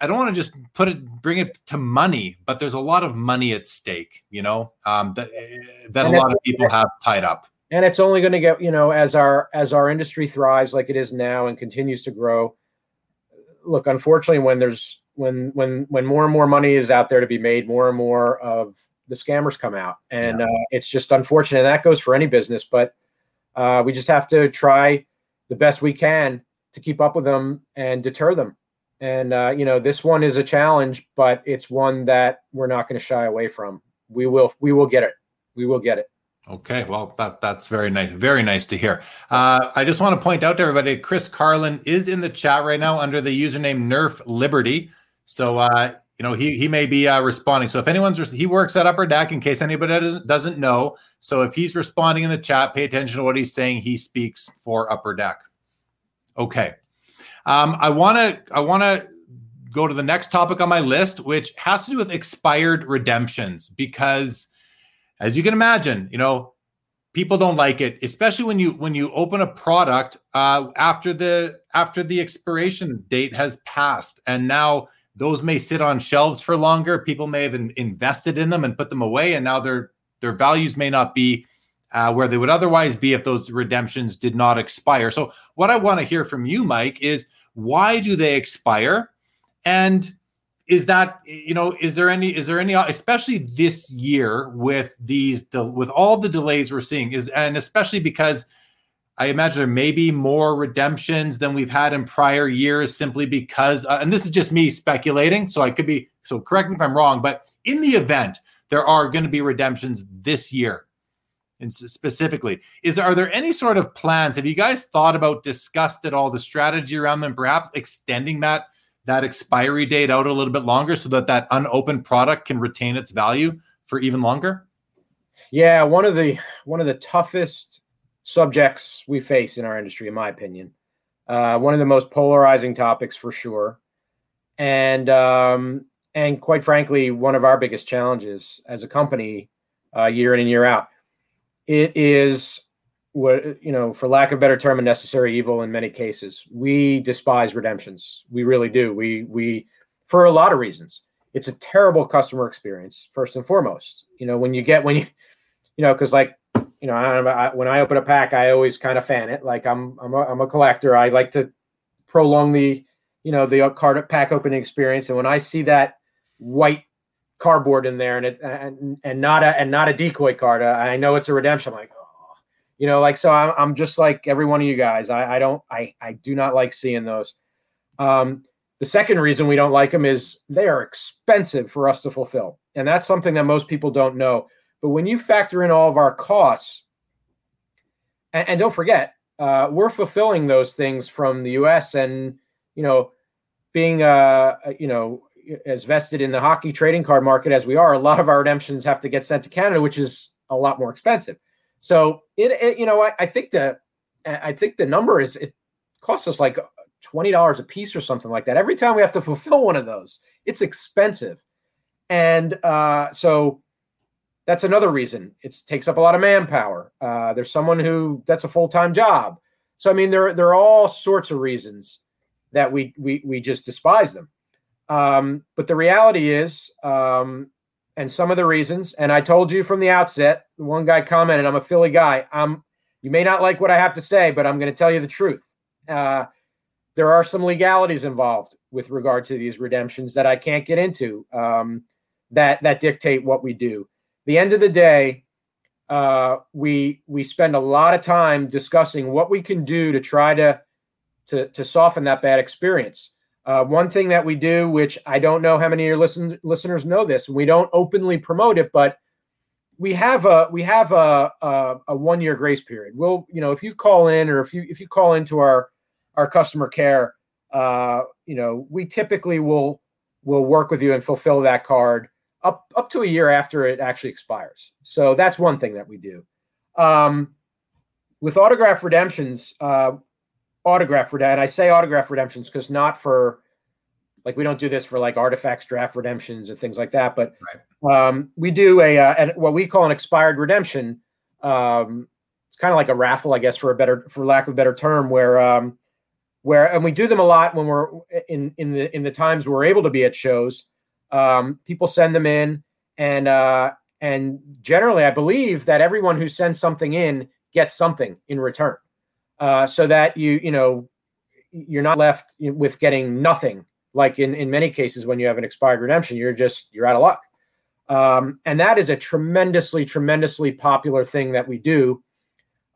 I don't want to just put it bring it to money, but there's a lot of money at stake. You know um, that that and a lot of people have tied up and it's only going to get you know as our as our industry thrives like it is now and continues to grow look unfortunately when there's when when when more and more money is out there to be made more and more of the scammers come out, and yeah. uh, it's just unfortunate. And that goes for any business, but uh, we just have to try the best we can to keep up with them and deter them. And uh, you know, this one is a challenge, but it's one that we're not going to shy away from. We will, we will get it. We will get it. Okay, well, that that's very nice, very nice to hear. Uh, I just want to point out to everybody, Chris Carlin is in the chat right now under the username Nerf Liberty. So uh, you know he he may be uh, responding. So if anyone's he works at Upper Deck, in case anybody doesn't doesn't know. So if he's responding in the chat, pay attention to what he's saying. He speaks for Upper Deck. Okay, um, I want to I want to go to the next topic on my list, which has to do with expired redemptions because as you can imagine, you know, people don't like it, especially when you when you open a product uh, after the after the expiration date has passed, and now those may sit on shelves for longer. People may have in, invested in them and put them away, and now their their values may not be uh, where they would otherwise be if those redemptions did not expire. So, what I want to hear from you, Mike, is why do they expire, and is that you know is there any is there any especially this year with these with all the delays we're seeing is and especially because i imagine there may be more redemptions than we've had in prior years simply because uh, and this is just me speculating so i could be so correct me if i'm wrong but in the event there are going to be redemptions this year and specifically is are there any sort of plans? Have you guys thought about discussed at all the strategy around them perhaps extending that that expiry date out a little bit longer so that that unopened product can retain its value for even longer? Yeah, one of the one of the toughest subjects we face in our industry, in my opinion. Uh, one of the most polarizing topics for sure, and um, and quite frankly, one of our biggest challenges as a company, uh, year in and year out. It is what you know for lack of a better term a necessary evil in many cases. We despise redemptions. We really do. We we for a lot of reasons. It's a terrible customer experience first and foremost. You know when you get when you you know because like you know I, I, when i open a pack i always kind of fan it. Like i'm I'm a, I'm a collector. I like to prolong the you know the card pack opening experience. And when i see that white cardboard in there and it and, and not a and not a decoy card uh, i know it's a redemption. I'm like you know like so i'm, I'm just like every one of you guys. I, I don't I, I do not like seeing those. Um, the second reason we don't like them is they are expensive for us to fulfill and that's something that most people don't know. But when you factor in all of our costs and, and don't forget uh, we're fulfilling those things from the us and you know being uh you know as vested in the hockey trading card market as we are a lot of our redemptions have to get sent to canada which is a lot more expensive so it, it you know, I, I, think the I think the number is it costs us like twenty dollars a piece or something like that. Every time we have to fulfill one of those, it's expensive, and uh, so that's another reason. It takes up a lot of manpower. Uh, there's someone who that's a full time job. So I mean, there there are all sorts of reasons that we we we just despise them. Um, but the reality is, um, and some of the reasons. And I told you from the outset, one guy commented, I'm a Philly guy. I'm you may not like what I have to say, but I'm going to tell you the truth. Uh, there are some legalities involved with regard to these redemptions that I can't get into um, that that dictate what we do. The end of the day, uh, we we spend a lot of time discussing what we can do to try to to, to soften that bad experience. Uh, one thing that we do, which I don't know how many of your listen, listeners know this, we don't openly promote it, but we have a we have a a, a one year grace period. We'll you know if you call in or if you if you call into our our customer care, uh, you know we typically will will work with you and fulfill that card up up to a year after it actually expires. So that's one thing that we do. Um, with autograph redemptions, uh, autograph redemption. I say autograph redemptions because not for like we don't do this for like artifacts draft redemptions and things like that, but right. um, we do a uh, an, what we call an expired redemption. Um, it's kind of like a raffle, I guess, for a better for lack of a better term, where um, where and we do them a lot when we're in in the in the times we're able to be at shows. Um, people send them in, and uh, and generally, I believe that everyone who sends something in gets something in return uh, so that you you know you're not left with getting nothing. Like in in many cases, when you have an expired redemption, you're just you're out of luck. Um, and that is a tremendously, tremendously popular thing that we do.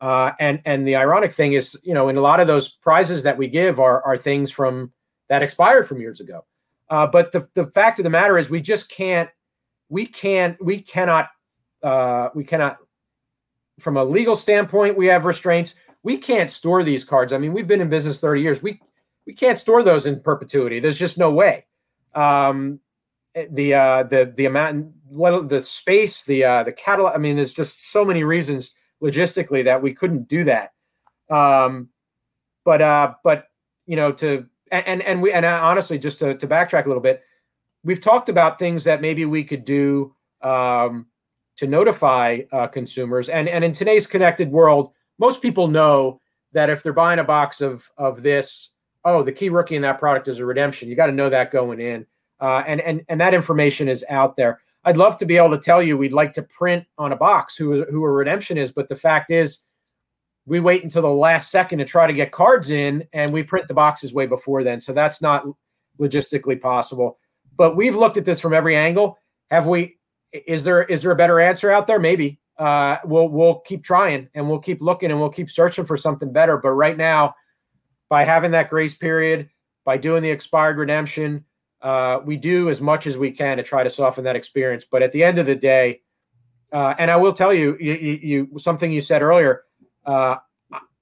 Uh, and and the ironic thing is, you know, in a lot of those prizes that we give are are things from that expired from years ago. Uh, but the the fact of the matter is, we just can't, we can't, we cannot, uh, we cannot, from a legal standpoint, we have restraints. We can't store these cards. I mean, we've been in business thirty years. We we can't store those in perpetuity. There's just no way. Um, the uh, the the amount, the space, the uh, the catalog. I mean, there's just so many reasons logistically that we couldn't do that. Um, but uh, but you know, to and and we and honestly, just to, to backtrack a little bit, we've talked about things that maybe we could do um, to notify uh, consumers. And and in today's connected world, most people know that if they're buying a box of of this, oh, the key rookie in that product is a redemption. You got to know that going in, uh, and and and that information is out there. I'd love to be able to tell you we'd like to print on a box who who a redemption is, but the fact is, we wait until the last second to try to get cards in, and we print the boxes way before then. So that's not logistically possible. But we've looked at this from every angle. Have we? Is there is there a better answer out there? Maybe. Uh, we'll we'll keep trying and we'll keep looking and we'll keep searching for something better. But right now, by having that grace period, by doing the expired redemption, uh, we do as much as we can to try to soften that experience. But at the end of the day, uh, and I will tell you, you, you, something you said earlier. Uh,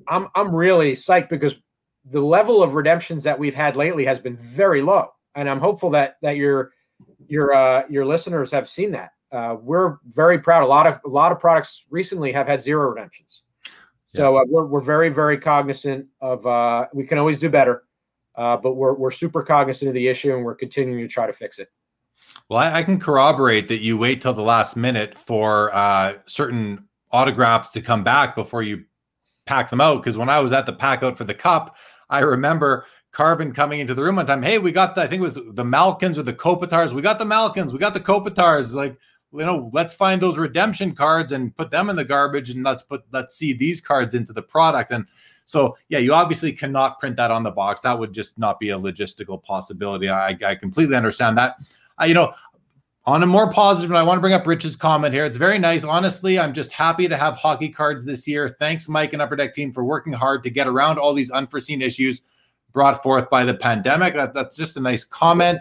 I'm I'm really psyched because the level of redemptions that we've had lately has been very low, and I'm hopeful that that your your uh, your listeners have seen that. Uh, we're very proud. A lot of a lot of products recently have had zero redemptions. So uh, we're we're very very cognizant of. Uh, we can always do better, uh, but we're we're super cognizant of the issue and we're continuing to try to fix it. Well, I, I can corroborate that you wait till the last minute for uh, certain autographs to come back before you pack them out. Because when I was at the pack out for the cup, I remember Carvin coming into the room one time. Hey, we got the, I think it was the Malkins or the Kopitars. We got the Malkins. We got the Kopitars. Like, you know, let's find those redemption cards and put them in the garbage and let's put, let's see these cards into the product. And so, yeah, you obviously cannot print that on the box. That would just not be a logistical possibility. I, I completely understand that. I, you know, on a more positive, and I want to bring up Rich's comment here. It's very nice. Honestly, I'm just happy to have hockey cards this year. Thanks, Mike and Upper Deck team, for working hard to get around all these unforeseen issues brought forth by the pandemic. That, that's just a nice comment.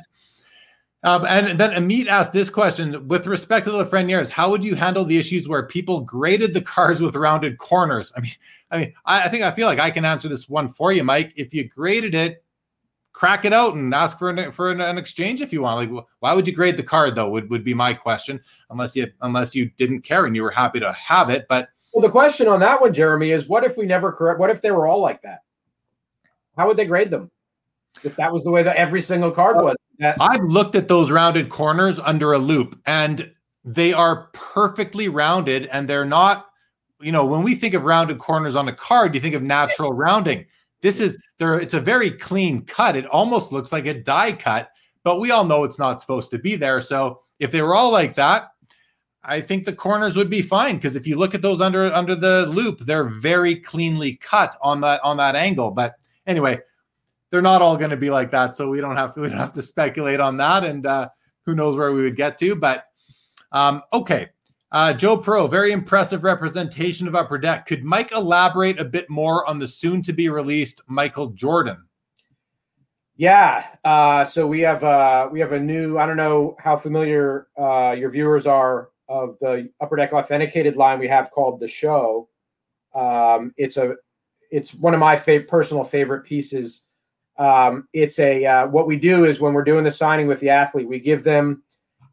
Um, and then Amit asked this question with respect to the Lafrenières, how would you handle the issues where people graded the cars with rounded corners? I mean, *laughs* I mean, I, I think I feel like I can answer this one for you, Mike. If you graded it crack it out and ask for an for an, an, exchange if you want. Like, why would you grade the card though? Would would be my question. Unless you unless you didn't care and you were happy to have it. But well, the question on that one, Jeremy, is what if we never correct? What if they were all like that? How would they grade them? If that was the way that every single card was. That- I've looked at those rounded corners under a loupe and they are perfectly rounded, and they're not. You know, when we think of rounded corners on a card, you think of natural rounding this is there. It's a very clean cut. It almost looks like a die cut, but we all know it's not supposed to be there. So if they were all like that, I think the corners would be fine because if you look at those under under the loupe, they're very cleanly cut on that on that angle. But anyway, they're not all going to be like that, so we don't have to we don't have to speculate on that. And uh, who knows where we would get to? But um, okay, uh, Joe Pro, very impressive representation of Upper Deck. Could Mike elaborate a bit more on the soon to be released Michael Jordan? Yeah, uh, so we have uh, we have a new. I don't know how familiar uh, your viewers are of the Upper Deck authenticated line we have called the Show. Um, it's a it's one of my personal favorite pieces. Um, it's a uh, what we do is when we're doing the signing with the athlete, we give them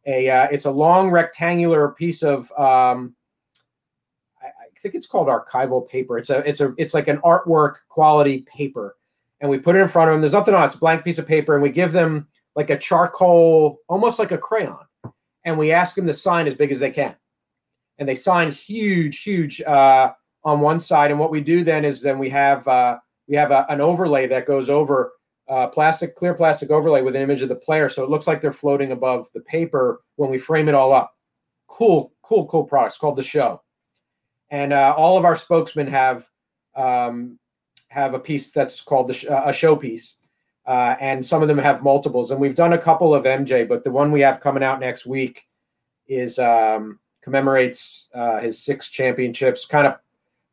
a uh, it's a long rectangular piece of um, I, I, think it's called archival paper. It's a it's a it's like an artwork quality paper, and we put it in front of them. There's nothing on it. It's a blank piece of paper, and we give them like a charcoal, almost like a crayon, and we ask them to sign as big as they can, and they sign huge, huge uh, on one side. And what we do then is then we have uh, we have a, an overlay that goes over uh, plastic, clear plastic overlay with an image of the player, so it looks like they're floating above the paper when we frame it all up. Cool, cool, cool products called the Show, and uh, all of our spokesmen have um, have a piece that's called the sh- uh, a show piece, uh, and some of them have multiples. And we've done a couple of MJ, but the one we have coming out next week is um, commemorates uh, his six championships, kind of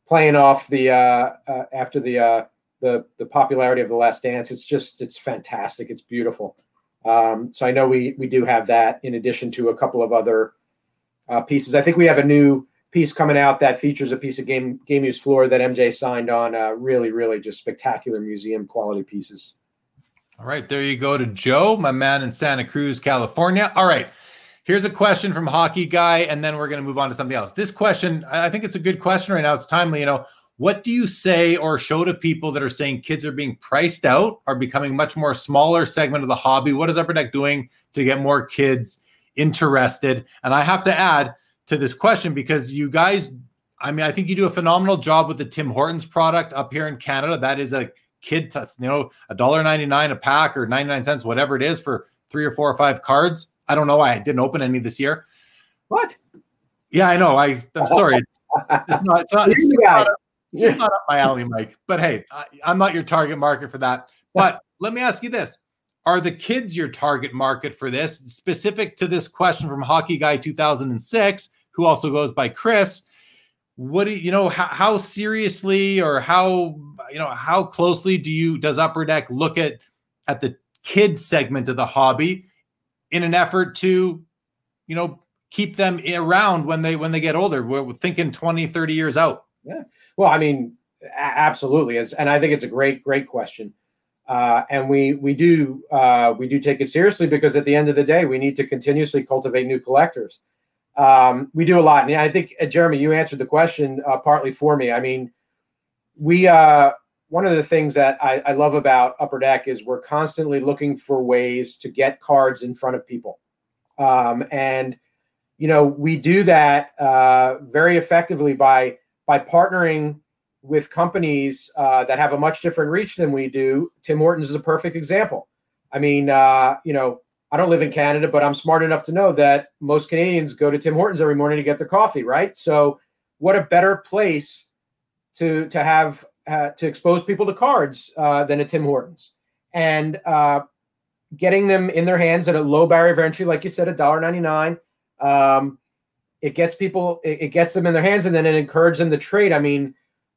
playing off the uh, uh, after the uh, the the popularity of the Last Dance. It's just it's fantastic. It's beautiful. Um, so I know we we do have that in addition to a couple of other uh, pieces. I think we have a new piece coming out that features a piece of game game use floor that MJ signed on. Uh, really, really just spectacular museum quality pieces. All right, there you go to Joe, my man in Santa Cruz, California. All right. Here's a question from Hockey Guy, and then we're going to move on to something else. This question, I think it's a good question right now. It's timely. You know, what do you say or show to people that are saying kids are being priced out, are becoming much more smaller segment of the hobby? What is Upper Deck doing to get more kids interested? And I have to add to this question because you guys, I mean, I think you do a phenomenal job with the Tim Hortons product up here in Canada. That is a kid, to, you know, a dollar ninety nine a pack or ninety nine cents, whatever it is, for three or four or five cards I don't know why I didn't open any this year. What? Yeah, I know. I I'm sorry. It's, it's not. It's not, it's not, it's not up my alley, Mike. But hey, I, I'm not your target market for that. But let me ask you this: Are the kids your target market for this? Specific to this question from Hockey Guy 2006, who also goes by Chris. What do you, you know? How, how seriously or how you know how closely do you does Upper Deck look at at the kids segment of the hobby? in an effort to, you know, keep them around when they when they get older. We're thinking 20, 30 years out. Yeah. Well, I mean, absolutely. It's, and I think it's a great, great question. Uh, and we we do uh, we do take it seriously because at the end of the day, we need to continuously cultivate new collectors. Um, we do a lot, and I think uh, Jeremy, you answered the question uh, partly for me. I mean, we uh, one of the things that I, I, love about Upper Deck is we're constantly looking for ways to get cards in front of people. Um, and, you know, we do that uh, very effectively by by partnering with companies uh, that have a much different reach than we do. Tim Hortons is a perfect example. I mean, uh, you know, I don't live in Canada, but I'm smart enough to know that most Canadians go to Tim Hortons every morning to get their coffee, right? So, what a better place to to have uh, to expose people to cards uh, than a Tim Hortons, and uh, getting them in their hands at a low barrier of entry, like you said, a dollar ninety nine. Um, it gets people, it, it, gets them in their hands, and then it encourages them to trade. I mean,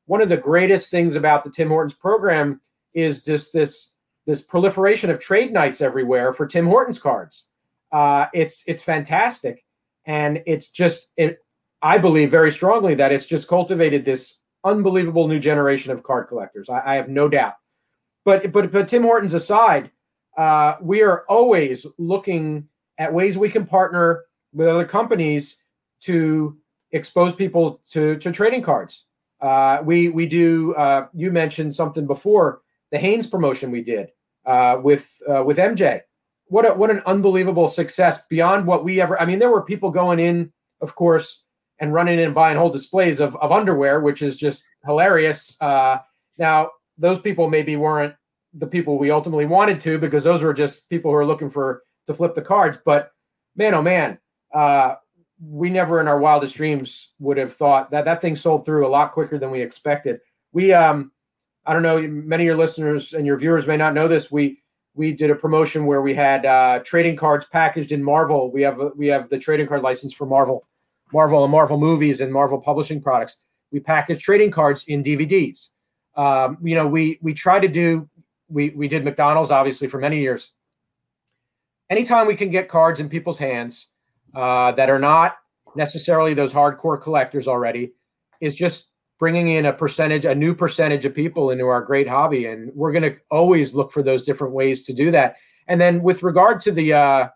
one of the greatest things about the Tim Hortons program is just this this proliferation of trade nights everywhere for Tim Hortons cards. Uh, it's it's fantastic, and it's just it. I believe very strongly that it's just cultivated this unbelievable new generation of card collectors. I, I have no doubt. But but but Tim Hortons aside, uh, we are always looking at ways we can partner with other companies to expose people to, to trading cards. Uh, we we do. Uh, you mentioned something before the Hanes promotion we did uh, with uh, with MJ. What a, what an unbelievable success beyond what we ever. I mean, there were people going in, of course, and running in and buying whole displays of, of underwear, which is just hilarious. Uh, now, those people maybe weren't the people we ultimately wanted to because those were just people who are looking for to flip the cards. But man, oh man, uh, we never in our wildest dreams would have thought that that thing sold through a lot quicker than we expected. We, um, I don't know, many of your listeners and your viewers may not know this. We we did a promotion where we had uh, trading cards packaged in Marvel. We have we have the trading card license for Marvel Marvel and Marvel movies and Marvel publishing products. We package trading cards in DVDs. Um, you know, we we try to do. We we did McDonald's obviously for many years. Anytime we can get cards in people's hands uh, that are not necessarily those hardcore collectors already, is just bringing in a percentage, a new percentage of people into our great hobby, and we're going to always look for those different ways to do that. And then with regard to the uh,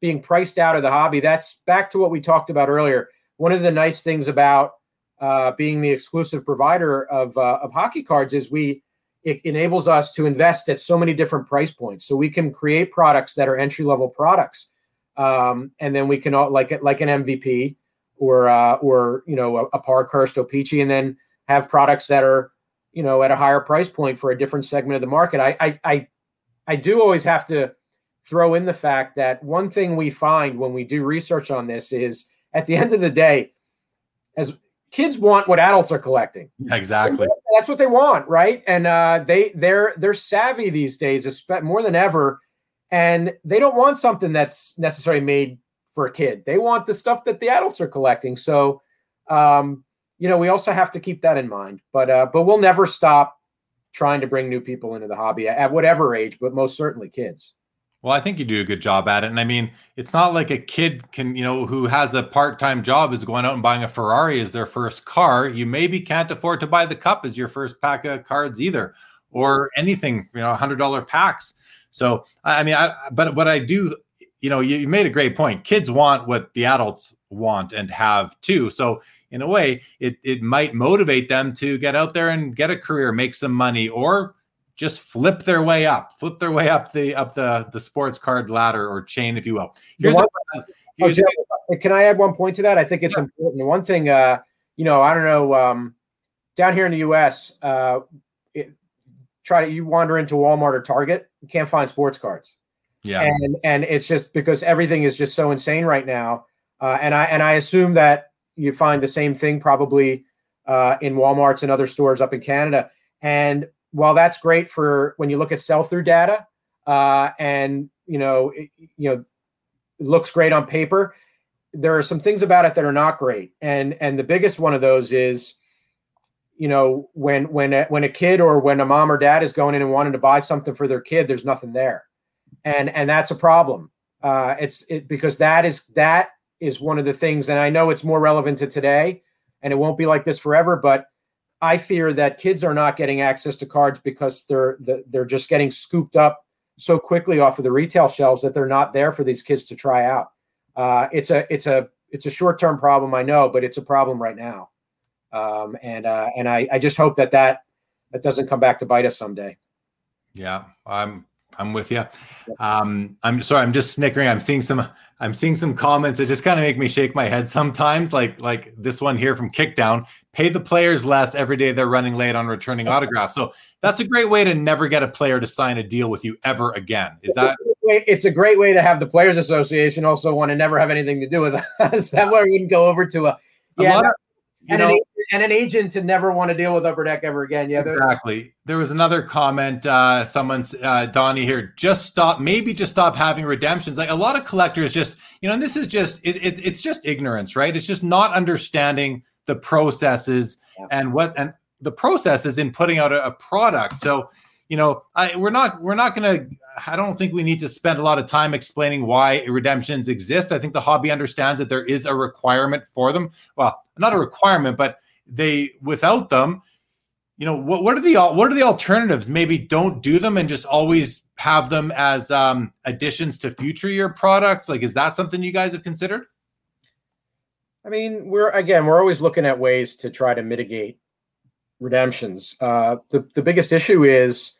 being priced out of the hobby. That's back to what we talked about earlier. One of the nice things about uh, being the exclusive provider of uh, of hockey cards is we it enables us to invest at so many different price points. So we can create products that are entry level products, um, and then we can all like like an MVP or uh, or you know a, a Parkhurst O-Pee-Chee, and then have products that are you know at a higher price point for a different segment of the market. I I I, I do always have to throw in the fact that one thing we find when we do research on this is at the end of the day, as kids want what adults are collecting. Exactly. That's what they want, right? And uh, they they're they're savvy these days, more than ever, and they don't want something that's necessarily made for a kid. They want the stuff that the adults are collecting. So, um, you know, we also have to keep that in mind. But uh, but we'll never stop trying to bring new people into the hobby at whatever age, but most certainly kids. Well, I think you do a good job at it. And I mean, it's not like a kid can, you know, who has a part time job is going out and buying a Ferrari as their first car. You maybe can't afford to buy the cup as your first pack of cards either, or anything, you know, $100 packs. So, I mean, I, but what I do, you know, you, you made a great point. Kids want what the adults want and have too. So, in a way, it, it might motivate them to get out there and get a career, make some money, or just flip their way up, flip their way up the up the the sports card ladder or chain, if you will. Here's one, a, here's oh, can I add one point to that? I think it's yeah. important. One thing, uh, you know, I don't know, um, down here in the U.S., uh, try to you wander into Walmart or Target, you can't find sports cards. Yeah, and and it's just because everything is just so insane right now. Uh, and I and I assume that you find the same thing probably uh, in WalMarts and other stores up in Canada. And while that's great for when you look at sell through data, uh, and you know, it, you know, looks great on paper. There are some things about it that are not great, and and the biggest one of those is, you know, when when a, when a kid or when a mom or dad is going in and wanting to buy something for their kid, there's nothing there, and and that's a problem. Uh, it's it because that is that is one of the things, and I know it's more relevant to today, and it won't be like this forever, but I fear that kids are not getting access to cards because they're they're just getting scooped up so quickly off of the retail shelves that they're not there for these kids to try out. Uh, it's a it's a it's a short term problem, I know, but it's a problem right now. Um, and uh, and I, I just hope that that that doesn't come back to bite us someday. Yeah, I'm I'm with you. Um, I'm sorry, I'm just snickering. I'm seeing some I'm seeing some comments that just kind of make me shake my head sometimes, like like this one here from Kickdown. Pay the players less every day they're running late on returning autographs. So that's a great way to never get a player to sign a deal with you ever again. Is that? It's a great way to have the Players Association also want to never have anything to do with *laughs* us. that way we wouldn't go over to a yeah. A and, know, an, and an agent to never want to deal with Upper Deck ever again. Yeah, exactly. There was another comment. Uh, someone's uh, Donnie here. Just stop. Maybe just stop having redemptions. Like a lot of collectors, just you know, and this is just it, it it's just ignorance, right? It's just not understanding the processes yeah. and what and the processes in putting out a, a product. So you know, I, we're not we're not going to. I don't think we need to spend a lot of time explaining why redemptions exist. I think the hobby understands that there is a requirement for them. Well, not a requirement, but they without them, you know, what what are the what are the alternatives? Maybe don't do them and just always have them as um, additions to future year products. Like, is that something you guys have considered? I mean, we're again, we're always looking at ways to try to mitigate redemptions. Uh, the the biggest issue is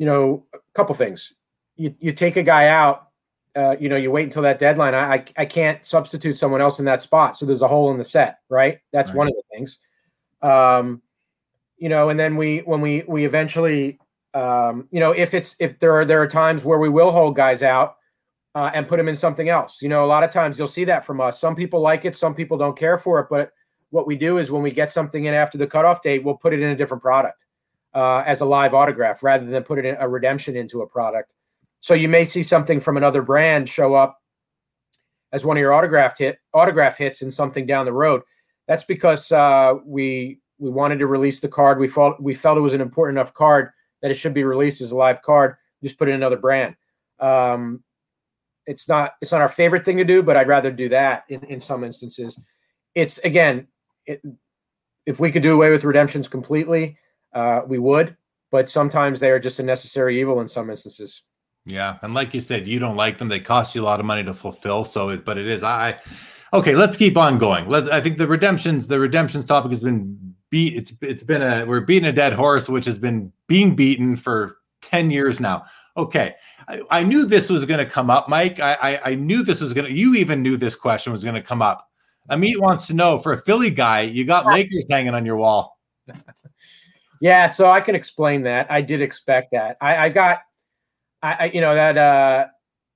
you know, a couple things. You, you take a guy out, uh, you know, you wait until that deadline. I, I, I can't substitute someone else in that spot, so there's a hole in the set, right? That's right. one of the things. Um, you know, and then we when we we eventually, um, you know, if it's if there are there are times where we will hold guys out uh, and put them in something else. You know, a lot of times you'll see that from us. Some people like it, some people don't care for it, but what we do is when we get something in after the cutoff date, we'll put it in a different product uh, as a live autograph rather than put it in a redemption into a product. So you may see something from another brand show up as one of your autograph hit autograph hits in something down the road. That's because uh, we we wanted to release the card. We felt we felt it was an important enough card that it should be released as a live card. Just put in another brand. Um, it's not it's not our favorite thing to do, but I'd rather do that in, in some instances. It's again, it, if we could do away with redemptions completely, uh, we would, but sometimes they are just a necessary evil in some instances. Yeah, and like you said, you don't like them; they cost you a lot of money to fulfill. So, it, but it is I. Okay, let's keep on going. Let, I think the redemptions, the redemptions topic has been beat. It's it's been a we're beating a dead horse, which has been being beaten for ten years now. Okay, I, I knew this was going to come up, Mike. I, I I knew this was going to. You even knew this question was going to come up. Amit wants to know for a Philly guy, you got Lakers hanging on your wall. *laughs* Yeah, so I can explain that. I did expect that. I, I got, I, I, you know that uh,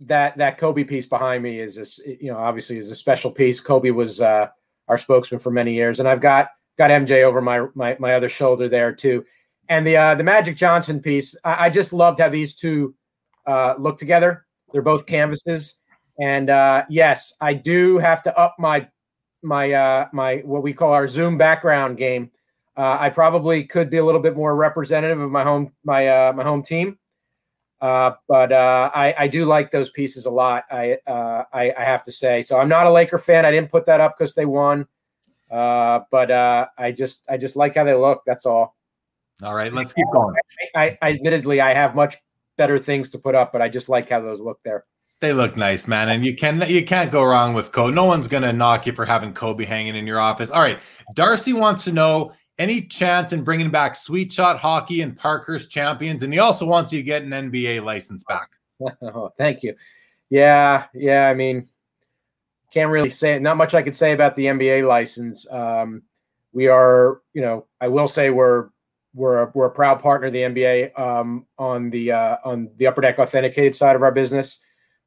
that that Kobe piece behind me is this, you know, obviously is a special piece. Kobe was uh, our spokesman for many years, and I've got got MJ over my my my other shoulder there too. And the uh, the Magic Johnson piece, I, I just loved how these two uh, look together. They're both canvases, And uh, yes, I do have to up my my uh, my what we call our Zoom background game. Uh, I probably could be a little bit more representative of my home my uh, my home team, uh, but uh, I, I do like those pieces a lot. I, uh, I, I have to say. So I'm not a Laker fan. I didn't put that up because they won, uh, but uh, I just I just like how they look. That's all. All right, let's keep going. I, I admittedly I have much better things to put up, but I just like how those look there. They look nice, man, and you can you can't go wrong with Kobe. No one's gonna knock you for having Kobe hanging in your office. All right, Darcy wants to know any chance in bringing back Sweet Shot Hockey and Parkhurst Champions, and he also wants you to get an NBA license back. *laughs* oh, thank you. Yeah, yeah. I mean, can't really say not much I could say about the NBA license. Um, we are, you know, I will say we're we're a, we're a proud partner of the NBA um, on the uh, on the Upper Deck Authenticated side of our business.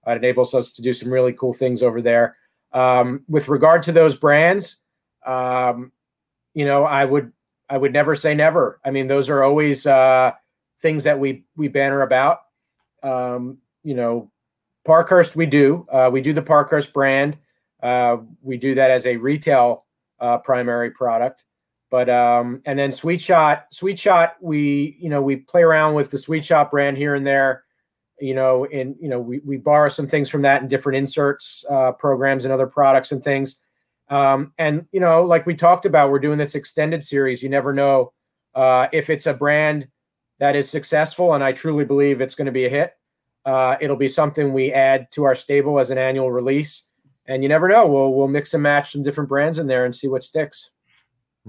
Uh, it enables us to do some really cool things over there. Um, with regard to those brands, um, you know, I would I would never say never. I mean, those are always uh, things that we we banner about. Um, you know, Parkhurst, we do uh, we do the Parkhurst brand. Uh, we do that as a retail uh, primary product. But um, and then Sweet Shot, Sweet Shot, we you know we play around with the Sweet Shot brand here and there. You know, and you know we we borrow some things from that in different inserts uh, programs and other products and things. Um, and you know, like we talked about, we're doing this extended series. You never know uh, if it's a brand that is successful, and I truly believe it's going to be a hit. Uh, it'll be something we add to our stable as an annual release, and you never know. We'll we'll mix and match some different brands in there and see what sticks.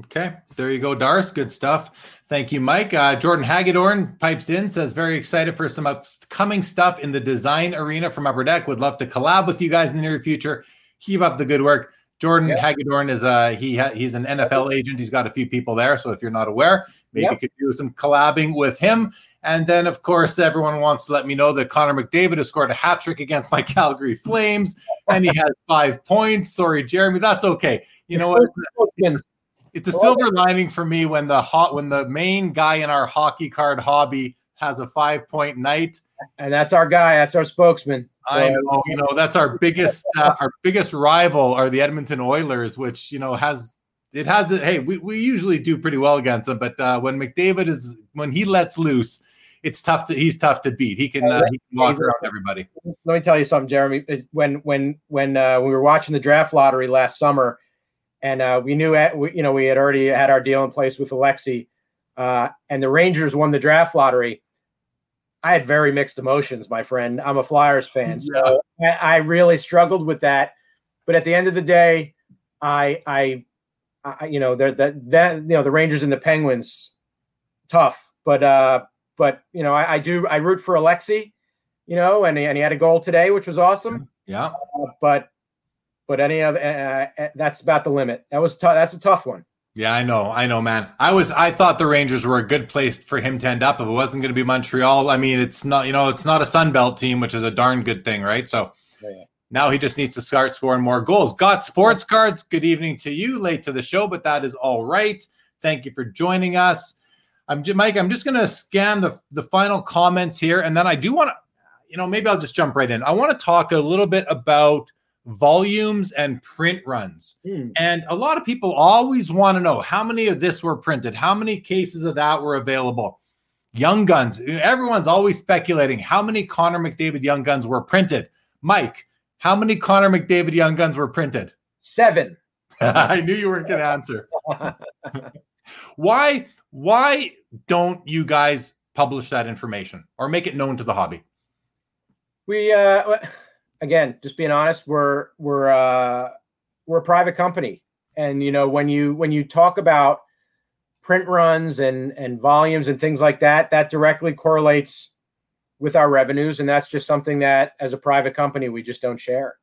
Okay, there you go, Dars. Good stuff. Thank you, Mike. Uh, Jordan Hagedorn pipes in, says very excited for some upcoming stuff in the design arena from Upper Deck. Would love to collab with you guys in the near future. Keep up the good work. Jordan yep. Hagedorn is a he ha, he's an NFL agent. He's got a few people there. So if you're not aware, maybe yep. you could do some collabing with him. And then of course everyone wants to let me know that Connor McDavid has scored a hat trick against my *laughs* Calgary Flames and he has five points. Sorry, Jeremy, that's okay. You know what? It's, it's a silver lining for me when the hot when the main guy in our hockey card hobby has a five point night. And that's our guy. That's our spokesman. So, I know, you know, that's our biggest uh, *laughs* our biggest rival are the Edmonton Oilers, which you know has it has it. Hey, we, we usually do pretty well against them, but uh, when McDavid is when he lets loose, it's tough to he's tough to beat. He can uh, he can walk around everybody. Let me tell you something, Jeremy. When when when uh, we were watching the draft lottery last summer, and uh, we knew at, we, you know we had already had our deal in place with Alexis, uh, and the Rangers won the draft lottery I had very mixed emotions, my friend. I'm a Flyers fan, so yeah. I, I, really struggled with that. But at the end of the day, I, I, I you know, that that you know the Rangers and the Penguins, tough. But uh, but you know, I, I do I root for Alexis, you know, and he, and he had a goal today, which was awesome. Yeah. Uh, but but any other uh, uh that's about the limit. That was tough. That's a tough one. Yeah, I know, I know, man. I was, I thought the Rangers were a good place for him to end up. If it wasn't going to be Montreal, I mean, it's not, you know, it's not a Sun Belt team, which is a darn good thing, right? So yeah. now he just needs to start scoring more goals. Got sports cards. Good evening to you. Late to the show, but that is all right. Thank you for joining us. I'm Mike. I'm just going to scan the the final comments here, and then I do want to, you know, maybe I'll just jump right in. I want to talk a little bit about volumes and print runs. Mm. And a lot of people always want to know how many of this were printed, how many cases of that were available. Young Guns, everyone's always speculating how many Connor McDavid Young Guns were printed. Mike, how many Connor McDavid Young Guns were printed? Seven. *laughs* I knew you weren't going to answer. *laughs* why why don't you guys publish that information or make it known to the hobby? We uh again, just being honest, we're we're uh, we're a private company, and you know when you when you talk about print runs and and volumes and things like that, that directly correlates with our revenues, and that's just something that as a private company we just don't share.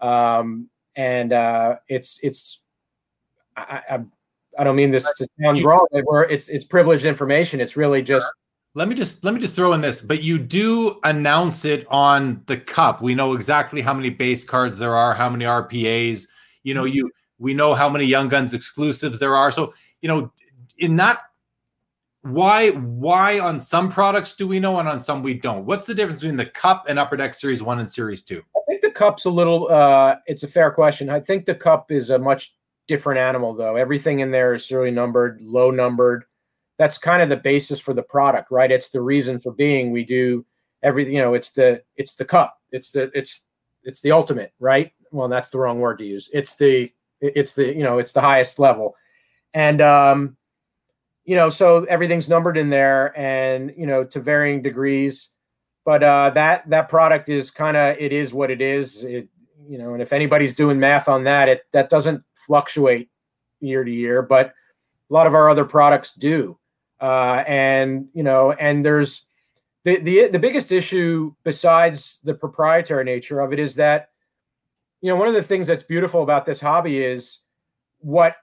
Um, and uh, it's it's I, I, I don't mean this to sound wrong. It's it's privileged information. It's really just let me just let me just throw in this, but you do announce it on the cup. We know exactly how many base cards there are, how many RPAs. You know, you we know how many Young Guns exclusives there are. So you know, in that, why why on some products do we know and on some we don't? What's the difference between the cup and Upper Deck Series One and Series Two? I think the cup's a little. Uh, it's a fair question. I think the cup is a much different animal, though. Everything in there is serially numbered, low numbered. That's kind of the basis for the product, right? It's the reason for being. We do everything. You know, it's the it's the cup. It's the it's it's the ultimate, right? Well, that's the wrong word to use. It's the it's the you know it's the highest level, and um, you know so everything's numbered in there, and you know to varying degrees but uh, that that product is kind of it is what it is. It you know, and if anybody's doing math on that, it that doesn't fluctuate year to year, but a lot of our other products do. Uh, and you know, and there's the the the biggest issue besides the proprietary nature of it is that you know one of the things that's beautiful about this hobby is what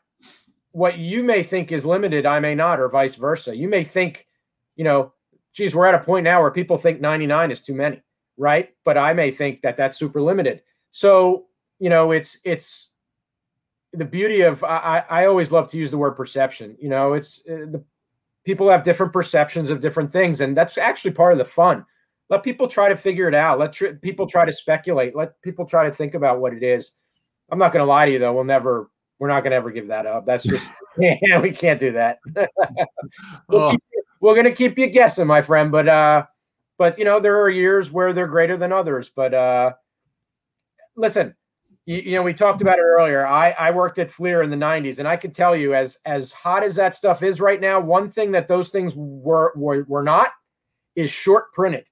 what you may think is limited, I may not, or vice versa. You may think, you know, geez, we're at a point now where people think 99 is too many, right? But I may think that that's super limited. So, you know, it's, it's, the beauty of I, I always love to use the word perception. You know, it's uh, the people have different perceptions of different things, and that's actually part of the fun. Let people try to figure it out. Let tr- people try to speculate. Let people try to think about what it is. I'm not going to lie to you though. We'll never. We're not going to ever give that up. That's just *laughs* yeah, we can't do that. *laughs* we'll oh. keep we're gonna keep you guessing, my friend. But uh, but you know, there are years where they're greater than others. But uh, listen, you, you know, we talked about it earlier. I I worked at Fleer in the '90s, and I can tell you, as as hot as that stuff is right now, one thing that those things were were, were not is short printed.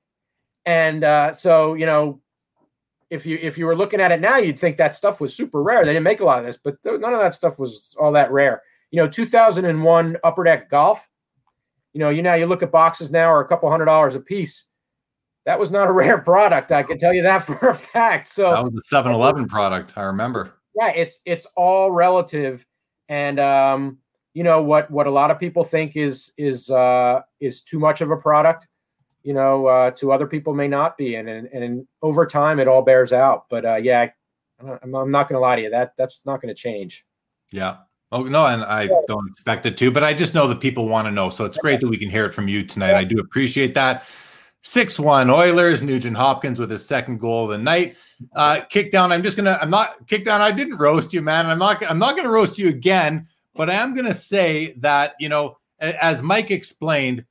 And uh, so, you know, if you if you were looking at it now, you'd think that stuff was super rare. They didn't make a lot of this, but th- none of that stuff was all that rare. You know, 2001 Upper Deck Golf you know, you now you look at boxes now are a couple hundred dollars a piece. That was not a *laughs* rare product. I can tell you that *laughs* for a fact. So that was a 7-Eleven product. I remember. Yeah, it's it's all relative, and um, you know what what a lot of people think is is uh, is too much of a product. You know, uh, to other people may not be, and and, and over time it all bears out. But uh, yeah, I'm, I'm not going to lie to you. That that's not going to change. Yeah. Oh no, and I don't expect it to, but I just know that people want to know. So it's great that we can hear it from you tonight. I do appreciate that. Six one Oilers. Nugent Hopkins with his second goal of the night. Uh, kick down. I'm just gonna. I'm not kick down. I didn't roast you, man. I'm not. I'm not gonna roast you again. But I am gonna say that you know, as Mike explained,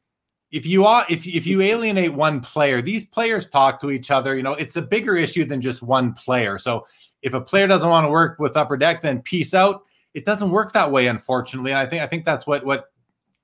if you are if if you alienate one player, these players talk to each other. You know, it's a bigger issue than just one player. So if a player doesn't want to work with Upper Deck, then peace out it doesn't work that way, unfortunately. And I think I think that's what what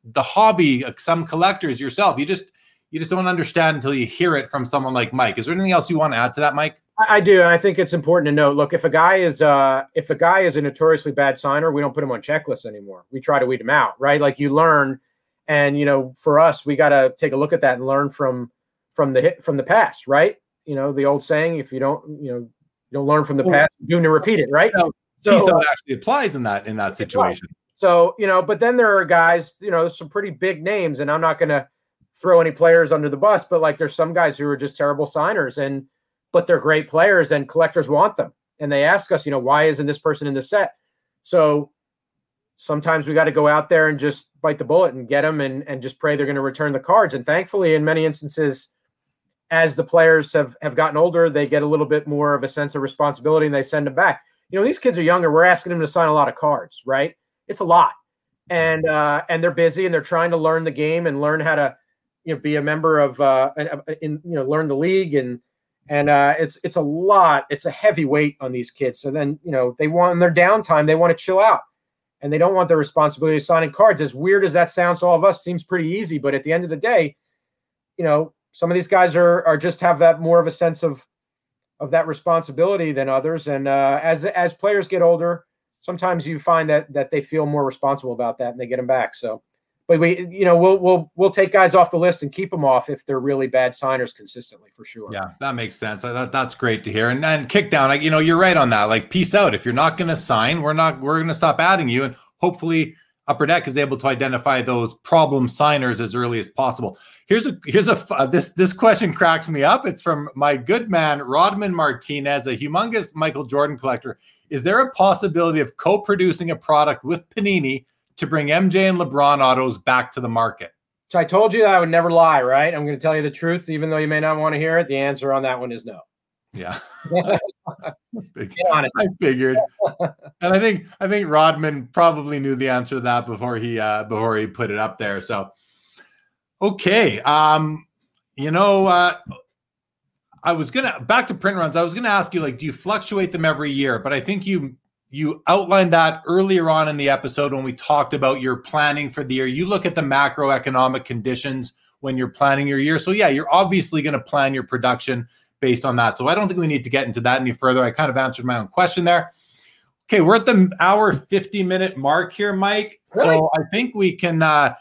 the hobby, some collectors yourself, you just you just don't understand until you hear it from someone like Mike. Is there anything else you want to add to that, Mike? I do, I think it's important to note. Look, if a guy is uh, if a guy is a notoriously bad signer, we don't put him on checklists anymore. We try to weed him out, right? Like you learn, and you know, for us, we got to take a look at that and learn from from the hit from the past, right? You know, the old saying: if you don't, you know, you don't learn from the past, you're going to repeat it, right? So out actually applies in that in that situation. So you know, but then there are guys, you know, some pretty big names, and I'm not going to throw any players under the bus, but like there's some guys who are just terrible signers, and but they're great players, and collectors want them, and they ask us, you know, why isn't this person in the set? So sometimes we got to go out there and just bite the bullet and get them, and and just pray they're going to return the cards. And thankfully, in many instances, as the players have have gotten older, they get a little bit more of a sense of responsibility, and they send them back you know, these kids are younger. We're asking them to sign a lot of cards, right? It's a lot. And uh, and they're busy and they're trying to learn the game and learn how to, you know, be a member of uh in you know, learn the league and and uh it's it's a lot, it's a heavy weight on these kids. So then, you know, they want in their downtime, they want to chill out and they don't want the responsibility of signing cards. As weird as that sounds to all of us, seems pretty easy. But at the end of the day, you know, some of these guys are are just have that more of a sense of of that responsibility than others. And uh, as as players get older, sometimes you find that that they feel more responsible about that and they get them back. So, but we, you know, we'll we'll we'll take guys off the list and keep them off if they're really bad signers consistently for sure. Yeah, that makes sense. That, that's great to hear. And and kick down, like you know, you're right on that. Like peace out. If you're not going to sign, we're not we're going to stop adding you, and hopefully Upper Deck is able to identify those problem signers as early as possible. Here's a here's a uh, this this question cracks me up. It's from my good man Rodman Martinez, a humongous Michael Jordan collector. Is there a possibility of co-producing a product with Panini to bring MJ and LeBron autos back to the market? So I told you that I would never lie, right? I'm going to tell you the truth, even though you may not want to hear it. The answer on that one is no. Yeah. *laughs* I figured. and I think I think Rodman probably knew the answer to that before he uh before he put it up there. So okay. Um you know uh I was gonna back to print runs. I was gonna ask you like, do you fluctuate them every year? But I think you you outlined that earlier on in the episode when we talked about your planning for the year. You look at the macroeconomic conditions when you're planning your year. So yeah, you're obviously going to plan your production based on that. So I don't think we need to get into that any further. I kind of answered my own question there. Okay, we're at the hour 50 minute mark here, Mike. Really? So I think we can uh,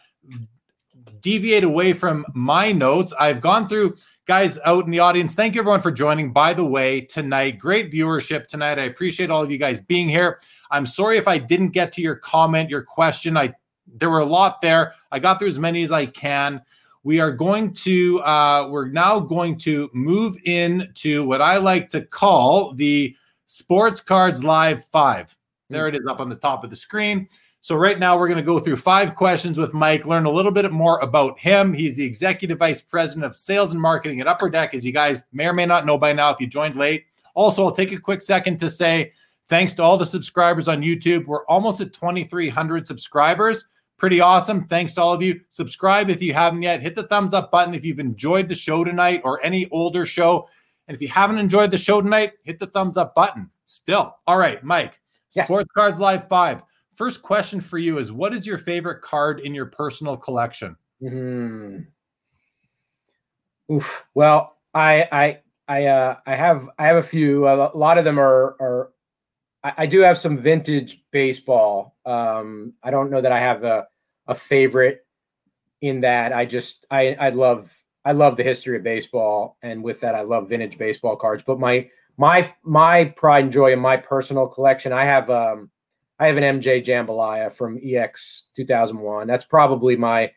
deviate away from my notes. I've gone through guys out in the audience, thank you everyone for joining. By the way, tonight, great viewership tonight. I appreciate all of you guys being here. I'm sorry if I didn't get to your comment, your question. I there were a lot there. I got through as many as I can. We are going to uh, we're now going to move into what I like to call the Sports Cards Live Five. There it is up on the top of the screen. So, right now, we're going to go through five questions with Mike, learn a little bit more about him. He's the Executive Vice President of Sales and Marketing at Upper Deck, as you guys may or may not know by now if you joined late. Also, I'll take a quick second to say thanks to all the subscribers on YouTube. We're almost at 2,300 subscribers. Pretty awesome. Thanks to all of you. Subscribe if you haven't yet. Hit the thumbs up button if you've enjoyed the show tonight or any older show. And if you haven't enjoyed the show tonight, hit the thumbs up button. Still. All right, Mike. Yes. Sports Cards Live 5 first question for you is what is your favorite card in your personal collection? Mm-hmm. Oof. Well, I I I uh I have I have a few. A lot of them are are I, I do have some vintage baseball. Um I don't know that I have a a favorite in that. I just I I love I love the history of baseball and with that I love vintage baseball cards. But my my my pride and joy in my personal collection, I have um I have an MJ Jambalaya from EX 2001. That's probably my,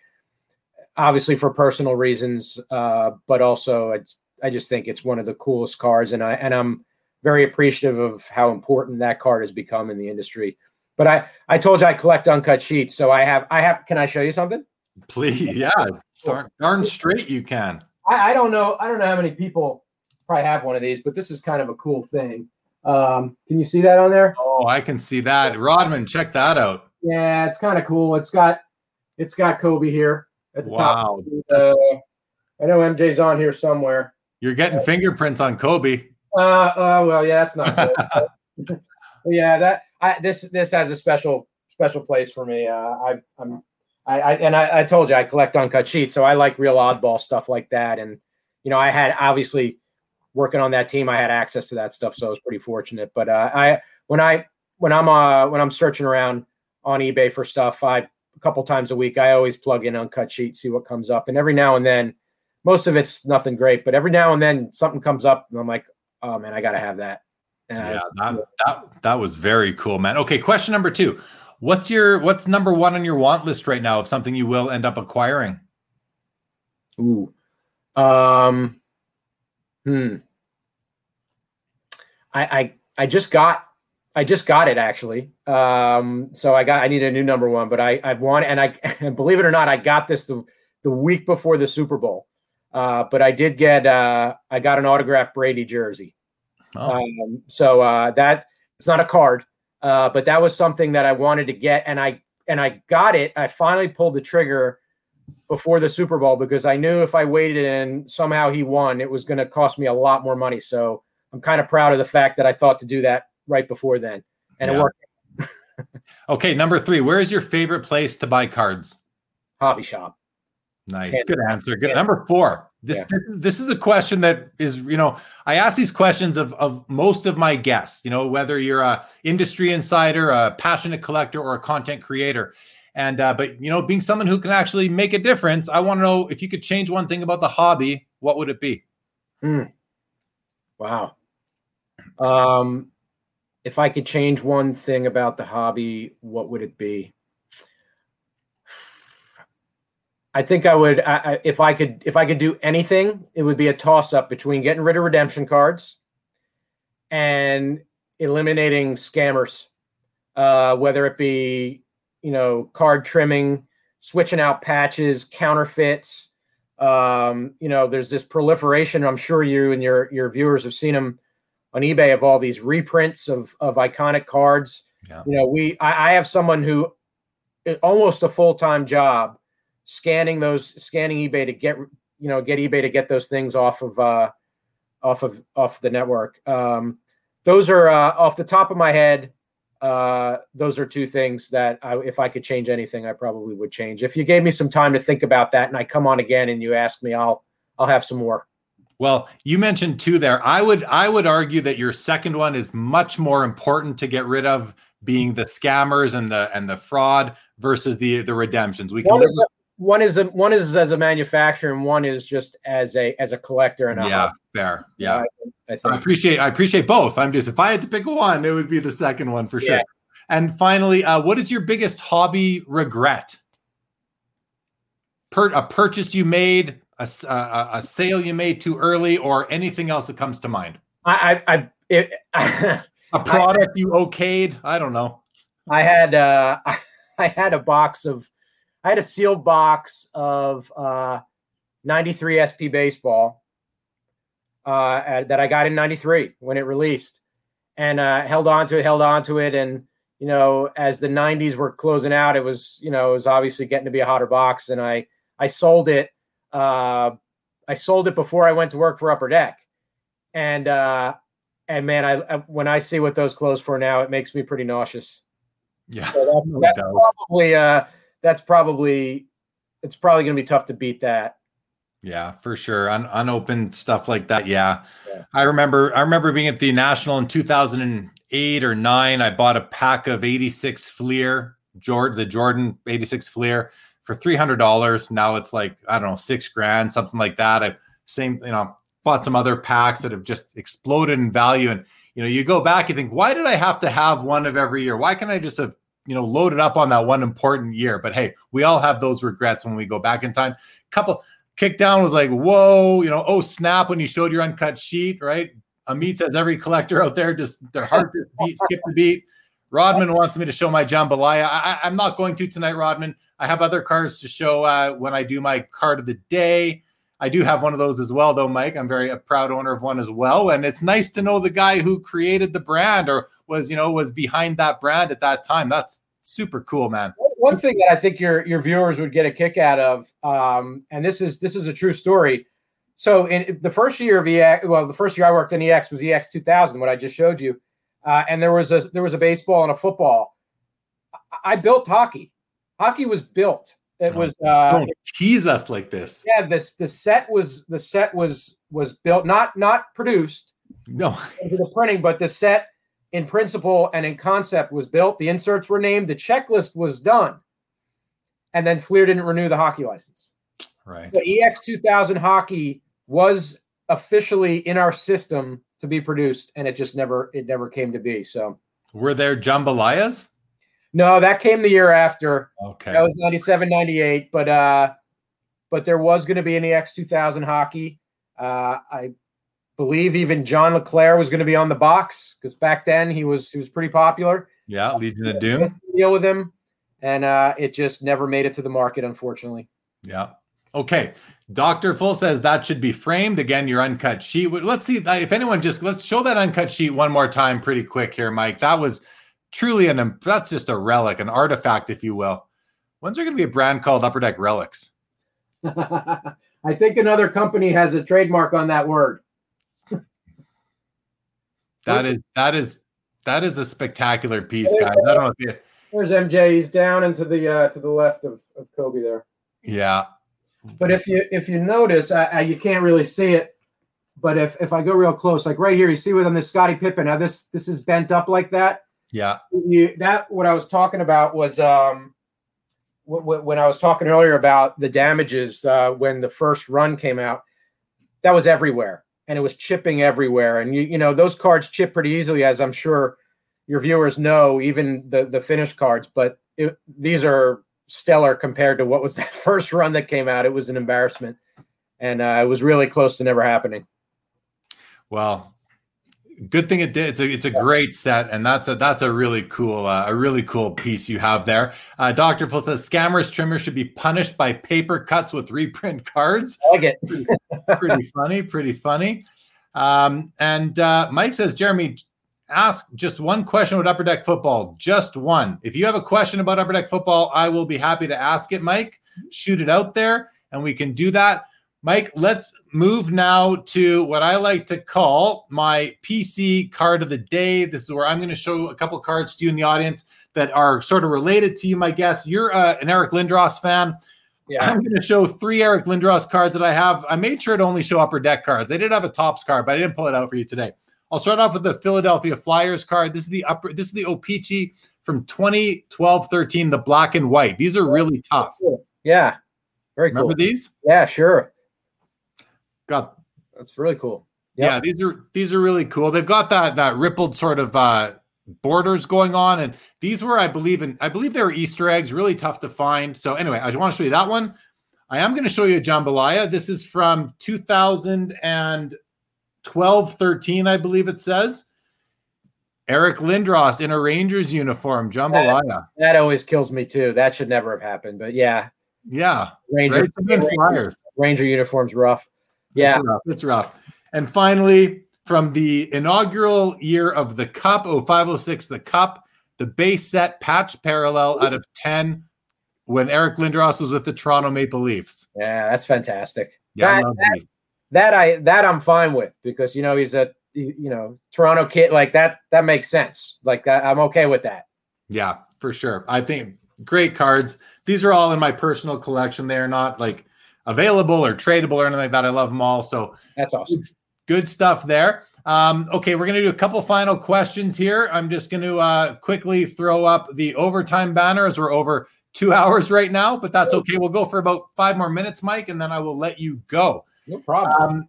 obviously for personal reasons, uh, but also I, I just think it's one of the coolest cards, and I and I'm very appreciative of how important that card has become in the industry. But I I told you I collect uncut sheets, so I have I have. Can I show you something? Please, yeah, darn, darn straight you can. I, I don't know. I don't know how many people probably have one of these, but this is kind of a cool thing. Um, can you see that on there? Oh, I can see that. Rodman, check that out. Yeah, it's kind of cool. It's got it's got Kobe here at the wow. top. Uh, I know MJ's on here somewhere. You're getting uh, fingerprints on Kobe. Uh, uh well, yeah, that's not good. *laughs* yeah, that I this this has a special special place for me. Uh, I I'm I, I and I, I told you I collect uncut sheets, so I like real oddball stuff like that. And you know, I had obviously working on that team, I had access to that stuff, so I was pretty fortunate. But uh, I when I when I'm uh, when I'm searching around on eBay for stuff, I a couple times a week I always plug in uncut sheet, see what comes up, and every now and then, most of it's nothing great, but every now and then something comes up, and I'm like, oh man, I got to have that. Uh, yeah, that, that that was very cool, man. Okay, question number two. What's your what's number one on your want list right now of something you will end up acquiring? Ooh. Um Hmm. I, I I just got I just got it actually. Um, so I got I need a new number one, but I I've won and I and *laughs* believe it or not, I got this the, the week before the Super Bowl. Uh, but I did get uh, I got an autographed Brady jersey. Oh. Um, so uh, that it's not a card, uh, but that was something that I wanted to get, and I and I got it. I finally pulled the trigger before the Super Bowl because I knew if I waited and somehow he won, it was going to cost me a lot more money. So I'm kind of proud of the fact that I thought to do that right before then, and yeah. it worked. *laughs* okay, number three. Where is your favorite place to buy cards? Hobby shop. Nice, good answer. Good. Number four. This, yeah. this this is a question that is you know I ask these questions of of most of my guests. You know whether you're a industry insider, a passionate collector, or a content creator and uh, but you know, being someone who can actually make a difference, I want to know if you could change one thing about the hobby, what would it be? Mm. Wow. Um, if I could change one thing about the hobby, what would it be? I think I would. I, if I could, if I could do anything, it would be a toss-up between getting rid of redemption cards and eliminating scammers, uh, whether it be you know, card trimming, switching out patches, counterfeits. Um, you know, there's this proliferation. I'm sure you and your your viewers have seen them on eBay of all these reprints of of iconic cards. Yeah. You know, we I, I have someone who almost a full time job scanning those scanning eBay to get you know get eBay to get those things off of uh, off of off the network. Um, those are uh, off the top of my head. Uh, those are two things that I, if I could change anything, I probably would change. If you gave me some time to think about that, and I come on again and you ask me, I'll I'll have some more. Well, you mentioned two there. I would I would argue that your second one is much more important to get rid of, being the scammers and the and the fraud versus the the redemptions. We can one is a, one is as a manufacturer and one is just as a as a collector and a yeah fair. Yeah, I, I, I, appreciate i appreciate both. I'm just if i had to pick one it would be the second one for sure. And finally uh, what is your biggest hobby regret? Per, a purchase you made a, a, a, sale you made too early or anything else that comes to mind? I i, I it, a *laughs* product you okayed? I don't know. I had uh *laughs* I had a box of I had a sealed box of uh, 93 SP baseball uh, that I got in 93 when it released and uh, held on to it, held on to it. And, you know, as the 90s were closing out, it was, you know, it was obviously getting to be a hotter box. And I, I sold it. Uh, I sold it before I went to work for Upper Deck. And, uh, and man, I, I when I see what those close for now, it makes me pretty nauseous. Yeah, so that's, that's probably uh, that's probably it's probably going to be tough to beat that. Yeah, for sure. Un- unopened stuff like that. Yeah. yeah. I remember I remember being at the National in 2008 or 9. I bought a pack of 86 Fleer, Jordan the Jordan 86 Fleer for $300. Now it's like, I don't know, 6 grand, something like that. I same, you know, bought some other packs that have just exploded in value and you know, you go back, you think, why did I have to have one of every year? Why can't I just have you know loaded up on that one important year. But hey, we all have those regrets when we go back in time. Couple kick down was like, whoa, you know, oh snap when you showed your uncut sheet, right? Amit says every collector out there just their heart just beat, skip the beat. Rodman wants me to show my jambalaya. I, am not going to tonight, Rodman. I have other cards to show uh, when I do my card of the day. I do have one of those as well, though, Mike. I'm very a proud owner of one as well, and it's nice to know the guy who created the brand or was, you know, was behind that brand at that time. That's super cool, man. One thing that I think your your viewers would get a kick out of, um, and this is this is a true story. So, in the first year of EX, well, the first year I worked in EX was EX 2000, what I just showed you, uh, and there was a there was a baseball and a football. I built hockey. Hockey was built it was uh, don't tease us like this. Yeah, this the set was the set was was built not not produced. No, into the printing, but the set in principle and in concept was built. The inserts were named. The checklist was done, and then Fleer didn't renew the hockey license. Right. The EX 2000 hockey was officially in our system to be produced, and it just never it never came to be. So, were there jambalayas? No, that came the year after. Okay. That was 97, 98. But uh but there was going to be an EX 2000 hockey. Uh I believe even John LeClair was going to be on the box because back then he was he was pretty popular. Yeah, Legion of Doom. Deal with him. And uh it just never made it to the market, unfortunately. Yeah. Okay. Dr. Full says that should be framed. Again, your uncut sheet. Let's see if anyone just let's show that uncut sheet one more time pretty quick here, Mike. That was truly an that's just a relic, an artifact, if you will. When's there going to be a brand called Upper Deck Relics? *laughs* I think another company has a trademark on that word. That is that is that is a spectacular piece, guys. I don't know if you. There's MJ. He's down into the uh, to the left of, of Kobe there. Yeah. But if you if you notice, I, I, you can't really see it. But if if I go real close, like right here, you see with on this Scottie Pippen. Now this this is bent up like that. Yeah. You, that what I was talking about was um, w- w- when I was talking earlier about the damages uh, when the first run came out. That was everywhere, and it was chipping everywhere. And you you know those cards chip pretty easily, as I'm sure your viewers know, even the the finished cards. But it, these are stellar compared to what was *laughs* that first run that came out. It was an embarrassment, and uh, it was really close to never happening. Well, good thing it did. It's a it's a great set, and that's a that's a really cool uh, a really cool piece you have there. Uh, Doctor Phil says scammers trimmer should be punished by paper cuts with reprint cards. I like it. pretty, pretty funny, pretty funny. Um, and uh, Mike says, Jeremy, ask just one question about Upper Deck football. Just one. If you have a question about Upper Deck football, I will be happy to ask it, Mike. Shoot it out there, and we can do that. Mike, let's move now to what I like to call my PC card of the day. This is where I'm going to show a couple cards to you in the audience that are sort of related to you, my guest. You're uh, an Eric Lindros fan. Yeah. I'm going to show three Eric Lindros cards that I have. I made sure to only show upper deck cards. I did have a Topps card, but I didn't pull it out for you today. I'll start off with the Philadelphia Flyers card. This is the upper. This is the O-Pee-Chee from 2012-13, the black and white. These are really tough. Yeah, very cool. Remember cool. these? Yeah, sure. Got that's really cool. Yep. Yeah, these are these are really cool. They've got that that rippled sort of uh borders going on and these were i believe and i believe they were easter eggs really tough to find. So anyway i want to show you that one. I am going to show you a jambalaya. This is from 2012 13 i believe it says. Eric lindros in a rangers uniform jambalaya. that, that always kills me too. That should never have happened but yeah. Yeah. Ranger, ranger, ranger uniforms rough yeah it's rough. it's rough and finally from the inaugural year of the Cup, 0506, the Cup, the base set patch parallel out of 10 when Eric Lindros was with the Toronto Maple Leafs. Yeah, that's fantastic. Yeah, that, I that, that, I that I'm fine with because you know he's a you know Toronto kid like that that makes sense. Like that, I'm okay with that. Yeah, for sure. I think great cards. These are all in my personal collection. They are not like available or tradable or anything like that. I love them all. So that's awesome. Good stuff there. Um, okay, we're going to do a couple final questions here. I'm just going to uh, quickly throw up the overtime banner as we're over two *laughs* hours right now, but that's okay. We'll go for about five more minutes, Mike, and then I will let you go. No problem. Um,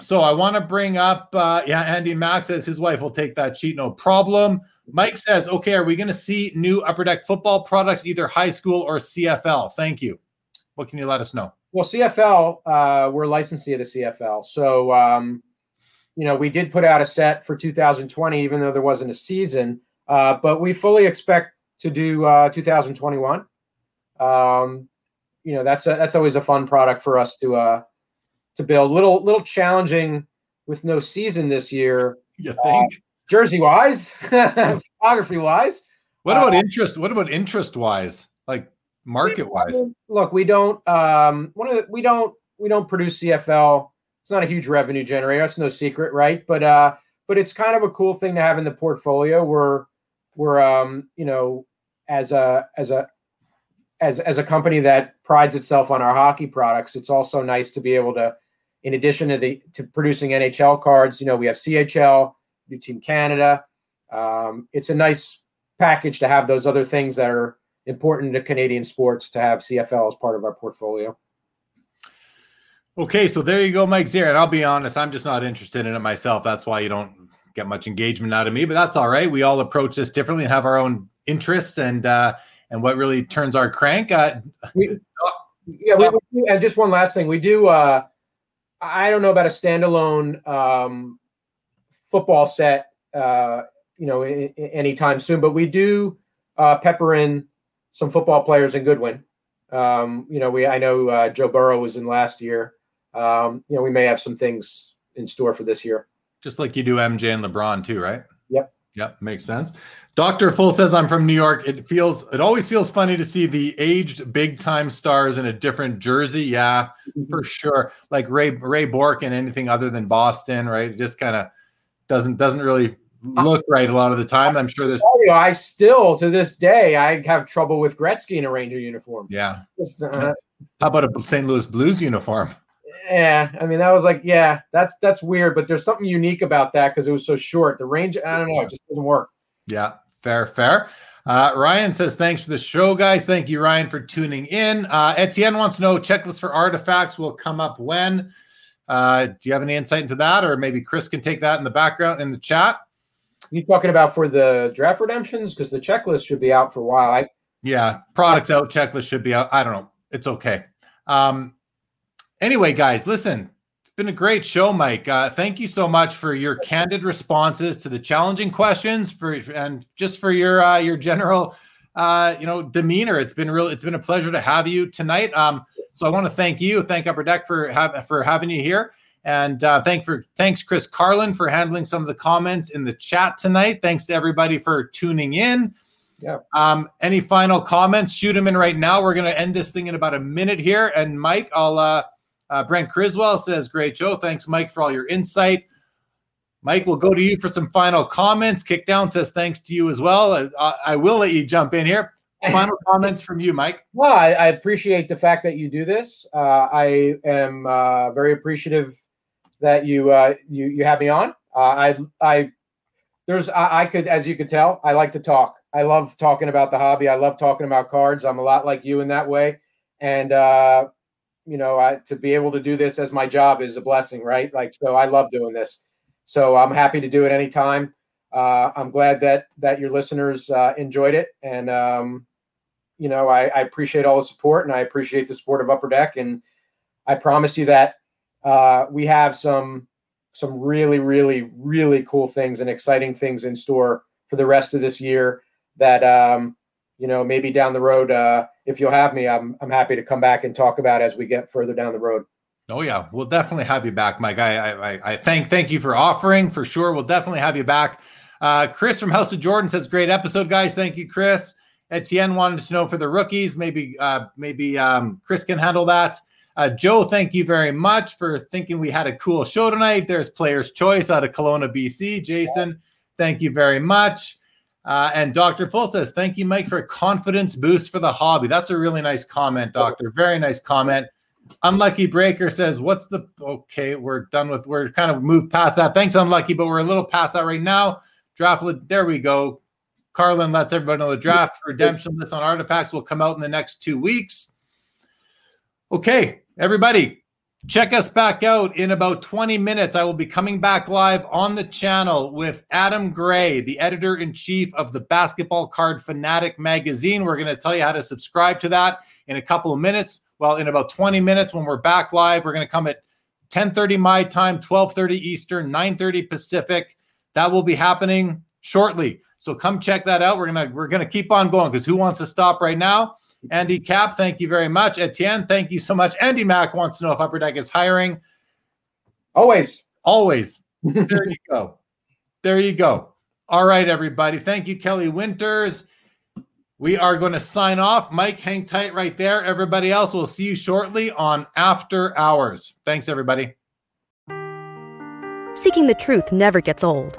so I want to bring up, uh, yeah, Andy Max says his wife will take that sheet, no problem. Mike says, okay, are we going to see new Upper Deck football products, either high school or CFL? Thank you. What can you let us know? Well, CFL, uh, we're licensed to the CFL. So, um, you know, we did put out a set for 2020, even though there wasn't a season. Uh, but we fully expect to do uh, 2021. Um, you know, that's a, that's always a fun product for us to uh, to build. Little little challenging with no season this year. You think uh, jersey wise, *laughs* photography wise. What about uh, interest? What about interest wise? Like market wise? Look, we don't. Um, one of the, we don't we don't produce CFL it's not a huge revenue generator. That's no secret, right? But uh, but it's kind of a cool thing to have in the portfolio. We're we're um, you know, as a as a as as a company that prides itself on our hockey products, it's also nice to be able to, in addition to the to producing NHL cards, you know, we have CHL, New Team Canada. Um, it's a nice package to have those other things that are important to Canadian sports to have CFL as part of our portfolio. Okay, so there you go, Mike Zier. And I'll be honest, I'm just not interested in it myself. That's why you don't get much engagement out of me, but that's all right. We all approach this differently and have our own interests and uh and what really turns our crank. Uh, we, yeah, we, we, and just one last thing. We do uh I don't know about a standalone um football set uh you know I- anytime soon, but we do uh pepper in some football players in Goodwin. Um, you know, we I know uh, Joe Burrow was in last year um, you know, we may have some things in store for this year. Just like you do MJ and LeBron too, right? Yep. Yep, makes sense. Dr. Full says I'm from New York. It feels it always feels funny to see the aged big time stars in a different jersey. Yeah, mm-hmm. for sure. Like Ray Ray Bourque and anything other than Boston, right? It just kind of doesn't doesn't really look right a lot of the time. I'm sure there's you, I still to this day I have trouble with Gretzky in a Ranger uniform. Yeah. Just, uh, How about a St. Louis Blues uniform? yeah, I mean that was like, yeah, that's that's weird, but there's something unique about that because it was so short. The range, I don't know, it just doesn't work. Yeah, fair, fair. Uh, Ryan says, thanks for the show, guys. Thank you, Ryan, for tuning in. Uh, Etienne wants to know checklist for artifacts will come up when. Uh, do you have any insight into that? Or maybe Chris can take that in the background in the chat. You talking about for the draft redemptions? Because the checklist should be out for a while. I, yeah, products out, checklist should be out. I don't know. It's okay. Um, Anyway, guys, listen, it's been a great show, Mike. Uh, thank you so much for your candid responses to the challenging questions, for and just for your uh, your general, uh, you know, demeanor. It's been real. It's been a pleasure to have you tonight. Um, so I want to thank you, thank Upper Deck for have for having you here. And uh, thank for thanks, Chris Carlin, for handling some of the comments in the chat tonight. Thanks to everybody for tuning in. Yeah. Um, any final comments? Shoot them in right now. We're going to end this thing in about a minute here. And Mike, I'll uh, uh, Brent Criswell says, "Great show. Thanks, Mike, for all your insight." Mike, we'll go to you for some final comments. Kickdown says thanks to you as well. I, I will let you jump in here. Final *laughs* comments from you, Mike. Well, I, I, appreciate the fact that you do this. Uh, I am uh, very appreciative that you uh, you you have me on. Uh, I I there's I, I, could as you could tell I like to talk. I love talking about the hobby. I love talking about cards. I'm a lot like you in that way, and uh, you know I, to be able to do this as my job is a blessing, right? Like so, I love doing this. So I'm happy to do it anytime. Uh, I'm glad that that your listeners uh, enjoyed it, and um, you know I, I appreciate all the support, and I appreciate the support of Upper Deck, and I promise you that uh, we have some some really, really, really cool things and exciting things in store for the rest of this year. That um, you know, maybe down the road, uh, if you'll have me, I'm I'm happy to come back and talk about as we get further down the road. Oh yeah, we'll definitely have you back, Mike. I I, I thank thank you for offering for sure. We'll definitely have you back. Uh, Chris from House of Jordan says, "Great episode, guys. Thank you, Chris." Etienne wanted to know for the rookies. Maybe uh, maybe um, Chris can handle that. Uh, Joe, thank you very much for thinking we had a cool show tonight. There's Player's Choice out of Kelowna, BC. Jason, thank you very much. Uh, and Dr. Full says, thank you, Mike, for a confidence boost for the hobby. That's a really nice comment, Doctor. Very nice comment. Unlucky Breaker says, what's the okay? We're done with, we're kind of moved past that. Thanks, Unlucky, but we're a little past that right now. Draft, there we go. Carlin lets everybody know the draft redemption list on artifacts will come out in the next two weeks. Okay, everybody, check us back out in about 20 minutes. I will be coming back live on the channel with Adam Gray, the editor in chief of the Basketball Card Fanatic magazine. We're going to tell you how to subscribe to that in a couple of minutes. Well, in about 20 minutes, when we're back live, we're going to come at 10:30 my time, 12:30 Eastern, 9:30 Pacific. That will be happening shortly. So come check that out. We're gonna we're gonna keep on going because who wants to stop right now? Andy Cap, thank you very much. Etienne, thank you so much. Andy Mack wants to know if Upper Deck is hiring. Always. Always. *laughs* there you go. There you go. All right, everybody. Thank you, Kelly Winters. We are going to sign off. Mike, hang tight right there. Everybody else, we'll see you shortly on After Hours. Thanks, everybody. Seeking the truth never gets old.